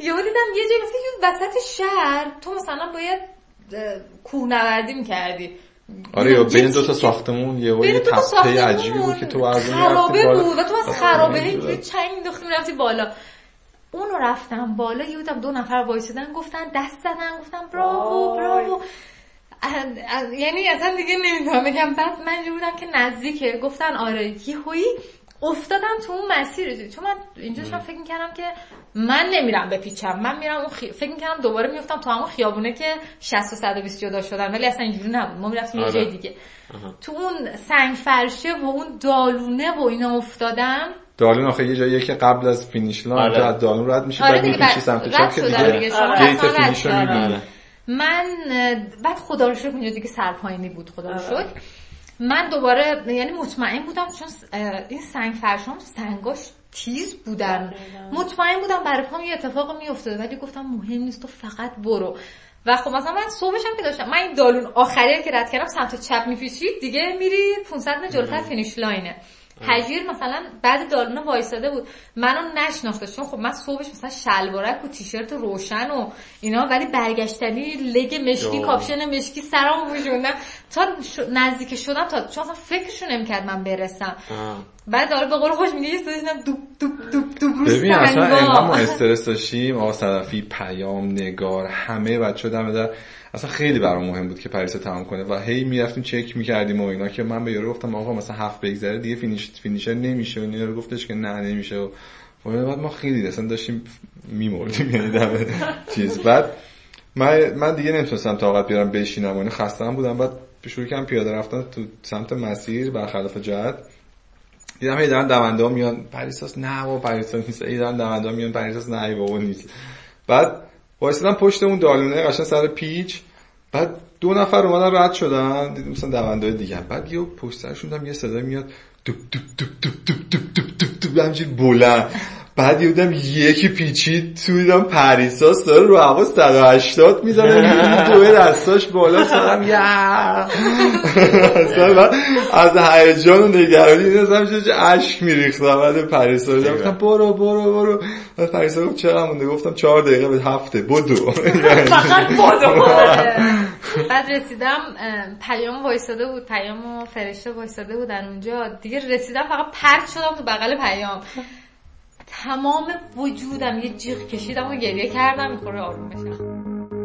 یهو دیدم یه جایی مثلا وسط شهر. تو مثلا باید کوهنوردی می‌کردی. آره یا بین دو تا ساختمون یه یه تپه عجیبی بود که تو از اون خرابه بود. و تو از خرابه اینجوری چنگ مینداختی می‌رفتی بالا. اون رفتم بالا یه بودم دو نفر وایسیدن گفتن دست زدن گفتم براو براو یعنی اصلا دیگه نمی‌دونم. بگم بعد من بودم که نزدیکه. گفتن آره یهویی افتادم تو اون مسیر. چون من اینجا فکر می‌کردم که من نمیرم بپیچم من میرم اون خی... فکر می‌کردم دوباره میفتم تو همون خیابونه که 60 و 120 جدا شدن. ولی اصلا اینجوری نبود. ما می‌رفتیم یه جای آره. دیگه تو اون سنگ فرشه و اون دالونه و اینا افتادم. دالون آخه یه جاییه که قبل از finish line آره. از دالون رد میشه آره بعد میپیچی سمت چپ که دیگه. gate finish رو من بعد خدا رو شکر اونجا دیگه سرپایینی بود خدا رو شکر. من دوباره یعنی مطمئن بودم چون این سنگ فرشان سنگاش تیز بودن. مطمئن بودم برای پام یه اتفاق میافتاده ولی گفتم مهم نیست تو فقط برو. و خب مثلا من صبحش هم که داشتم من این دالون آخری که رد کردم سمت چپ میپیچید دیگه میری 500 متر جلوتر finish line ه. هجیر مثلا بعد دالونه وایساده بود. منو نشناخته چون خب من صبحش مثلا شلوارک و تیشرت روشن و اینا ولی برگشتنی لگ مشکی کاپشن مشکی سرام بوشوندم تا نزدیک شدم تا چون اصلا فکرشو نمی‌کرد من برسم. بعد داره به قول خوش میگه یه دوب دوب دوب دوب ببین اصلا ما استرس داشتیم. آقا صدفی پیام نگار همه بچه دم در اصلا خیلی برام مهم بود که پریسا تموم کنه و هی می‌رفتیم چک می‌کردیم و اینا که من به یارو گفتم آقا مثلا هفت بگذره دیگه finish finisher نمیشه. و یارو گفتش که نه نمیشه. و بعد ما خیلی اصلا داشتیم میمردیم یعنی دم چیز. بعد من من دیگه نمی‌تونستم طاقت بیارم بشینم و خستم بودم. بعد شروع کردم پیاده رفتن تو سمت مسیر برخلاف جهت. دیدم هی دارن دونده ها میان پریساس نه و پریساس نیست. هی دارن دونده ها میان پریساس نه بابا نیست. بعد وایسادم پشت اون دالونه قشن سر پیچ. بعد دو نفر اومدن رد شدن. دیدم مثلا دونده دیگه. بعد یه پشت سرشون یه صدای میاد. دوب دوب دوب دوب دوب دوب دوب دوب بلند. بعد یودم یکی پیچید تو دیدم پریساس داره رو هوا 180 می‌زنه دو دستاش بالا سرم یا از هیجان و نگرانی دیدم چه عشق میریختم بعد پریسا. گفتم برو برو برو. بعد پریسا گفت چرا مونده گفتم چهار دقیقه به هفته. بدو. فقط بدو بعد رسیدم پیام وایساده بود پیام و فرشته وایساده بودن اونجا. دیگه رسیدم فقط پرت شدم تو بغل پیام. تمام وجودم یه جیغ کشیدم و گریه کردم می‌خوره آروم بشم.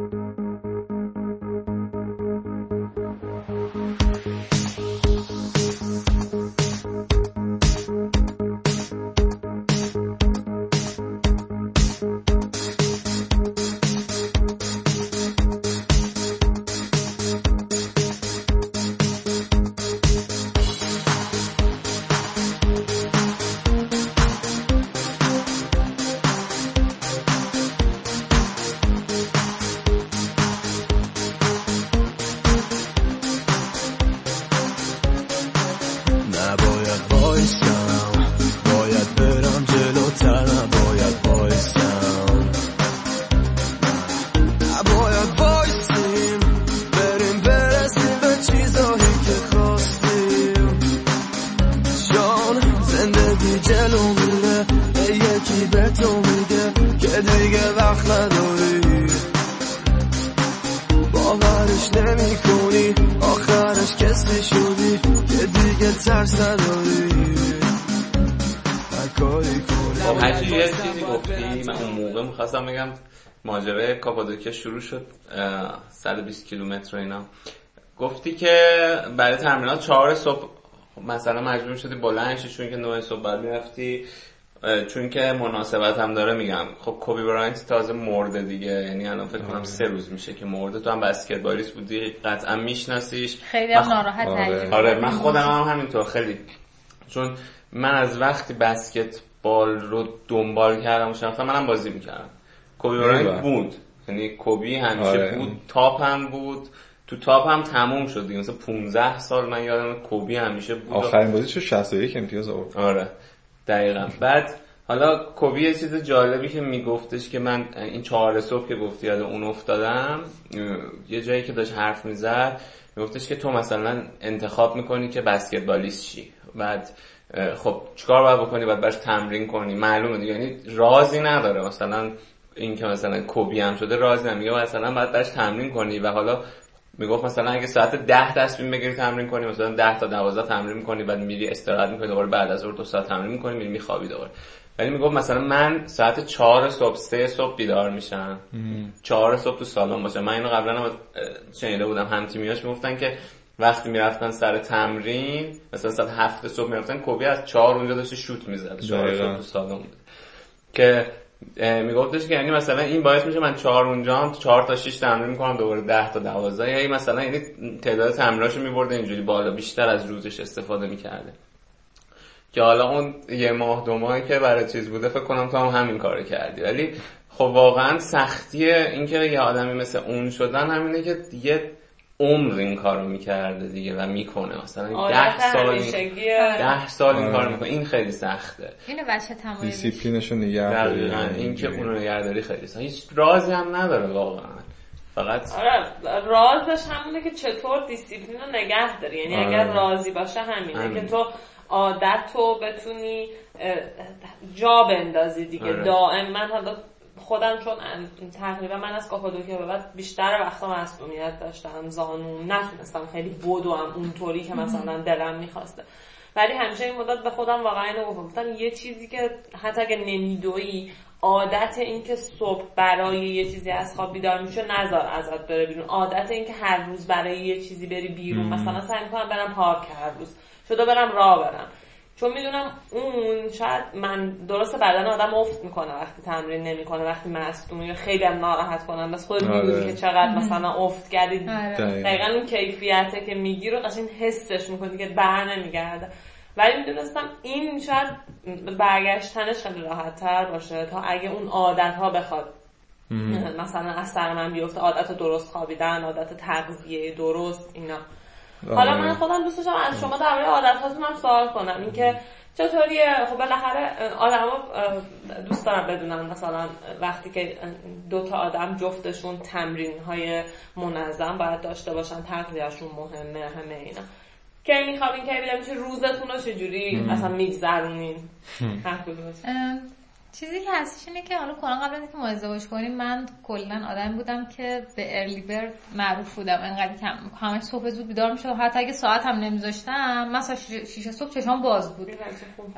کاپادوکیا شروع شد 120 کیلومتر و اینا. گفتی که برای ترمینال چهار صبح مثلا مجبور شدی بلند چون که 9 صبح بعد می‌رفتی چون که مناسبت هم داره میگم. خب کوبی براینت تازه مرده دیگه. یعنی الان فکر کنم سه روز میشه که مرده. تو هم بسکتبالیست بودی قطعا میشناسیش. خیلی هم ناراحت آره. آره من خودم هم همینطور. خیلی. چون من از وقتی بسکتبال رو دنبال کردم و شناختم منم بازی می‌کردم. کوبی براینت بود. یعنی کوبی همیشه آره. بود تاپ هم بود. تو تاپ هم تموم شد دیگه. مثلا 15 سال من یادم کوبی همیشه بود. آخرین بازی چه 61 امتیاز آورد. آره. دقیقا. بعد حالا کوبی یه چیز جالبی که میگفتش که من این چهار صبح که گفتی یاد اون افتادم یه جایی که داشت حرف می‌زد میگفتش که تو مثلا انتخاب می‌کنی که بسکتبالیست چی؟ بعد خب چیکار باید بکنی؟ باید برش تمرین کنی. معلومه دیگه. یعنی رازی نداره. مثلا این که مثلا کوبی هم شده رازی نمیگه. مثلا باید برش تمرین کنی و حالا می‌گفت مثلا اگه ساعت 10 تصمیم بگیری تمرین کنی مثلا 10 تا 12 تمرین می‌کنی بعد میری استراحت می‌کنی دوباره بعد از ظهر دو ساعت تمرین می‌کنی میری میخوابی دوباره. ولی می‌گفت مثلا من ساعت 4 صبح 3 صبح بیدار میشم. 4 صبح تو سالن باشم من اینو قبلا هم شنیده بودم. هم تیمیاش می‌گفتن که وقتی می‌رفتن سر تمرین مثلا ساعت 7 صبح می‌رفتن کوبی از 4 اونجا داشت شوت می‌زد. 4 صبح تو سالن بود. که میگفتش که یعنی مثلا این باعث میشه من چهار اونجا چهار تا 6 تمرین می‌کنم دوباره 10 تا 12 یعنی مثلا یعنی تعداد تمریناشو میبرده اینجوری بالا بیشتر از روزش استفاده می‌کرده. که حالا اون یه ماه دو ماهی که برای چیز بوده فکر کنم تو هم همین کارو کردی. ولی خب واقعا سختی اینکه یه آدمی مثل اون شدن همینه که دیگه عمر این کارو می‌کرده دیگه و می‌کنه. مثلا ده سال این ده سال این کار می‌کنه. این خیلی سخته. اینو بچه تمایل دیسیپلینشو نگه این که اونو نگهداری خیلی سخته هیچ رازی هم نداره واقعا. فقط آره رازش همونه که چطور دیسیپلین رو نگه داری. یعنی آره. اگر رازی باشه همینه. همین. که تو عادت تو بتونی جا بندازی دیگه. آره. دائم. من حالا خودم چون تقریبا من از کاپادوکیا به بعد بیشتر وقتا مصدومیت داشتم زانو نتونستم خیلی بدوم اونطوری که مثلا دلم می‌خواسته. ولی همیشه این مدت به خودم واقعا اینو گفتم. یه چیزی که حتی اگه نمیدوی عادت این که صبح برای یه چیزی از خواب بیدار میشه نذار ازت بره بیرون. عادت این که هر روز برای یه چیزی بری بیرون. مثلا سعی می‌کنم برم پارک هر روز. شده برم راه برم. چون می‌دونم اون شاید من درست بدن آدم افت می‌کنه وقتی تمرین نمی‌کنه وقتی مصدوم خیلی هم ناراحت کنم بس خود می‌دونی آره. که چقدر مثلا افت کردی آره. دقیقا. اون کیفیته که میگی رو قشنگ حسش می‌کنی که بر نمیگرده. ولی می‌دونستم این شاید برگشتنش خیلی راحت تر باشه تا اگه اون عادت ها بخواد مثلا از سر من بیفته عادت درست خوابیدن عادت تغذیه درست اینا. حالا من خودم دوست داشتم از شما درباره عادتاتون هم سوال کنم. اینکه چطوریه؟ خب بالاخره آدما دوست دارم بدونن مثلا وقتی که دو تا آدم جفتشون تمرین های منظم باید داشته باشن تغذیهشون مهمه همه اینا. که میخوابین که میشه روزتون رو چجوری اصلا میگذرونین. چیزی که هستش اینه که حالا کلا قبل از اینکه ما ازدواج کنیم من کلا آدم بودم که به ارلی برد معروف بودم. انقدر کم همش صبح زود بیدار می‌شدم. حتی اگه ساعت هم نمیذاشتم مثلا شیشه صبح چشام باز بود.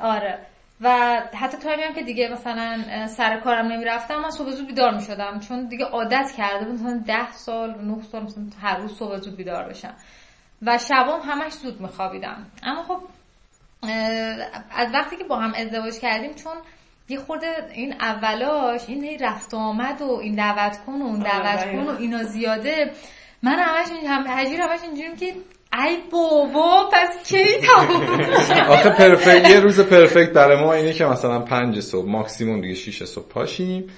آره. و حتی تایمی هم که دیگه مثلا سر کارم نمی‌رفتم من صبح زود بیدار می‌شدم. چون دیگه عادت کرده بودم مثلا 10 سال 9 سال مثلا هر روز صبح زود بیدار بشم. و شبام همش زود میخوابیدم. اما خب از وقتی که با هم ازدواج کردیم چون یه خورده این اولاش این رفت آمد و این دعوت کن و اون دعوت کن و اینا زیاده. من همش هم هجیر همش اینجوریم که ای بابا پس کی تموم آخه پرفکت یه روز پرفکت برای ما اینه که مثلا پنج صبح ماکسیموم دیگه 6 صبح پاشیم.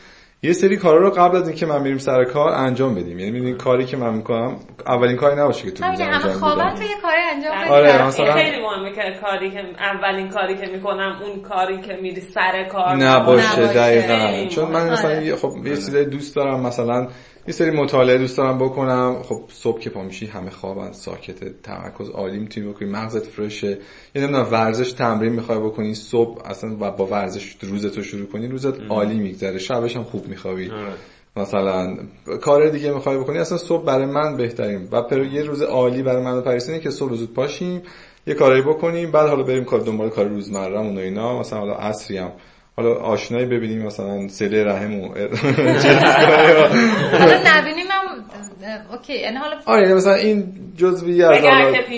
یه سری کارا رو قبل از اینکه من میریم سر کار انجام بدیم. یعنی می‌دونی کاری که من می‌کنم اولین کاری نباشه که تو روز انجام تو یه کاری انجام بدی آره مثلا خیلی مهمه که کاری که اولین کاری که می‌کنم اون کاری که میری سر کار نباشه دقیقاً. چون من مثلا آره. خب یه چیزای دوست دارم مثلا یه سری مطالعه دوست دارم بکنم. خب صبح که پا میشی همه خوابن ساکت تمرکز عالی می‌تونی بکنی مغزت فرشه یه نمی‌دونم ورزش تمرین می‌خوای بکنی صبح اصلا با ورزش روزتو شروع کنی روزت عالی میگذره شبش هم خوب میخوابی. آره. مثلا کار دیگه می‌خوای بکنی اصلا صبح برای من بهترین. و پر یه روز عالی برای من و پریسینه که صبح زود پاشیم یه کاری بکنیم بعد حالا بریم کار دنبال کار روزمرهمون و اینا. مثلا حالا عصری هم حالا آشنایی ببینیم مثلا صله رحم و حالا نبینیم هم اوکی یعنی حالا آره یعنی مثلا این جزوی از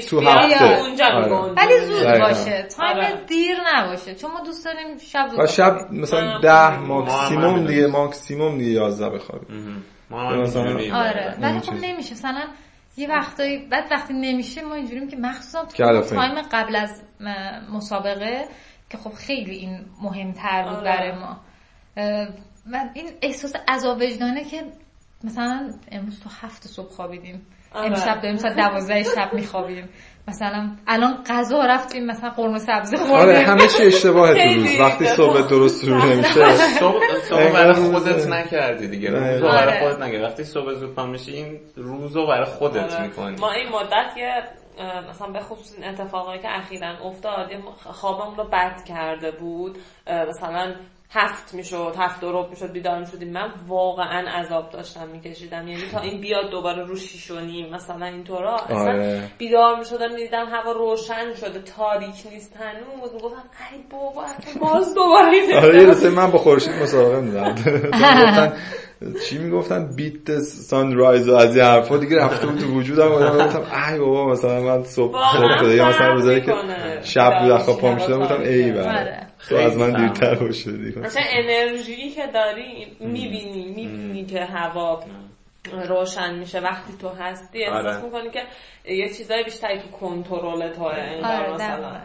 تو هفته. اونجا آره. ولی زود باشه. time آره. دیر نباشه. چون ما دوست داریم شب زود شب مثلا ده ماکسیموم دیگه ماکسیموم دیگه 11 بخوابیم. آره. ولی خب نمیشه. مثلا یه وقتایی بعد وقتی نمیشه ما اینجوریم که مخصوصا تو time قبل از مسابقه که خب خیلی این مهمتر بود آره. برای ما. و این احساس عذاب وجدانه که مثلا امروز تو هفت صبح خوابیدیم. آره. امشب داریم ساعت دوازده شب میخوابیم مثلا الان غذا رفتیم مثلا قرمه سبزی خوردیم. آره همه چی اشتباهه تو روز. وقتی صبح درست شروع نمیشه صبح برای خودت نکردی دیگه. روزو برای آره. خودت نگه وقتی صبح زود پا میشی. این روزو برای خودت آره. می‌کنی. ما این مدت یه مثلا به خصوص این اتفاقایی که اخیرا افتاد خوابم رو بد کرده بود. مثلا هفت می‌شد هفت و می‌شد بیدار می‌شدیم. من واقعا عذاب داشتم میکشیدم. یعنی تا این بیاد دوباره رو شیش و نیم مثلا اینطورا. اصلا آره. بیدار می‌شدم می‌دیدم هوا روشن شده تاریک نیست هنوز. می‌گفتم ای بابا باز دوباره آره من با خورشید مسابقه میدم چی می‌گفتن؟ بیت سان رایز و از این حرفا. دیگه رفته بود تو وجودم گفتم ای بابا مثلا من صبح خوب یا مثلا روزایی که شب بود پا می‌شدم گفتم ای بابا. آره. تو از من دیرتر باشه شدی مثلا انرژی که داری می‌بینی می‌بینی که هوا روشن میشه. وقتی تو هستی احساس آره. می‌کنی که یه چیزای بیشتری تو کنترل توه آره. مثلا.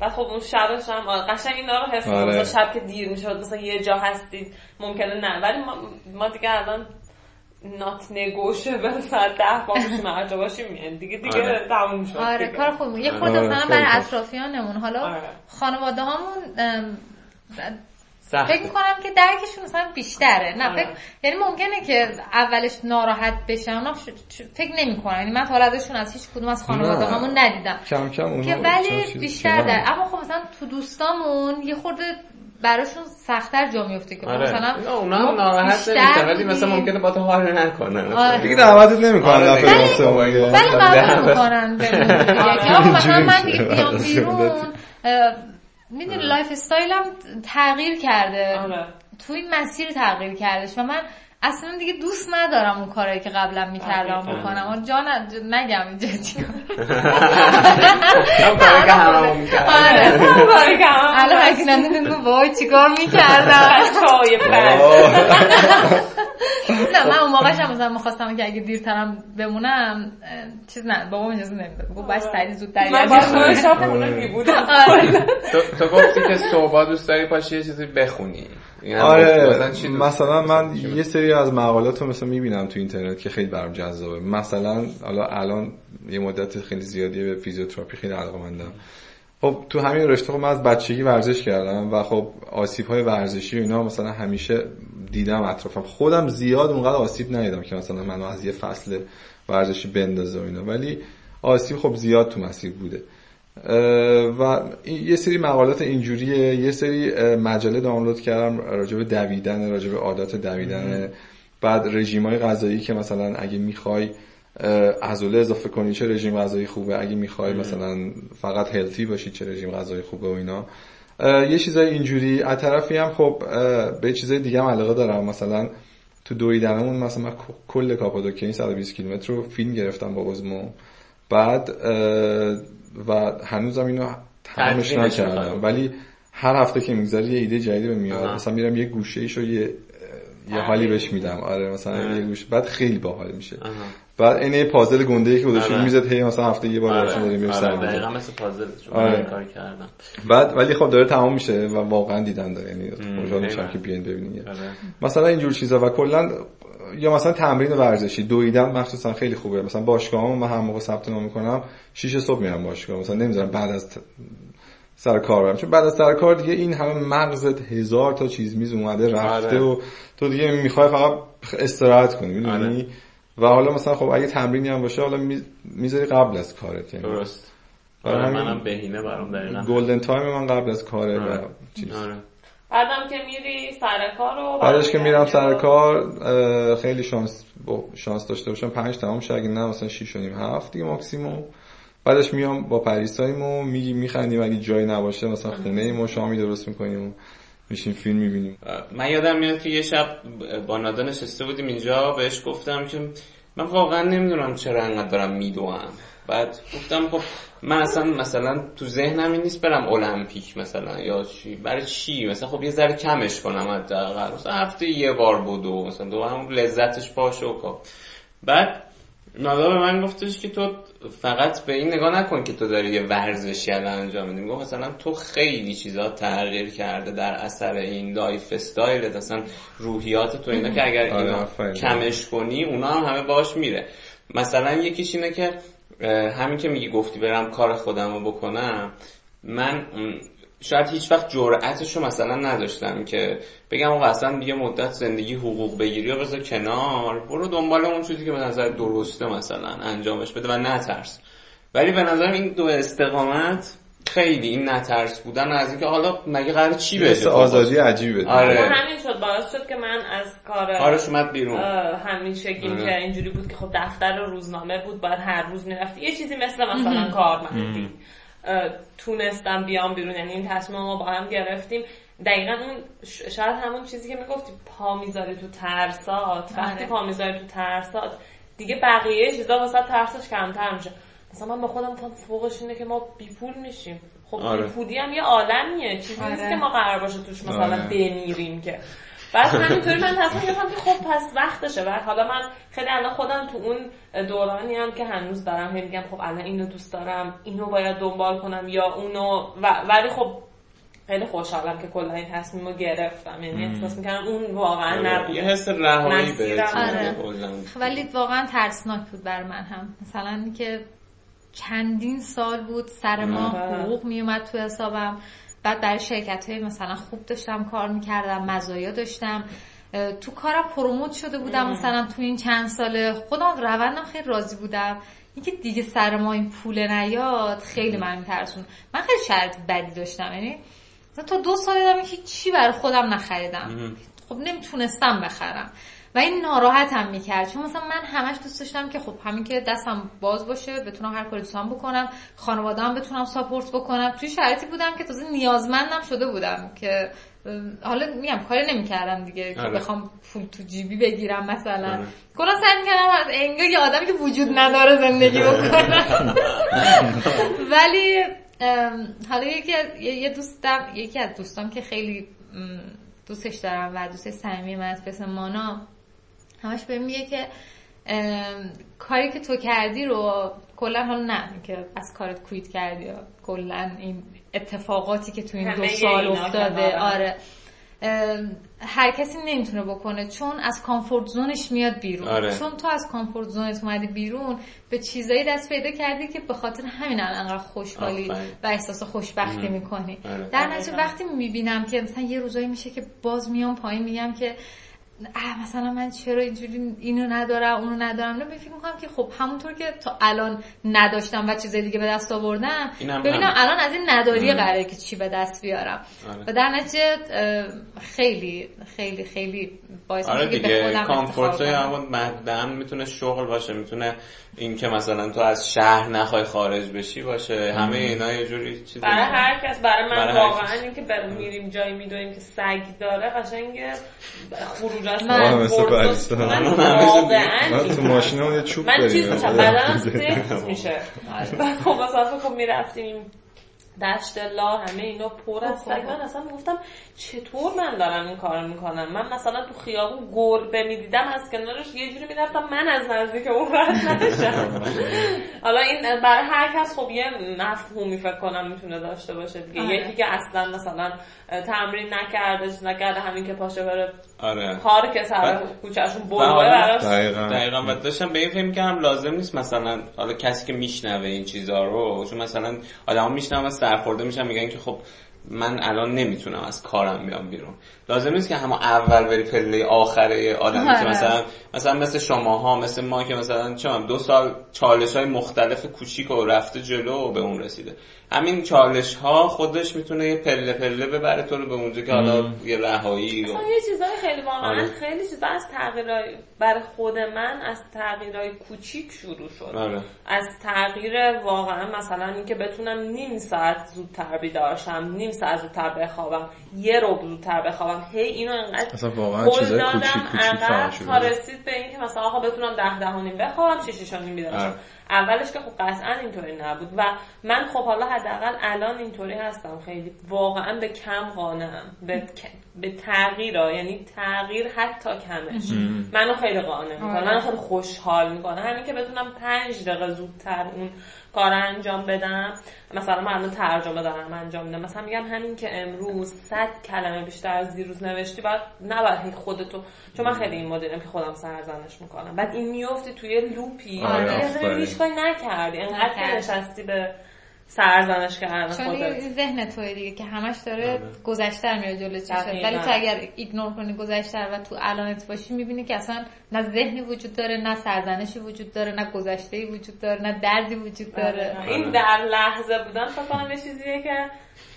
و خب اون شبش هم قشنگ اینا رو حس آره. شب که دیر می‌شد مثلا یه جا هستید ممکنه نه. ولی ما, ما دیگه الان نات نگوشبل ساعت ده با میشیم هر باشیم. یعنی دیگه دیگه آره. تموم شد. آره کار خوب یه خود آره. مثلا برای اطرافیانمون. حالا آره. خانواده هامون فکر می‌کنم که درکشون مثلا بیشتره. نه فکر یعنی ممکنه که اولش ناراحت بشن. اونا فکر نمی‌کنن. یعنی من حالا ازشون از هیچ کدوم از خانواده همون ندیدم. کم کم که ولی بیشتر در اما خب مثلا تو دوستامون یه خورده براشون سختتر جا میفته که آره. مثلا اونا هم ناراحت نمیشن ولی مثلا ممکنه با تو حال نکنن. آره. دیگه دعوتت نمی‌کنن آره. ولی قبول می‌کنن مثلا من دیگه بیام بیرون می‌دونی lifestyle م تغییر کرده. آره. تو این مسیر تغییر کردش و من اصلا دیگه دوست ندارم اون کارهایی که قبلا می‌کردم بکنم. اون جا نگم اینجا الان هرکی نمی‌دونم وای چیکار می‌کردم؟ نه من اون موقعش هم مثلا می‌خواستم که اگه دیرترم بمونم چیز نه بابا اجازه نمی‌داد. گفت باش سری زودتر من تو گفتی که صبح دوست داری پاشی یه چیزی بخونی. آره. مثلا من یه سری از مقالات رو مثلا می‌بینم تو اینترنت که خیلی برام جذابه. مثلا حالا الان یه مدت خیلی زیادی به فیزیوتراپی خیلی علاقه مندم. خب تو همین رشته خب من از بچگی ورزش کردم و خب آسیب های ورزشی و اینا مثلا همیشه دیدم اطرافم. خودم زیاد اونقدر آسیب ندیدم که مثلا منو از یه فصل ورزشی بندازه و اینا. ولی آسیب خب زیاد تو مسیر بوده. و یه سری مقالات اینجوریه. یه سری مجله دانلود کردم راجع به دویدن راجع به عادات دویدن. بعد رژیم های غذایی که مثلا اگه می‌خوای عضله اضافه کنی چه رژیم غذایی خوبه؟ اگه می‌خوای مثلا فقط هلتی باشی چه رژیم غذایی خوبه و اینا؟ یه چیزای اینجوری. از طرفی هم خب به چیزای دیگه هم علاقه دارم. مثلا تو دویدنمون مثلا من کل کاپادوکیا 120 کیلومتر رو فیلم گرفتم با ازمو بعد و هنوزم اینو تمامش نکردم. ولی هر هفته که میگذره یه ایده جدیدی به میاد مثلا میرم یه گوشه ایشو یه یه حالی بهش میدم. آره مثلا یه گوشه بعد خیلی باحال میشه. بعد این پازل گنده ای که گذاشته آره. می‌زد هی مثلا هفته یه بار آره. داریم بریم سر دقیقاً مثل پازل آره. کار کردم. بعد ولی خب داره تمام میشه و واقعا دیدن داره. یعنی خوشحال میشم که بیاین ببینید آره. مثلا اینجور چیزا و کلا یا مثلا تمرین ورزشی. دویدن مخصوصا خیلی خوبه. مثلا باشگاه من هم موقع ثبت نام می‌کنم 6 صبح میرم باشگاه. مثلا نمی‌ذارم بعد از سر کار برم چون بعد از سر کار دیگه این همه مغزت هزار تا چیز میز اومده رفته آره. و تو دیگه می‌خوای فقط استراحت کنی می‌دونی آره. و حالا مثلا خب اگه تمرینی هم باشه حالا می‌ذاری قبل از کارت یعنی درست آره منم بهینه برام دقیقاً golden time من قبل از کاره آره. و چیز آره. بعدم که میری سر کار رو بعدش که میرم سر کار خیلی شانس شانس داشته باشم پنج تمام شه اگه نه مثلا 6 و نیم هفت دیگه ماکسیموم بعدش میام با پریساییم و میگیم میخندیم. اگه جایی نباشه مثلا خونه ایم و شامی درست می‌کنیم و میشیم فیلم می‌بینیم. من یادم میاد که یه شب با نادا نشسته بودیم اینجا بهش گفتم که من واقعا نمی‌دونم چرا انقدر دارم میدوم بعد گفتم خب من اصلا مثلا تو ذهنم این نیست برم المپیک مثلا یا چی. برای چی؟ مثلا خب یه ذره کمش کنم حداقل. مثلا هفته یه بار بودو مثلا دو هم لذتش باشه و خب. بعد نادا به من گفتش که تو فقط به این نگاه نکن که تو داری یه ورزشی الان انجام میدی. گفت مثلا تو خیلی چیزا تغییر کرده در اثر این lifestyle اصلا روحیات تو اینا که اگر آره، اینا کمش کنی اونا هم همه باش میره. مثلا یکیش اینه که همین که میگی گفتی برم کار خودم رو بکنم من شاید هیچ وقت جرأتش رو مثلا نداشتم که بگم آقا اصلا یه مدت زندگی حقوق بگیری و بذار کنار. برو دنبال اون چیزی که به نظر درسته مثلا انجامش بده و نترس. ولی به نظر این دو استقامت خیلی این نترس بودن از اینکه حالا مگه قرار چی بشه؟ آزادی عجیبه. آره. همین شد. باعث شد که من از کار آرش اومد بیرون. همین شکلی آره. که اینجوری بود که خب دفتر روزنامه بود. باید هر روز می‌رفتی. یه چیزی مثل مثلا کارمندی. تونستم بیام بیرون یعنی این تصمیم ما با هم گرفتیم دقیقا اون شاید همون چیزی که می‌گفتی پا می‌ذاری تو ترسات وقتی آره. پا می‌ذاری تو ترسات دیگه بقیه چیزا واسه ترسش کمتر میشه مثلا من با خودم گفتم فوقش اینه که ما بی پول میشیم خب آره. هم یه عالمیه چیزی آره. نیست که ما قرار باشه توش مثلا آره. بمیریم که بعد همینطوری من تصمیم گرفتم که خب پس وقتشه. و حالا من خیلی الان خودم تو اون دورانی هم که هنوز دارم میگم خب الان اینو دوست دارم اینو باید دنبال کنم یا اونو ولی خب خیلی خوشحالم که کلا این تصمیم رو گرفتم. یعنی احساس می‌کنم اون واقعا آره، نبود. یه حس رهایی آره. ولی واقعا ترسناک بود بر من هم. مثلا که چندین سال بود سر ماه حقوق میومد تو حسابم. بعد برای شرکت های مثلا خوب داشتم کار می‌کردم مزایا داشتم. تو کارم پروموت شده بودم مثلا تو این چند ساله. خودم روندم خیلی راضی بودم. اینکه دیگه سر ما این پول نیاد خیلی من ترسون من خیلی شرط بدی داشتم. یعنی تا دو سال دارم چی برای خودم نخریدم. خب نمی‌تونستم بخرم. و این ناراحت هم می‌کرد. چون مثلا من همش دوست داشتم که خب همین که دستم باز باشه بتونم هر کاری دوستم بکنم خانواده هم بتونم ساپورت بکنم. توی شرایطی بودم که تازه نیازمندم شده بودم که حالا میگم کاری نمی‌کردم دیگه که آره. بخوام پول تو جیبی بگیرم مثلا. آره. کلا سعی می‌کردم از انگار یه آدمی که وجود نداره زندگی بکنم. ولی حالا یکی یه دوستم یکی از دوستام که خیلی دوستش دارم و دوست صمیمی من از مانا. همش بهم میگه که کاری که تو کردی رو کلا حالا نه که از کارت کویت کردی یا کلا این اتفاقاتی که تو این دو سال افتاده آره. هر کسی نمی‌تونه بکنه چون از کامفورت زونش میاد بیرون. آره. چون تو از کامفورت زونت اومدی بیرون به چیزایی دست پیدا کردی که به خاطر همین الان انقدر خوشحالی و احساس خوشبختی می‌کنی. آره. در نتیجه وقتی می‌بینم که مثلا یه روزایی میشه که باز میام پایین میگم که مثلا من چرا اینجوری اینو ندارم اونو ندارم. نه فکر می‌کنم که خب همونطور که تا الان نداشتم و چیزای دیگه به دست آوردم ببینم الان از این نداری قراره که چی به دست بیارم. آره. و در نتیجه خیلی خیلی خیلی باعث آره دیگه خودم کامفورت همون می‌تونه شغل باشه می‌تونه این که مثلا تو از شهر نخوای خارج بشی باشه. همه اینا یه جوری چیزی برای هر کس برای من واقعا اینکه میریم جایی می‌دونیم که سگ داره قشنگ خروج من مثل من واقعا تو ماشین یه چوب من چیز میشم بدنم سفت میشه. خب مثلا فکر می‌رفتیم. دشت لا همه اینا پر از سگ من اصلا گفتم چطور من دارم این کار می‌کنم؟ من مثلا تو خیابون گربه می‌دیدم از کنارش یه جوری می‌رفتم من از نزدیک اون رد نشم حالا این برای هر کس خب یه مفهومی فکر کنم می‌تونه داشته باشه دیگه. آره. یکی که اصلا مثلا تمرین نکرده نکرده همین که پاشه بره آره. پارک سر کوچهشون بلوه براش. دقیقا. و داشتم به این فکر می‌کنم لازم نیست مثلا حالا کسی که میشنوه این چیزا رو چون مثلا آدم میشنوه سرخورده میشن میگن که خب من الان نمی‌تونم از کارم بیام بیرون. لازم نیست که همه اول بری پله آخره آدمی که آره. مثلا مثلا مثل شماها مثل ما که مثلا چه دو سال چالش های مختلف کوچیک و رفته جلو و به اون رسیده. همین چالش ها خودش می‌تونه یه پله پله ببره تو رو به اونجا که حالا یه رهایی و... یه چیزای خیلی واقعا آره. خیلی چیزا از تغییرای برای خود من از تغییرای کوچیک شروع شد آره. از تغییر واقعا مثلا اینکه بتونم نیم ساعت زودتر بیدار شم نیم ساعت زودتر بخوابم یه رو زودتر بخوابم هی اینو انقدر اصلا واقعا چیزای کوچیک کوچیک تا رسید به اینکه مثلا آقا بتونم ده ده نیم بخوابم شش شش نیم بیدار آره. اولش که خب قطعا اینطوری نبود و من خب حالا حداقل الان اینطوری هستم. خیلی واقعا به کم قانعم. به, به تغییر یعنی تغییر حتی کمش. منو خیلی قانع می‌کنه. آره. منو خیلی خوشحال می‌کنه. همین که بتونم پنج دقیقه زودتر اون کار انجام بدم. مثلا من الان ترجمه دارم انجام میدم. مثلا میگم همین که امروز صد کلمه بیشتر از دیروز نوشتی بعد نباید خودتو چون من خیلی این مدلم که خودم سرزنش می‌کنم. بعد این میفتی توی لوپی. آره هیچ کاری نکردی. انقدر نشستی به سرزنش کردن خودت چون ذهن توی دیگه که همش داره آره. گذشته میره جلو چشت ولی تو اگر ایگنور کنی گذشته و تو الانت باشی می‌بینی که اصلا نه ذهنی وجود داره نه سرزنشی وجود داره نه گذشته وجود داره نه دردی وجود داره آره. این در لحظه بودن فکر کنم یه چیزیه که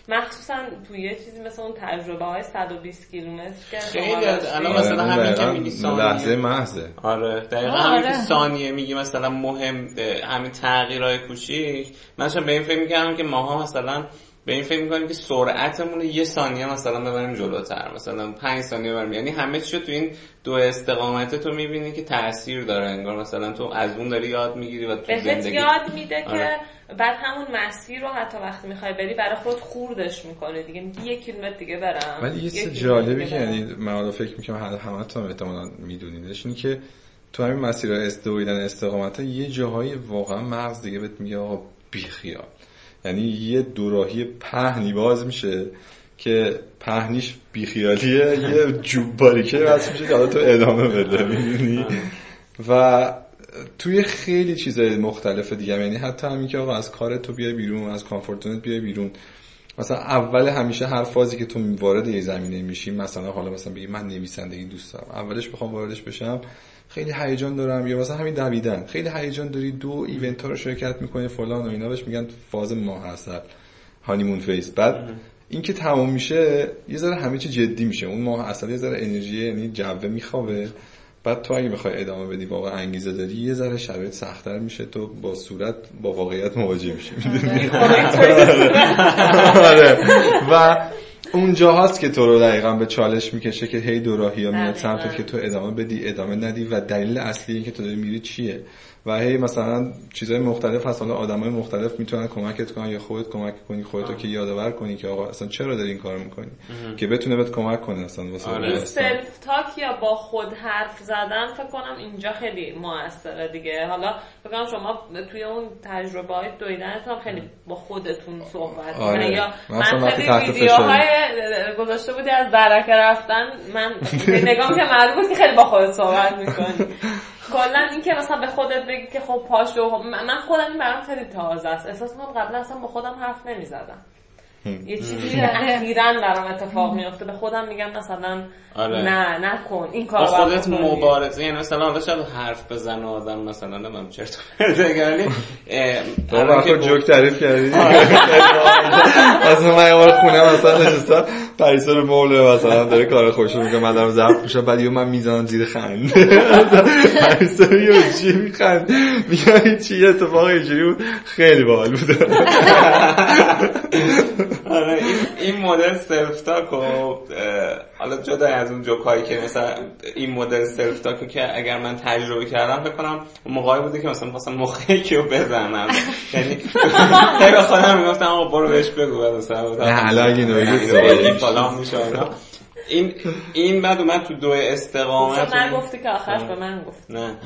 مخصوصا تو یه چیزی مثل اون تجربه های 120 کیلومتر که خیلی الان مثلا آره، همین که میگی ثانیه. لحظه محضه. آره دقیقا همین که ثانیه میگی مثلا مهم همین تغییرهای کوچیک. من به این فکر می‌کردم که ماها مثلا به این فکر می‌کنیم که سرعتمون یه ثانیه مثلا ببریم جلوتر مثلا 5 ثانیه ببریم. یعنی همه چی تو این دو استقامت تو می‌بینی که تاثیر داره. انگار مثلا تو از اون داری یاد می‌گیری و تو زندگی یاد میده آره. که بعد همون مسیر رو حتی وقتی می‌خوای بری برای خود خوردش می‌کنه دیگه. یک کیلومتر دیگه برم. ولی یه چیز جالبی که یعنی من فکر می‌کنم همه تا احتمالاً میدونیدش اینه که تو همین مسیر استویدن استقامت یه جاهایی واقعا مغز دیگه بهت میگه آقا بیخیال یعنی یه دوراهی پهنی باز میشه که پهنیش بیخیالیه یه جوب باریکه بس میشه که تو ادامه بده می‌دونی؟ و توی خیلی چیزای مختلف دیگه یعنی حتی همین که آقا از کار تو بیای بیرون از comfort zone ت بیای بیرون. مثلا اول همیشه هر فازی که تو وارد یه زمینه میشی مثلا حالا مثلا بگی من نویسندگی دوست دارم اولش بخوام واردش بشم خیلی هیجان دارم. یا مثلا همین دویدن. خیلی هیجان داری دو event ها رو شرکت می‌کنی فلان و اینا. بهش میگن فاز ماه عسل honeymoon phase بعد این که تمام میشه یه ذره همه چی جدی میشه. اون ماه اصلا یه ذره انرژی یعنی جوه میخوابه. بعد تو اگه می‌خوای ادامه بدی واقعا انگیزه داری یه ذره شرایط سختتر میشه. تو با صورت با واقعیت مواجه میشی. آره. و اونجا هست که تو رو دقیقا به چالش می‌کشه که هی دوراهی ها میاد سمتت که تو ادامه بدی ادامه ندی و دلیل اصلی این که تو داری میری چیه؟ و هی مثلا چیزهای مختلف هست. حالا آدمای مختلف می‌تونن کمکت کنن یا خودت کمک کنی خودتو که یادآور کنی که آقا اصلا چرا داری این کارو می‌کنی؟ که بتونه بهت کمک کنه اصلا واسه آره. سلف تاک یا با خود حرف زدن فکر کنم اینجا خیلی موثره دیگه. حالا فکر کنم شما توی اون تجربه های دویدنتون خیلی با خودتون صحبت آره. یا من خیلی ویدیوهای گذاشته بودی از درکه رفتن من نگاه که معلومه که خیلی با خودت صحبت می‌کنی. کلا اینکه مثلا به خودت بگی که خب پاشو من خودم این برام خیلی تازه است. احساس کنم قبلا اصلا با خودم حرف نمی‌زدم. یه چیزی اخیرا برام اتفاق میفته به خودم میگم مثلا آره. نه نکن. این کار خودت مبارزه یعنی مثلا حالا شاید حرف بزن آدم مثلا نمیم چرت یعنی بابا خود جوک تعریف کردی. مثلا من یه خونه مثلا نشستم پریسا رو موله مثلا داره کار خوش رو میگه من دارم ظرف میشم بعد یه من می‌زنم زیر خند. پریسا یه چی میخند؟ میگه چی اتفاق اینجوری بود؟ خیلی باحال بود. آره این مدل سلف تاک حالا جدا از اون جوکایی که مثلا این مدل سلف تاکو که اگر من تجربه کردم بکنم موقعی بوده که مثلا مثلا مخی که بزنم. یعنی خیلی خودم می‌گفتم آقا برو بهش بگو مثلا نه حالا نویدی فلان میشه این این بعد اومد تو دو استقامت. من گفتی که آخرش به من گفت نه.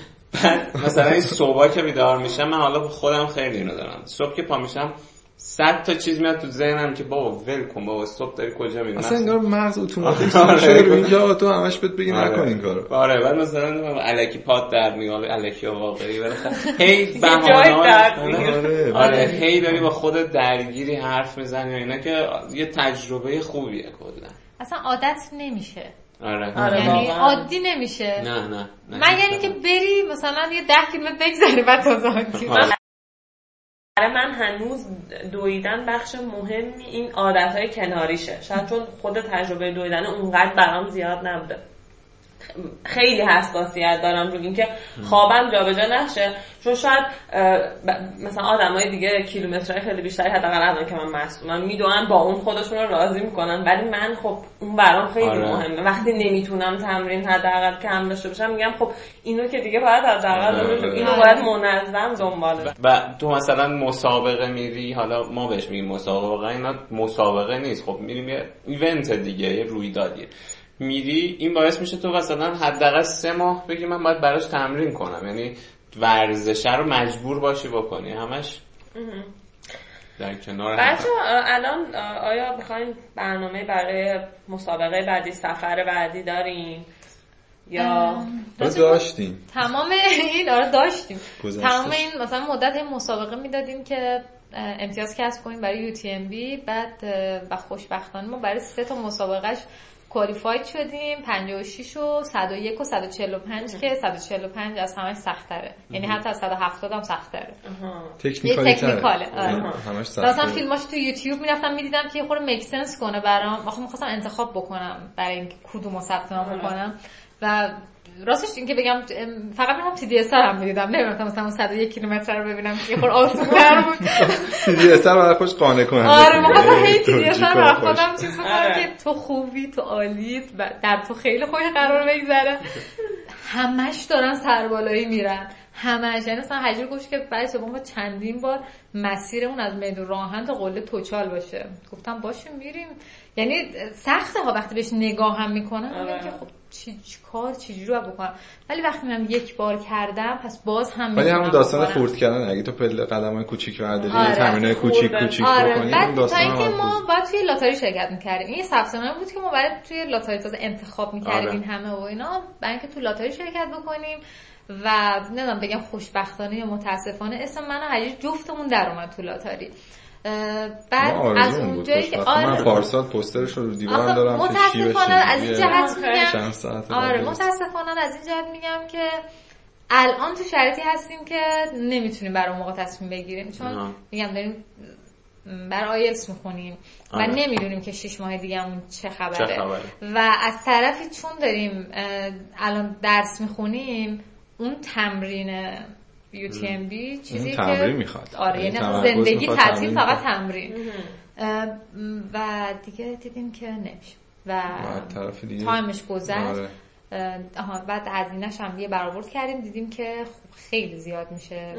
بعد مثلا این صبح که بیدار میشم من حالا خودم خیلی اینو دارم. صبح که پا میشم صد تا چیز میاد تو ذهنم که بابا ول کن بابا استاپ داری کجا میری؟ اصلا انگار مغز اتوماتیک آره. شده رو اینجا تو همش بهت بگی نکن این کارو. آره بعد مثلا الکی پات در میاد الکی واقعی هی بهانه آره, آره هی داری با خودت درگیری حرف می‌زنی و اینا که یه تجربه خوبیه کلا. اصلا عادت نمیشه. آره. آره. یعنی عادی نمیشه. نه نه, من یعنی که بری مثلا یه ده کیلومتر بگذری بعد تازه برای من هنوز دویدن بخش مهمی این عادت های کناریشه. شاید چون خود تجربه دویدن اونقدر برام زیاد نبوده. خیلی حساسیت دارم روی اینکه خوابم جابجا نشه. چون شاید مثلا آدمای دیگه کیلومترهای خیلی بیشتری حداقل الان که من مسئولم می‌دونن با اون خودشون رو راضی می‌کنن. ولی من خب اون برام خیلی آره. مهمه. وقتی نمی‌تونم تمرین حداقل کم داشته باشم میگم خب اینو که دیگه باید حداقل آره. اینو باید منظم دنبال و تو مثلا مسابقه میری حالا ما بهش میگیم مسابقه اینا مسابقه نیست. خب میریم یه ایونت دیگه یه رویدادیه. میری این باعث میشه تو مثلا حداقل سه ماه بگی من باید براش تمرین کنم. یعنی ورزشه رو مجبور باشی بکنی. همش در کنار بچه الان آیا بخواین برنامه برای مسابقه بعدی سفر بعدی داریم یا؟ داشتیم. تمام این آره داشتیم. تمام این مثلا مدت مسابقه می‌دادیم که امتیاز کسب کنیم برای یو تی ام بی. بعد و خوشبختانه ما برای سه تا مسابقهش کوالیفاید شدیم 56 و 101 و 145 که 145 از همش سختره. یعنی حتی از 170 هم سختره. تکنیکالی تکنیکاله. مثلا فیلماش تو یوتیوب می‌رفتم می‌دیدم که یه خورده make sense کنه برام. آخه می‌خواستم انتخاب بکنم برای اینکه کدومو ثبت نام بکنم و راستش این که بگم فقط میرم TDS هم می‌دیدم نمی‌رفتم مثلا 101 کیلومتر رو ببینم که خور آسون‌تر بود. TDS برای خودش قانع کننده آره من هی TDS رو خودم چیز کنم که تو خوبی تو عالی در تو خیلی خوش قراره بگذره. همش دارن سربالایی میرن. همش. یعنی مثلا حجر گفت که برای سوم چندین بار مسیرمون از میدون راهن تا قله توچال باشه. گفتم باشه میریم. یعنی سخته ها وقتی بهش نگاه هم می‌کنم آره. که خب چی, چی کار چجوری رو بکنم ولی وقتی من یک بار کردم پس باز هم ولی همون داستان خورد کردن اگه تو پل قدم های کوچیک برداری آره. تمرین کوچیک کوچیک آره. بکنی بعد تا اینکه ما باید توی لاتاری شرکت می‌کردیم این ثبت بود که ما باید توی لاتاری تازه انتخاب می‌کردیم آره. این همه و اینا برای اینکه تو لاتاری شرکت بکنیم و نمی‌دونم بگم خوشبختانه یا متاسفانه اسم من و جفتمون در اومد تو لاتاری بعد از اونجایی که آره من پارسال پوسترش رو دیوارم دارم متاسفانه از این جهت میگم آره متاسفانه از این جهت میگم که الان تو شرایطی هستیم که نمی‌تونیم برای موقع تصمیم بگیریم چون میگم داریم بر آیلس می‌خونیم و آره. نمی‌دونیم که شش ماه دیگه همون چه خبره. چه خبره. و از طرفی چون داریم الان درس می‌خونیم اون تمرین UTMB چیزی که تمرین می‌خواد. آره یعنی زندگی تعطیل فقط تمرین. و دیگه دیدیم که نمیشه. و تایمش گذشت. آره. بعد هزینهش هم یه برآورد کردیم. دیدیم که خیلی زیاد میشه.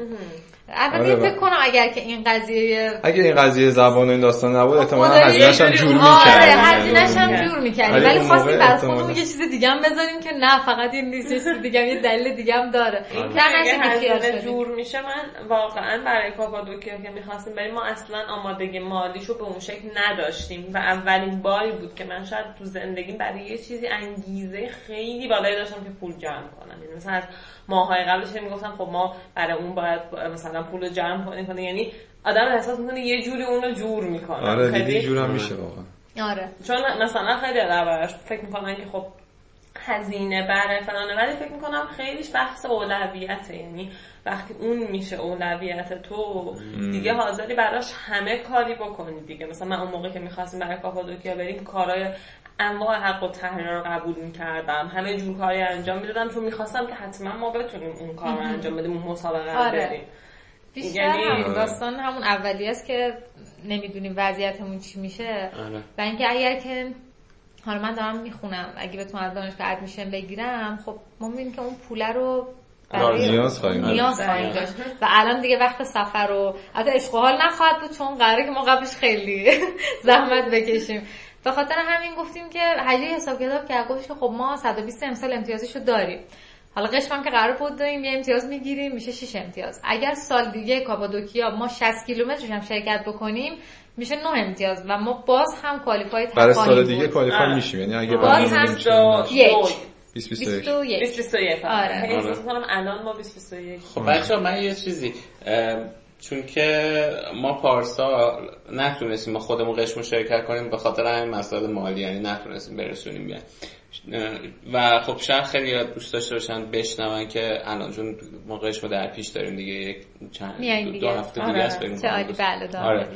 البته آره فکر کنم اگر که این قضیه اگه این قضیه زبان این داستان نبود احتمالاً هزینه‌اش هم جور می‌کردیم. آره هزینه‌اش هم جور می‌کردیم. ولی خواستیم برای خودمون یه چیز دیگه هم بذاریم که نه فقط این نیست یه چیز دیگه هم یه دلیل دیگه هم داره. اگه هزینه جور میشه من واقعا برای کاپادوکیا که می‌خواستیم بریم ما اصلا آمادگی مالیشو به اون شکل نداشتیم. و اولین باری بود که من شاید تو زندگی برای یه چیزی انگیزه خیلی بالایی داشتم که پول جمع کنم. یعنی مثلا از ماهای قبلش می‌گفتم خب ما برای اون باید مثلا پول جمع کنیم. یعنی آدم احساس می‌کنه یه جوری اونو جور می‌کنه. آره خیلی جور هم میشه واقعا. آره. چون مثلا خیلی دربارش فکر می‌کنن که خب هزینه بره فلانه. ولی فکر می‌کنم خیلیش بحث اولویته. یعنی وقتی اون میشه اولویت تو دیگه حاضری براش همه کاری بکنی دیگه. مثلا من اون موقع که می‌خواستیم برای کاپادوکیا بریم کارهای انواع حق و تحریر رو قبول می‌کردم. همه جور کاری انجام می‌دادم. چون می‌خواستم که حتما ما بتونیم اون کار رو انجام بدیم اون مسابقه رو آره. بریم. بیشتر یعنی داستان همون اولی است که نمی‌دونیم وضعیتمون چی میشه. آره. و اینکه اگر که حالا من دارم می‌خونم اگه بتونم از دانشگاه ادمیشن بگیرم خب ما می‌بینیم که اون پوله رو نیاز خواهیم نیاز خواهیم داشت. و الان دیگه وقت سفر رو حتی اشغال نخواهد بود چون قراره که ما قبلش خیلی زحمت بکشیم. به خاطر همین گفتیم که حجی حساب کتاب کرد گفتش که خب ما 120 امسال امتیازشو داریم. حالا قشم که قرار بود داریم یه امتیاز می‌گیریم میشه 6 امتیاز. اگر سال دیگه کاپادوکیا ما 60 کیلومترش هم شرکت بکنیم میشه 9 امتیاز. و ما باز هم کوالیفای برای سال دیگه کوالیفای میشیم. یعنی اگه باز هم یک. 2021 2021 آره. کنم الان ما 2021 خب بچه‌ها من یه چیزی چون که ما پارسا نتونستیم ما خودمون قشم شرکت کنیم به خاطر همین مسائل مالی یعنی نتونستیم برسونیم بیان و خب شاید خیلی دوست داشته باشن بشنون که الان چون ما قشم در پیش داریم دیگه یک چند دو, دو هفته دیگه است بریم بله آره.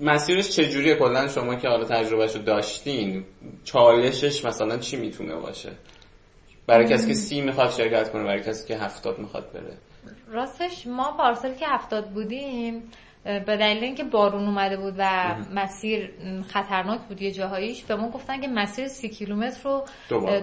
مسیرش چجوریه؟ کلا شما که حالا تجربهشو داشتین چالشش مثلا چی می‌تونه باشه؟ برای کسی که سی می‌خواد شرکت کنه برای کسی که هفتاد می‌خواد بره. راستش ما پارسال که هفتاد بودیم به دلیل اینکه بارون اومده بود و مسیر خطرناک بود یه جاهاییش به ما گفتن که مسیر سی کیلومتر رو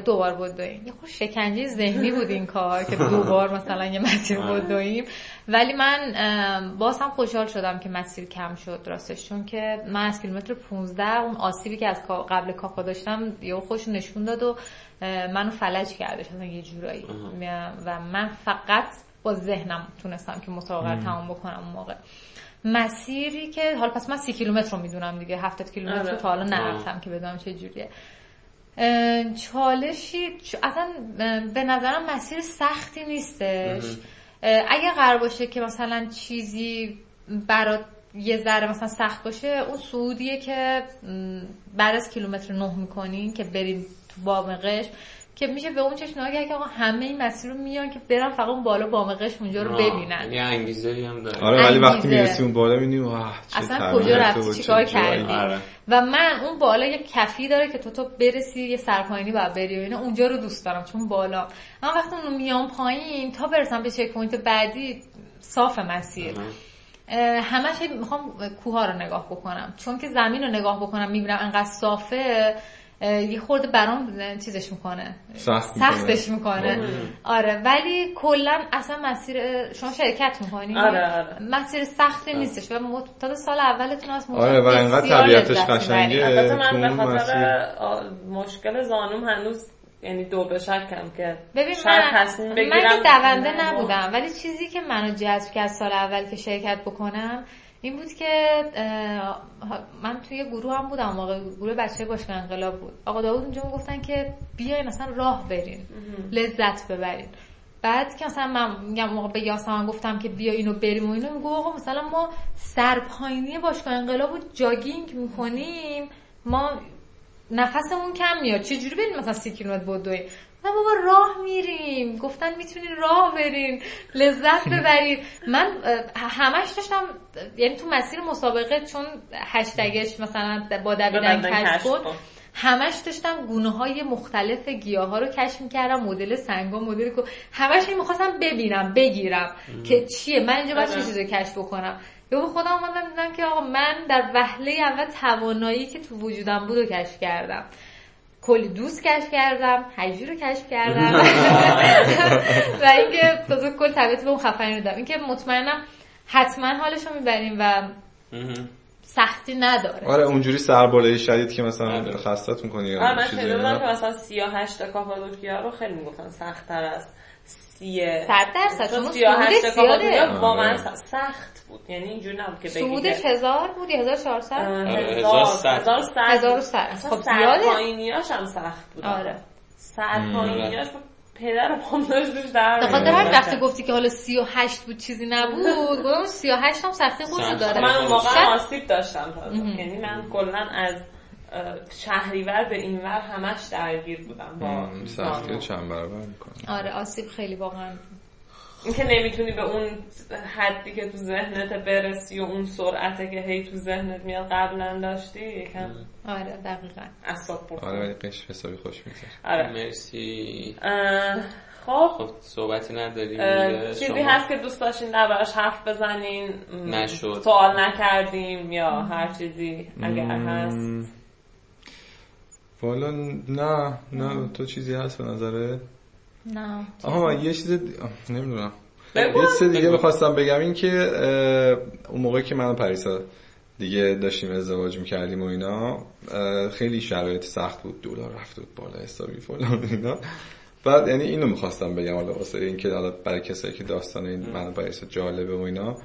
دوبار. بدویم یه خود شکنجه ذهنی بود این کار که دوبار مثلا یه مسیر بدویم ولی من باز هم خوشحال شدم که مسیر کم شد راستش چون که من از کیلومتر 15 اون آسیبی که از قبل کاکا داشتم یه خوش نشون داد و منو فلج کردش یه جورایی. و من فقط با ذهنم تونستم که مسابقه رو تمام بکنم اون موقع. مسیری که حالا پس من سی کیلومتر رو می‌دونم دیگه هفتاد کیلومتر رو آره. تا حالا نرفتم که بدونم چه جوریه. چالشی اصلا به نظرم مسیر سختی نیستش. اگه قرار باشه که مثلا چیزی برات یه ذره مثلا سخت باشه اون سعودیه که بعد از کیلومتر نه می‌کنین که بریم تو بامقش که میشه به اون چشم نگاه که آقا همه این مسیر رو میان که برن فقط اون بالا بامقش اونجا رو ببینن. یه انگیزه هم داره. آره ولی وقتی می‌رسی اون بالا می‌بینی اصلا کجا رفتی؟ چیکار کردی؟ آره. و من اون بالا یه کفی داره که تو تو برسی یه سرپایینی باید بری و اینا اونجا رو دوست دارم چون بالا. من وقتی اون میام پایین تا برسم به checkpoint بعدی صاف مسیر. همش می‌خوام کوها رو نگاه بکنم. چون که زمین رو نگاه بکنم می‌بینم انقدر صافه یه خورده برام چیزش می‌کنه. سخت سختش می‌کنه. آره ولی کلا اصلا مسیر شما شرکت می‌کنی. آره آره. مسیر سختی نیستش. و معتاد سال اولتون از آره و اینقدر طبیعتش قشنگه. من به خاطر مشکل زانوم هنوز یعنی دو به شکم که ببین من, من دونده نبودم ولی چیزی که منو جذب کرد سال اول که شرکت بکنم این بود که من توی گروه هم بودم موقع گروه بچه باشگاه انقلاب بود. آقا داود اونجا گفتن که بیاین مثلا راه برین. لذت ببرین. بعد که مثلا من میگم موقع به یاسمن گفتم که بیا اینو بریم و اینو میگو آقا مثلا ما سرپاینی باشگاه انقلاب و جاگینگ می‌کنیم. ما نفسمون کم میاد. چجوری بریم مثلا سی کیلومتر بدویم نه بابا راه میریم. گفتن می‌تونین راه برین. لذت ببرید من همش داشتم یعنی تو مسیر مسابقه چون هشتگش مثلا با دویدن کشف بود همش داشتم گونه های مختلف گیاه ها رو کشف می‌کردم مدل سنگا مدل کو همش می‌خواستم ببینم بگیرم که چیه. من اینجا باید چه. چیزی کشف بکنم؟ یا به خودم اومدم دیدم که آقا من در وهله اول توانایی که تو وجودم بود و کشف کردم. کلی دوست کشف کردم حجی رو کشف کردم. و اینکه تازه کل طبیعت به اون خفنی رو اینکه مطمئنم حتما حالش رو می‌بریم و سختی نداره. آره اونجوری سربالای شدید که مثلا آره. خستت می‌کنی آره من خیلی که مثلا 38 کاپادوکیا رو خیلی می‌گفتن سخت تر است. سیه. صد درصد. شما سیاهش کاپادوکیا واقعا سخت بود. یعنی اینجوری نبود که بگی سودش هزار بود یا هزار چهارصد؟ هزار هزار ست خب زیاده. پایینیاش هم سخت بود. آره. سر پایینیاش پدر پام داشت دوش در همین وقتی گفتی که حالا 38 بود چیزی نبود گفتم 38 هم سختی خودشو داره. من اون موقع آسیب داشتم. یعنی من کلا از شهریور به این ور همش درگیر بودم با سختی چند برابر می‌کنه آره آسیب خیلی واقعا. اینکه نمی‌تونی به اون حدی که تو ذهنت برسی و اون سرعته که هی تو ذهنت میاد قبلا داشتی یکم آره دقیقا. اصاب بخور آره ولی قش حسابی خوش میگذره. آره. مرسی. خب. خب صحبتی نداریم. چیزی هست که دوست داشتین دربارش حرف بزنین؟ نشد. سوال نکردیم یا هر چیزی اگر هست؟ والا نه نه تو چیزی هست به نظره نه. آها یه چیز نمی‌دونم. یه چیز دیگه می‌خواستم بگم این که اون موقعی که من پریسا دیگه داشتیم ازدواج می‌کردیم و اینا خیلی شرایط سخت بود. دلار رفت بود بالا حسابی فلان اینا. بعد یعنی اینو می‌خواستم بگم حالا واسه اینکه حالا برای کسایی که داستان این من پریسا جالبه و اینا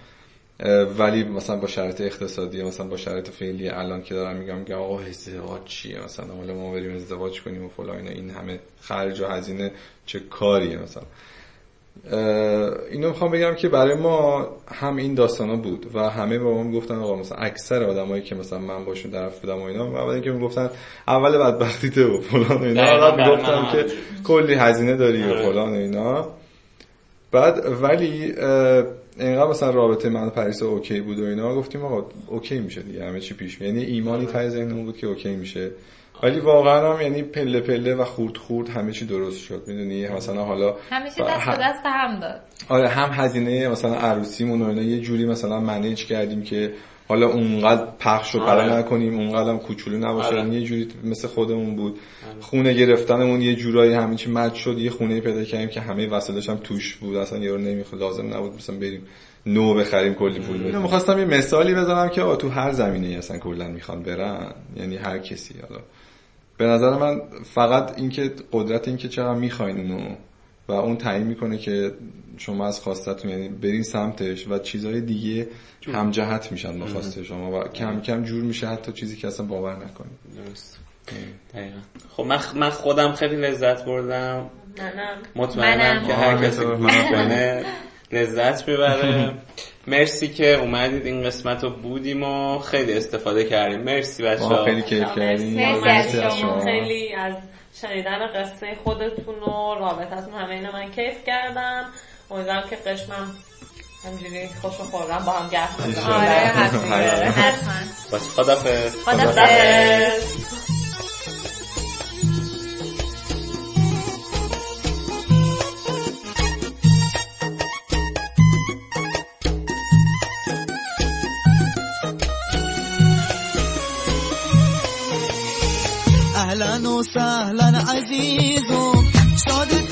ولی مثلا با شرایط اقتصادی مثلا با شرایط فعلی الان که دارم میگم که آقا ازدواج چیه؟ مثلا حالا ما بریم ازدواج کنیم و فلان این همه خرج و هزینه چه کاریه مثلا؟ اینو می‌خوام بگم که برای ما هم این داستانا بود و همه با ما می‌گفتن آقا مثلا اکثر آدمایی که مثلا من باشون طرف بودم و اینا اول اینکه می‌گفتن اول بدبختیته و فلان و اینا. بعد می‌گفتن که کلی هزینه داری و آره. فلان و اینا. بعد ولی اینقدر مثلا رابطه من و پریسا OK بود و اینا گفتیم آقا OK میشه دیگه همه چی پیش یعنی ایمانی آره. ته ذهنمون بود که OK میشه. ولی واقعا هم یعنی پله پله و خورد خورد همه چی درست شد می‌دونی؟ مثلا حالا همه چی دست به دست هم داد. آره هم هزینه مثلا عروسیمون و اینا یه جوری مثلا manage کردیم که حالا اونقدر پخش و آره. نکنیم اونقدر هم کوچولو نباشه. آره. یه جوری مثل خودمون بود. آره. خونه گرفتنمون یه جورایی همین چی مد شد. یه خونه پیدا کردیم که همه وسایلش هم توش بود. اصلا یارو نمی‌خواد لازم نبود مثلا بریم نو بخریم کلی پول بدیم. می‌خواستم یه مثالی بزنم که تو هر زمینه اصلا کلا می‌خوان برن. یعنی هر کسی. حالا به نظر من فقط اینکه قدرت اینکه چقدر می‌خواین اونو و اون تعیین می‌کنه که شما از خواستتون یعنی برین سمتش و چیزهای دیگه هم جهت میشن با خواسته شما و کم کم جور میشه حتی چیزی که اصلا باور نکنید. درست. خب من, من خودم خیلی لذت بردم. مطمئنم که هر کسی لذت ببره. مرسی که اومدید این قسمت رو بودیم و خیلی استفاده کردیم. مرسی بچه ها خیلی کیف کردیم. مرسی از شما. خیلی از شنیدن قصه خودتون و رابطتون همه اینا من کیف کردم. امیدوارم که قشمم همجوری خوش و خورم با هم گفت آره حتما. خدافز خدافز وسهلا عزيز شادد